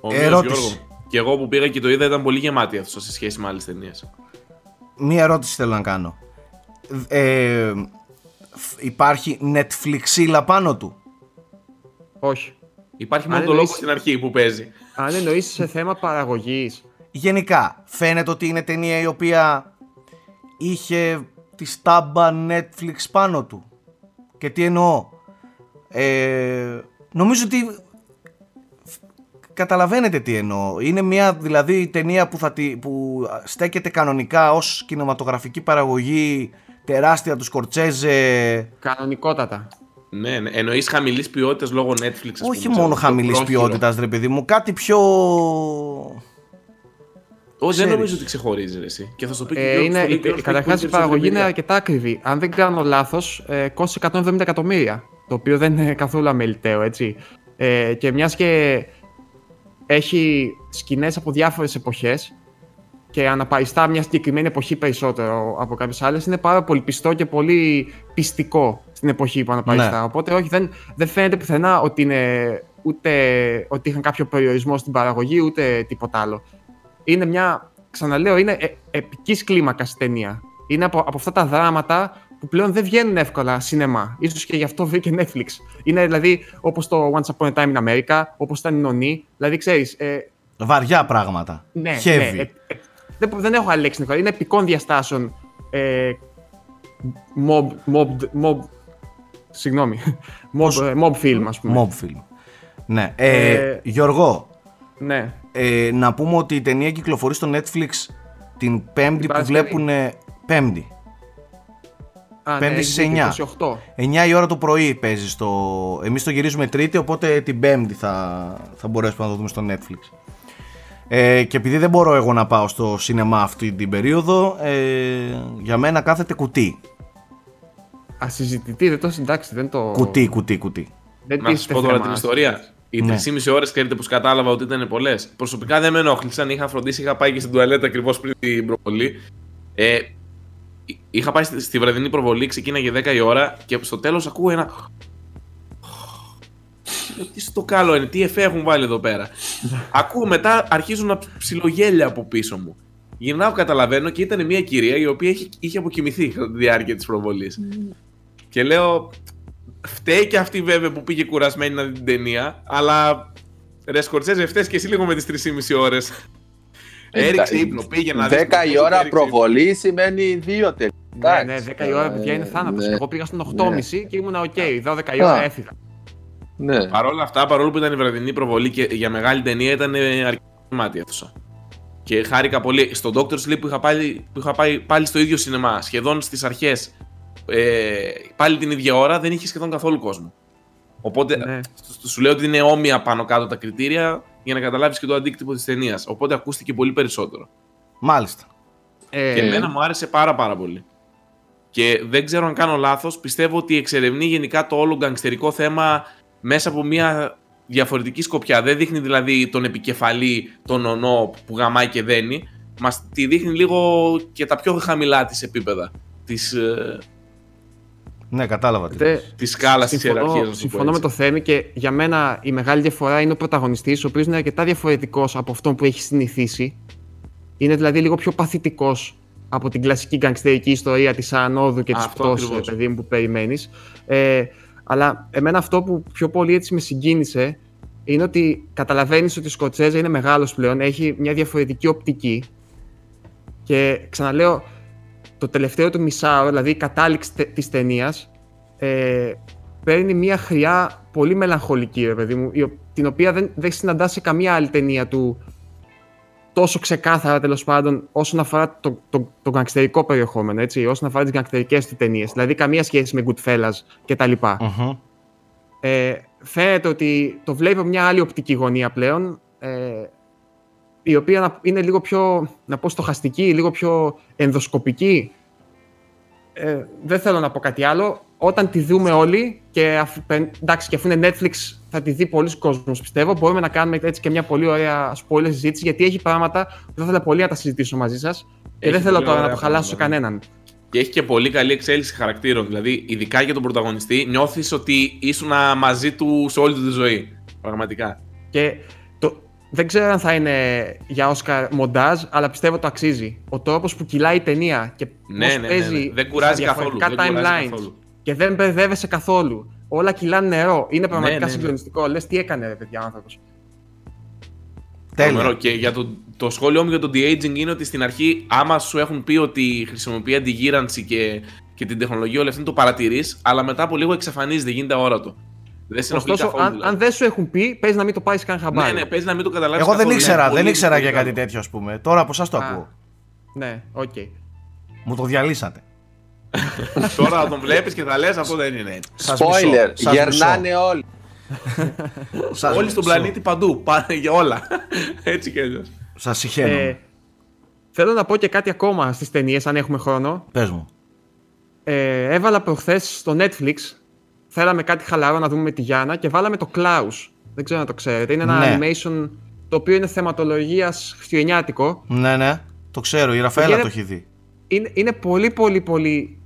Ομοίως, Ερώτηση. Γιώργο. Και εγώ που πήγα και το είδα ήταν πολύ γεμάτη αυτό σε σχέση με άλλες ταινίες. Μία ερώτηση θέλω να κάνω. Ε, φ- υπάρχει Netflixίλα πάνω του; Όχι. Υπάρχει Αν μόνο το εννοείς- λόγο στην αρχή που παίζει. Αν εννοείς σε θέμα παραγωγής, Γενικά, φαίνεται ότι είναι ταινία η οποία είχε τη στάμπα Netflix πάνω του; Και τι εννοώ. Ε, νομίζω ότι καταλαβαίνετε τι εννοώ. Είναι μια δηλαδή ταινία που, θα τη, που στέκεται κανονικά ως κινηματογραφική παραγωγή τεράστια του Σκορτσέζε. Κανονικότατα. Ναι, ναι. εννοείς χαμηλής ποιότητας λόγω Netflix. ας Όχι πούμε, μόνο ξέρω, χαμηλής πρόχειρο. ποιότητας, ρε παιδί μου, κάτι πιο. Όχι, δεν ξέρεις. νομίζω ότι ξεχωρίζεις ρε, εσύ. Και θα σου το πει και ο Ε, Γιώργος, είναι, το λέει και ο Γιώργος που Καταρχάς έχει η πολύ παραγωγή είναι περισσότερη αρκετά ακριβή. Αν δεν κάνω λάθος, ε, κόστησε 170 εκατομμύρια. Το οποίο δεν είναι καθόλου αμεληταίο, έτσι. Ε, και μιας και έχει σκηνές από διάφορες εποχές και αναπαριστά μια συγκεκριμένη εποχή περισσότερο από κάποιες άλλες, είναι πάρα πολύ πιστό και πολύ πιστικό στην εποχή που αναπαριστά. Ναι. Οπότε, όχι, δεν, δεν φαίνεται πουθενά ότι είναι ούτε ότι είχαν κάποιο περιορισμό στην παραγωγή, ούτε τίποτα άλλο. Είναι μια, ξαναλέω, είναι ε, επικής κλίμακας ταινία. Είναι από, από αυτά τα δράματα που πλέον δεν βγαίνουν εύκολα σινεμά. Ίσως και γι' αυτό βρήκε Netflix. Είναι δηλαδή όπως το Once Upon a Time in America, όπως ήταν η Νονή. Δηλαδή, ξέρεις, ε, Βαριά πράγματα. ναι, Heavy. ναι, ε, ε, δεν, δεν έχω άλλη λέξη. να πω. Είναι επικών διαστάσεων. Ε, mob, mob, mob, συγγνώμη. Mob, ε, mob film, ας πούμε. Mob film. Ναι. Ε, Ε, Γιώργο, Ναι. Ε, να πούμε ότι η ταινία κυκλοφορεί στο Netflix την Πέμπτη που Παρασκευή. βλέπουν. Πέμπτη. Α, Πέμπτη ναι, στις έχει δίκιο, 9. 28. 9 η ώρα το πρωί παίζει στο. Εμείς το γυρίζουμε Τρίτη, οπότε την Πέμπτη θα, θα μπορέσουμε να το δούμε στο Netflix. Ε, και επειδή δεν μπορώ εγώ να πάω στο σινεμά αυτή την περίοδο, ε, για μένα κάθεται κουτί. Ασυζητητή, δεν το συντάξει, δεν το. Κουτί, κουτί, κουτί. Δεν Να σας τίθεται πω τώρα θέμα. την ιστορία. Οι Ναι. 3,5 ώρες ξέρετε πως κατάλαβα ότι ήταν πολλές. Προσωπικά δεν με ενόχλησαν. Είχα φροντίσει, είχα πάει και στην τουαλέτα ακριβώς πριν την προβολή. Ε, είχα πάει στη, στη βραδινή προβολή, ξεκίναγε 10 η ώρα και στο τέλος ακούω ένα. Ε, Τι στο καλό είναι, τι εφέ έχουν βάλει εδώ πέρα. ακούω μετά, αρχίζουν να ψιλογέλια από πίσω μου. Γυρνάω, καταλαβαίνω και ήταν μια κυρία η οποία είχε, είχε αποκοιμηθεί κατά τη διάρκεια της προβολής. Και λέω, Φταίει και αυτή βέβαια που πήγε κουρασμένη να δει την ταινία, αλλά ρε Σκορτσέζε, φταίεις και εσύ λίγο με τις 3,5 ώρες. Έριξε ύπνο, πήγε να δεις. 10 η ώρα προβολή σημαίνει δύο τελικά. Ναι, ναι, 10 η ώρα παιδιά είναι θάνατος. Ναι. Εγώ πήγα στον 8.30 και ήμουν οκ. 12 η ώρα Α. έφυγα. Ναι. Παρ' όλα αυτά, παρόλο που ήταν η βραδινή προβολή και για μεγάλη ταινία ήταν ε, αρκετά γεμάτη η αίθουσα. Και χάρηκα πολύ. Στο Doctor Sleep που είχα, πάλι, που είχα πάει πάλι στο ίδιο σινεμά, σχεδόν στις αρχές, ε, πάλι την ίδια ώρα, δεν είχε σχεδόν καθόλου κόσμο. Οπότε Ναι. σου- σου λέω ότι είναι όμοια πάνω κάτω τα κριτήρια για να καταλάβεις και το αντίκτυπο της ταινίας. Οπότε ακούστηκε πολύ περισσότερο. Μάλιστα. Ε, Και εμένα μου άρεσε πάρα πάρα πολύ. Και δεν ξέρω αν κάνω λάθος, πιστεύω ότι εξερευνεί γενικά το όλο γκαγκστερικό θέμα μέσα από μια διαφορετική σκοπιά. Δεν δείχνει δηλαδή τον επικεφαλή, τον ονό που γαμάει και δένει. Μας τη δείχνει λίγο και τα πιο χαμηλά της επίπεδα της, ε, Ναι, κατάλαβα. τι τε- της σκάλας της συμφωνώ, ιεραρχίας. να το πω συμφωνώ με έτσι. το Θέμη και για μένα η μεγάλη διαφορά είναι ο πρωταγωνιστής, ο οποίος είναι αρκετά διαφορετικός από αυτόν που έχει συνηθίσει. Είναι δηλαδή λίγο πιο παθητικός από την κλασική γκαγκστερική ιστορία της ανόδου και της Αυτό πτώσης, ακριβώς. ρε παιδί μου, που περιμένεις. Ε, αλλά εμένα αυτό που πιο πολύ έτσι με συγκίνησε είναι ότι καταλαβαίνεις ότι ο Σκοτσέζα είναι μεγάλος πλέον, έχει μια διαφορετική οπτική και ξαναλέω, το τελευταίο του μισάωρο, δηλαδή η κατάληξη τε- της ταινίας, ε, παίρνει μια χρειά πολύ μελαγχολική, ρε παιδί μου, η ο- την οποία δεν, δεν συναντάς σε καμία άλλη ταινία του τόσο ξεκάθαρα τέλος πάντων όσον αφορά το, το, το γκαγκστερικό περιεχόμενο, έτσι, όσον αφορά τις γκαγκστερικές του ταινίες. Δηλαδή, καμία σχέση με Goodfellas κτλ. Μμμ. Ε, φαίνεται ότι το βλέπει από μια άλλη οπτική γωνία πλέον, ε, η οποία να- είναι λίγο πιο, να πω, στοχαστική, λίγο πιο ενδοσκοπική. Ε, δεν θέλω να πω κάτι άλλο. Όταν τη δούμε όλοι, και αφ, πε- εντάξει, και αφού είναι Netflix θα τη δει πολλοί κόσμος πιστεύω, μπορούμε να κάνουμε έτσι και μια πολύ ωραία spoiler συζήτηση, γιατί έχει πράγματα που θα ήθελα πολύ να τα συζητήσω μαζί σας και Έχει δεν θέλω πολύ τώρα να ωραία το χαλάσω σε πράγματα, κανέναν. Και έχει και πολύ καλή εξέλιξη χαρακτήρων. Δηλαδή, ειδικά για τον πρωταγωνιστή, νιώθεις ότι ήσουν μαζί του σε όλη του τη ζωή. Πραγματικά. Και το, δεν ξέρω αν θα είναι για Όσκαρ μοντάζ, αλλά πιστεύω το αξίζει. Ο τρόπος που κυλάει η ταινία και Ναι, πώς ναι, ναι, παίζει ναι. Δεν κουράζει στα καθόλου, διαφορετικά δεν κουράζει timelines καθόλου. και δεν μπερδεύεσαι καθόλου. Όλα κυλάνε νερό. Είναι πραγματικά ναι, ναι. συγκλονιστικό. Λες τι έκανε ρε παιδιά ο άνθρωπος. Τρομερό. Τέλεια. Και για το, το σχόλιο μου για το de-aging είναι ότι στην αρχή, άμα σου έχουν πει ότι χρησιμοποιεί αντιγήρανση και, και την τεχνολογία, όλα αυτά το παρατηρείς, αλλά μετά από λίγο εξαφανίζεται, γίνεται αόρατο. Δεν σε ενοχλεί Ωστόσο, καθόλου, αν, δηλαδή. αν δεν σου έχουν πει, παίζει να μην το πάρεις καν Ναι, χαμπάρι. ναι, παίζει να μην το καταλάβεις. Εγώ δεν ήξερα, δεν ήξερα για κάτι τέτοιο, ας πούμε. Τώρα από εσάς το Α. ακούω. Ναι, οκ. Μου το διαλύσατε. Τώρα τον βλέπεις και θα λες αυτό δεν είναι έτσι. Σας Spoiler, μισώ, σας γερνάνε όλοι. μισώ. Σας Όλοι στον μισώ. πλανήτη παντού. Πάνε για όλα. Έτσι κι αλλιώς. Σας συχαίνομαι. Ε, θέλω να πω και κάτι ακόμα στις ταινίες, αν έχουμε χρόνο. Πες μου. Ε, έβαλα προχθές στο Netflix. Θέλαμε κάτι χαλαρό να δούμε με τη Γιάννα και βάλαμε το Klaus. Δεν ξέρω αν το ξέρετε. Είναι ένα Ναι. animation το οποίο είναι θεματολογίας χριστουγεννιάτικο. Ναι, ναι. Το ξέρω, η Ραφαέλα Είναι- το έχει δει. Είναι, είναι πολύ πολύ πολύ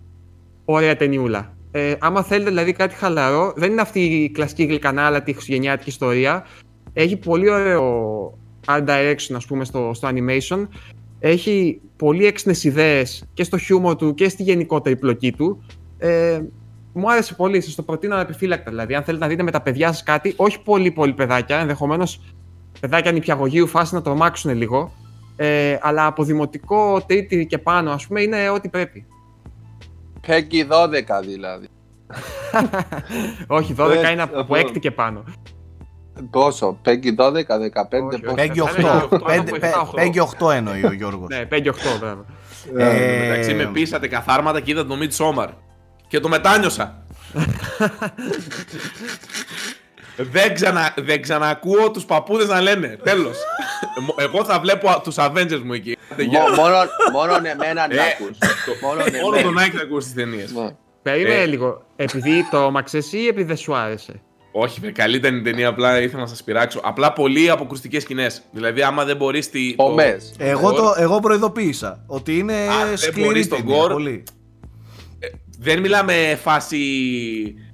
ωραία ταινιούλα. Ε, άμα θέλετε δηλαδή κάτι χαλαρό, δεν είναι αυτή η κλασική γλυκανάλατη χριστουγεννιάτικη ιστορία. Έχει πολύ ωραίο art direction ας πούμε στο, στο animation. Έχει πολύ έξυπνες ιδέες και στο χιούμορ του και στη γενικότερη πλοκή του. Ε, μου άρεσε πολύ, σας το προτείνω ανεπιφύλακτα δηλαδή. Αν θέλετε να δείτε με τα παιδιά σας κάτι, όχι πολύ πολύ παιδάκια, ενδεχομένως παιδάκια νηπιαγωγείου φάση να τρομάξουν λίγο. Ε, αλλά από δημοτικό τρίτη και πάνω, ας πούμε, είναι ό,τι πρέπει. Πέγγι 12 δηλαδή. Όχι, 12 Ε, είναι από αυτό. έκτη και πάνω. Πόσο, Πέγγι 12, 15, Όχι, πόσο; Πέγγι Πέγγι 8. οκτώ, Πέντε- από πέ- εφτά, οχτώ. Πέγγι 8 εννοεί ο Γιώργος. ναι, 5-8 βέβαια. Ε, Εντάξει, με πείσατε καθάρματα και είδα το Midsommar. Και το μετάνιωσα. δεν, ξανα, δεν ξανακούω τους παππούδες να λένε. Τέλος. Εγώ θα βλέπω τους Avengers μου εκεί. Άντε, γεια. Μο- Μόνο, μόνο εμένα να Ε, ακούς. Μόνο Μόνο εμένα. τον Nike θα ακούσει τις ταινίες. Ναι. Περίμενε Ε. λίγο. Επειδή το έμαξες ή επειδή δεν σου άρεσε; Όχι, βρε, καλή ήταν η ταινία, απλά ήθελα να σας πειράξω. Απλά πολύ αποκρουστικέ σκηνές. Δηλαδή, άμα δεν μπορείς. Τη... το- Ομές. Εγώ, το, εγώ προειδοποίησα ότι είναι Αν δεν σκληρή μπορείς τον ταινία, γκορ, πολύ. Δεν μιλάμε φάση.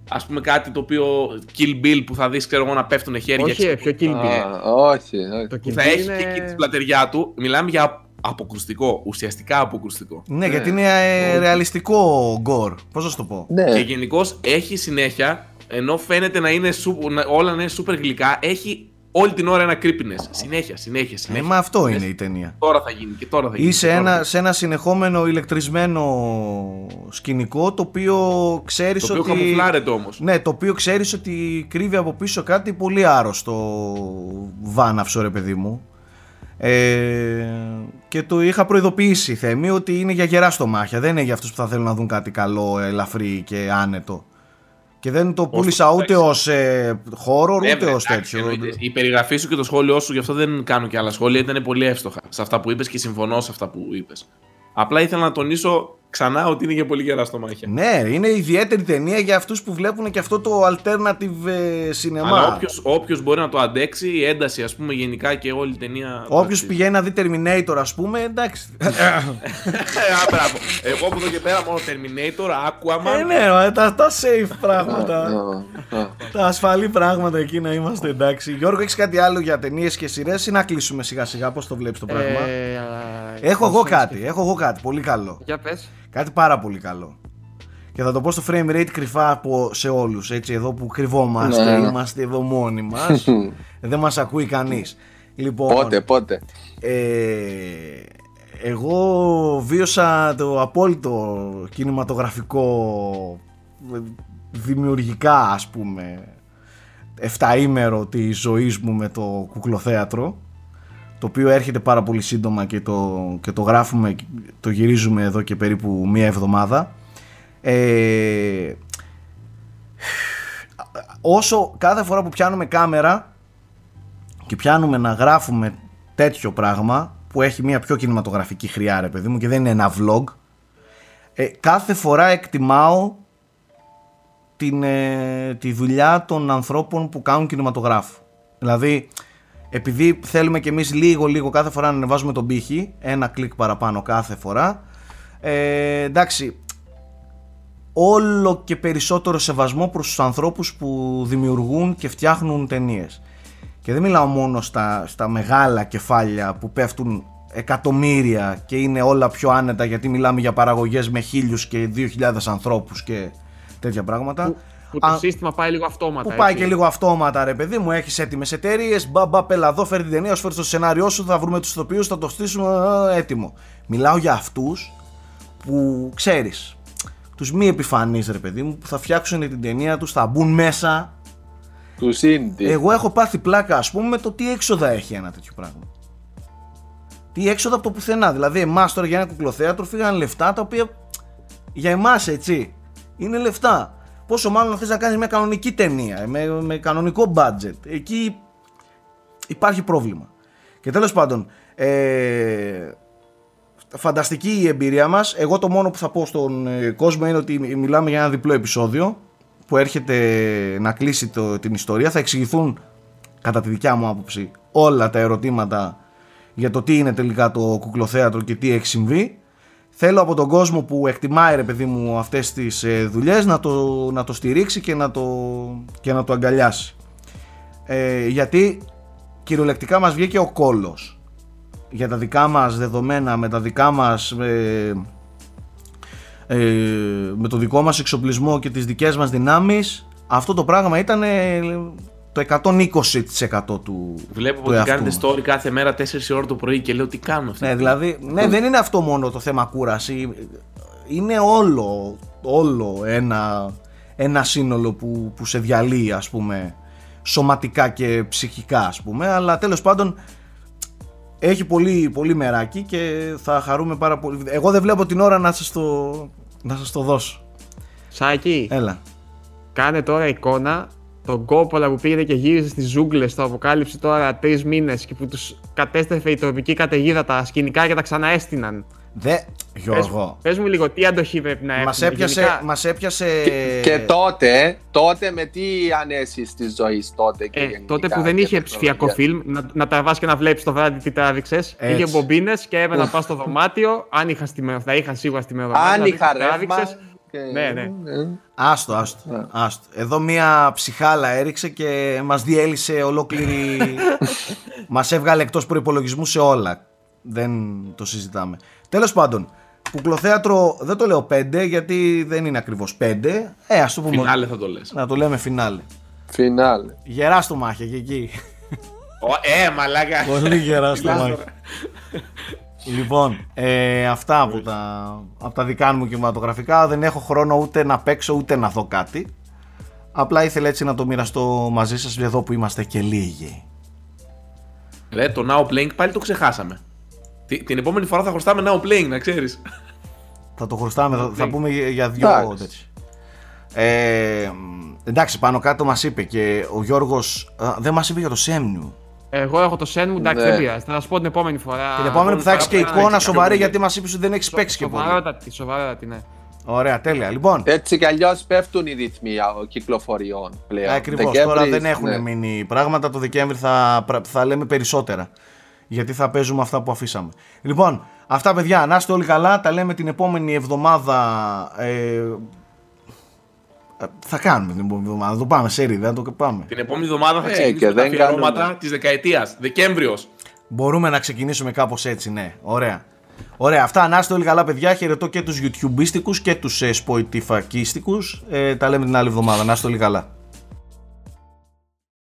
Α πούμε κάτι το οποίο. Kill Bill που θα δεις, ξέρω εγώ, να πέφτουν χέρια. Όχι, ξέρω, ε, πιο Kill Bill. Α, Όχι, όχι. Το που Kill θα Bill έχει είναι... και εκεί τη πλατεριά του. Μιλάμε για αποκρουστικό. Ουσιαστικά αποκρουστικό. Ναι, γιατί είναι ε, ρεαλιστικό γκορ. Πώς να σου το πω; Και Ναι, γενικώς έχει συνέχεια, ενώ φαίνεται να είναι σου, να- όλα να είναι super γλυκά, έχει όλη την ώρα ένα creepiness. Συνέχεια, συνέχεια, Ε, συνέχεια. μα αυτό είναι η ταινία. Τώρα θα γίνει και τώρα θα γίνει. Είσαι και τώρα θα ένα, γίνει. σε ένα συνεχόμενο ηλεκτρισμένο σκηνικό το οποίο ξέρεις Το οποίο ότι... καμουφλάρεται όμως. Ναι, το οποίο ξέρεις ότι κρύβει από πίσω κάτι πολύ άρρωστο βάναυσο ρε παιδί μου. Ε, και το είχα προειδοποιήσει Θέμη ότι είναι για γερά στομάχια. Δεν είναι για αυτούς που θα θέλουν να δουν κάτι καλό, ελαφρύ και άνετο. Και δεν το πούλησα ούτε ως ε, horror ούτε Βέβαια, ως εντάξει, τέτοιο. εννοείται. Η περιγραφή σου και το σχόλιο σου, γι' αυτό δεν κάνω και άλλα σχόλια, ήταν πολύ εύστοχα σε αυτά που είπες και συμφωνώ σε αυτά που είπες. Απλά ήθελα να τονίσω ξανά ότι είναι για πολύ γερά στο μάχια. Ναι, είναι ιδιαίτερη ταινία για αυτούς που βλέπουν και αυτό το alternative ε, cinema. Αλλά όποιος μπορεί να το αντέξει, η ένταση, ας πούμε, γενικά και όλη η ταινία. Όποιος αξίζει. πηγαίνει να δει Terminator, ας πούμε, εντάξει. Ε, α, μπράβο. Εγώ από εδώ και πέρα μόνο Terminator, Aquaman. ε, ναι, ε, τα, τα safe πράγματα. Α, α. τα ασφαλή πράγματα εκεί να είμαστε εντάξει. Γιώργο, έχεις κάτι άλλο για ταινίες και σειρές ή να κλείσουμε σιγά σιγά, πώς το βλέπεις το πράγμα; Ε, αλλά- έχω εγώ πώς να κάτι, σκεφτώ. έχω εγώ κάτι, πολύ καλό. Για πες. Κάτι πάρα πολύ καλό. Και θα το πω στο frame rate κρυφά από, σε όλους, έτσι, εδώ που κρυβόμαστε, Ναι, ναι. είμαστε εδώ μόνοι μας, δεν μας ακούει κανείς. Λοιπόν, Πότε, πότε; Ε, εγώ βίωσα το απόλυτο κινηματογραφικό ε, δημιουργικά ας πούμε εφταήμερο της ζωής μου με το κουκλοθέατρο το οποίο έρχεται πάρα πολύ σύντομα και το, και το γράφουμε, το γυρίζουμε εδώ και περίπου μία εβδομάδα. Ε, όσο κάθε φορά που πιάνουμε κάμερα και πιάνουμε να γράφουμε τέτοιο πράγμα που έχει μια πιο κινηματογραφική χρειά ρε παιδί μου και δεν είναι ένα vlog ε, κάθε φορά εκτιμάω την, ε, τη δουλειά των ανθρώπων που κάνουν κινηματογράφο. Δηλαδή επειδή θέλουμε κι εμείς λίγο λίγο κάθε φορά να ανεβάζουμε τον πύχη ένα κλικ παραπάνω κάθε φορά ε, εντάξει όλο και περισσότερο σεβασμό προς τους ανθρώπους που δημιουργούν και φτιάχνουν ταινίες και δεν μιλάω μόνο στα, στα μεγάλα κεφάλια που πέφτουν εκατομμύρια και είναι όλα πιο άνετα γιατί μιλάμε για παραγωγές με χίλιους και δύο χιλιάδες ανθρώπους και τέτοια πράγματα. Που, που το Α, σύστημα πάει λίγο αυτόματα. που πάει έτσι. και λίγο αυτόματα, ρε παιδί μου. Έχεις έτοιμες εταιρείες. Μπαμπα, πέλα εδώ, φέρει την ταινία, σου φέρει το σενάριό σου, θα βρούμε τους ηθοποιούς, θα το στήσουμε α, έτοιμο. Μιλάω για αυτούς που ξέρεις, τους μη επιφανείς, ρε παιδί μου, που θα φτιάξουν την ταινία τους, θα μπουν μέσα, Τους indie. Εγώ έχω πάθει πλάκα, ας πούμε, με το τι έξοδα έχει ένα τέτοιο πράγμα. Τι έξοδα από το πουθενά. Δηλαδή, εμάς τώρα για ένα κουκλοθέατρο φύγαν λεφτά τα οποία για εμάς έτσι είναι λεφτά. Πόσο μάλλον θες να κάνεις μια κανονική ταινία, με, με κανονικό budget. Εκεί υπάρχει πρόβλημα. Και τέλος πάντων, ε, φανταστική η εμπειρία μας. Εγώ το μόνο που θα πω στον ε, κόσμο είναι ότι μιλάμε για ένα διπλό επεισόδιο που έρχεται να κλείσει το, την ιστορία. Θα εξηγηθούν, κατά τη δικιά μου άποψη, όλα τα ερωτήματα για το τι είναι τελικά το κουκλοθέατρο και τι έχει συμβεί. Θέλω από τον κόσμο που εκτιμάει ρε παιδί μου αυτές τις ε, δουλειές να το, να το στηρίξει και να το, και να το αγκαλιάσει. Ε, γιατί κυριολεκτικά μας βγήκε ο κόλος για τα δικά μας δεδομένα, με τα δικά μας ε, ε, με το δικό μας εξοπλισμό και τις δικές μας δυνάμεις αυτό το πράγμα ήταν το 120% του Βλέπω του ότι εαυτού κάνετε μας. story κάθε μέρα 4 ώρα το πρωί και λέω τι κάνω αυτή. Ναι, δηλαδή, ναι, δεν είναι αυτό μόνο το θέμα κούραση. Είναι όλο, όλο ένα, ένα σύνολο που, που σε διαλύει, ας πούμε, σωματικά και ψυχικά, ας πούμε. Αλλά τέλος πάντων, έχει πολύ, πολύ μεράκι και θα χαρούμε πάρα πολύ. Εγώ δεν βλέπω την ώρα να σας το, να σας το δώσω. Σάκη, Έλα. κάνε τώρα εικόνα τον κόπολα που πήγαινε και γύριζε στις ζούγκλες στο αποκάλυψη τώρα τρεις μήνες και που τους κατέστρεφε η τροπική καταιγίδα τα σκηνικά και τα ξαναέστηναν. Δε, Γιώργο. Πες μου λίγο τι αντοχή πρέπει να Μας έχουμε. έπιασε, Γενικά, μας έπιασε... Και τότε, τότε με τι ανέσεις της ζωής τότε και ε, γενικά τότε που και δεν είχε τεχνολογία; ψηφιακό φιλμ, να, να τραβάς και να βλέπεις το βράδυ τι τράβηξες. Έτσι. Είχε μπομπίνες και έπαιρνα να πα στο δωμάτιο. Αν είχα στιμερο... θα είχαν σίγουρα στιμερωμένο. Αν να δεις είχα τι ρεύμα. Τράβηξες. και- Ναι, ναι. Άστο, άστο, Ναι. άστο. Εδώ μία ψυχάλα έριξε και μας διέλυσε ολόκληρη... μας έβγαλε εκτός προϋπολογισμού σε όλα. Δεν το συζητάμε. Τέλος πάντων, κουκλοθέατρο δεν το λέω 5 γιατί δεν είναι ακριβώς 5. Ε, ας το πούμε... Φινάλε θα το λες. Να το λέμε φινάλε. Φινάλε. Γερά στο μάχη και εκεί. Ω, Ε, μαλάκα. Πολύ γερά στο Μιλάς μάχη. τώρα. Λοιπόν, ε, αυτά από τα, από τα δικά μου κινηματογραφικά. Δεν έχω χρόνο ούτε να παίξω ούτε να δω κάτι. Απλά ήθελα έτσι να το μοιραστώ μαζί σας εδώ που είμαστε και λίγοι. Ρε, το Now Playing πάλι το ξεχάσαμε. Τι- Την επόμενη φορά θα χρωστάμε Now Playing, να ξέρεις. Θα το χρωστάμε, θα, θα Ναι. πούμε για- για δυο Εντάξει. τέτοιοι. Ε, εντάξει, πάνω κάτω μας είπε και ο Γιώργος α, δεν μας είπε για το Σέμνιου. Εγώ έχω το σεν μου, εντάξει, Ναι. δεν πειράζει. Θα σας πω την επόμενη φορά. Την επόμενη που θα έχεις και φορά εικόνα να σοβαρή έχεις γιατί μας είπες ότι δεν έχεις παίξει και πολύ. Σοβαρότατη, σοβαρότατη, ναι. Ωραία, τέλεια. Λοιπόν, Έτσι κι αλλιώς πέφτουν οι ρυθμοί α, κυκλοφοριών πλέον. Ακριβώς. Τώρα Δεκέμβρης, δεν έχουν ναι. μείνει πράγματα. Το Δεκέμβρη θα, πρα- θα λέμε περισσότερα. Γιατί θα παίζουμε αυτά που αφήσαμε. Λοιπόν, αυτά παιδιά, να είστε όλοι καλά. Τα λέμε την επόμενη εβδομάδα. Ε, ε, θα κάνουμε την επόμενη εβδομάδα. Το πάμε σε ρίδα, το πάμε. Την επόμενη εβδομάδα θα Ε, ξεκινήσουμε και τα δεν αφιερώματα κάνουμε. της δεκαετίας. Δεκέμβριος. Μπορούμε να ξεκινήσουμε κάπως έτσι, ναι. Ωραία. Ωραία, αυτά να είστε όλοι καλά, παιδιά. Χαιρετώ και τους YouTubeίστικους και τους ε, Spotifyίστικους. Ε, τα λέμε την άλλη εβδομάδα. Να είστε όλοι καλά.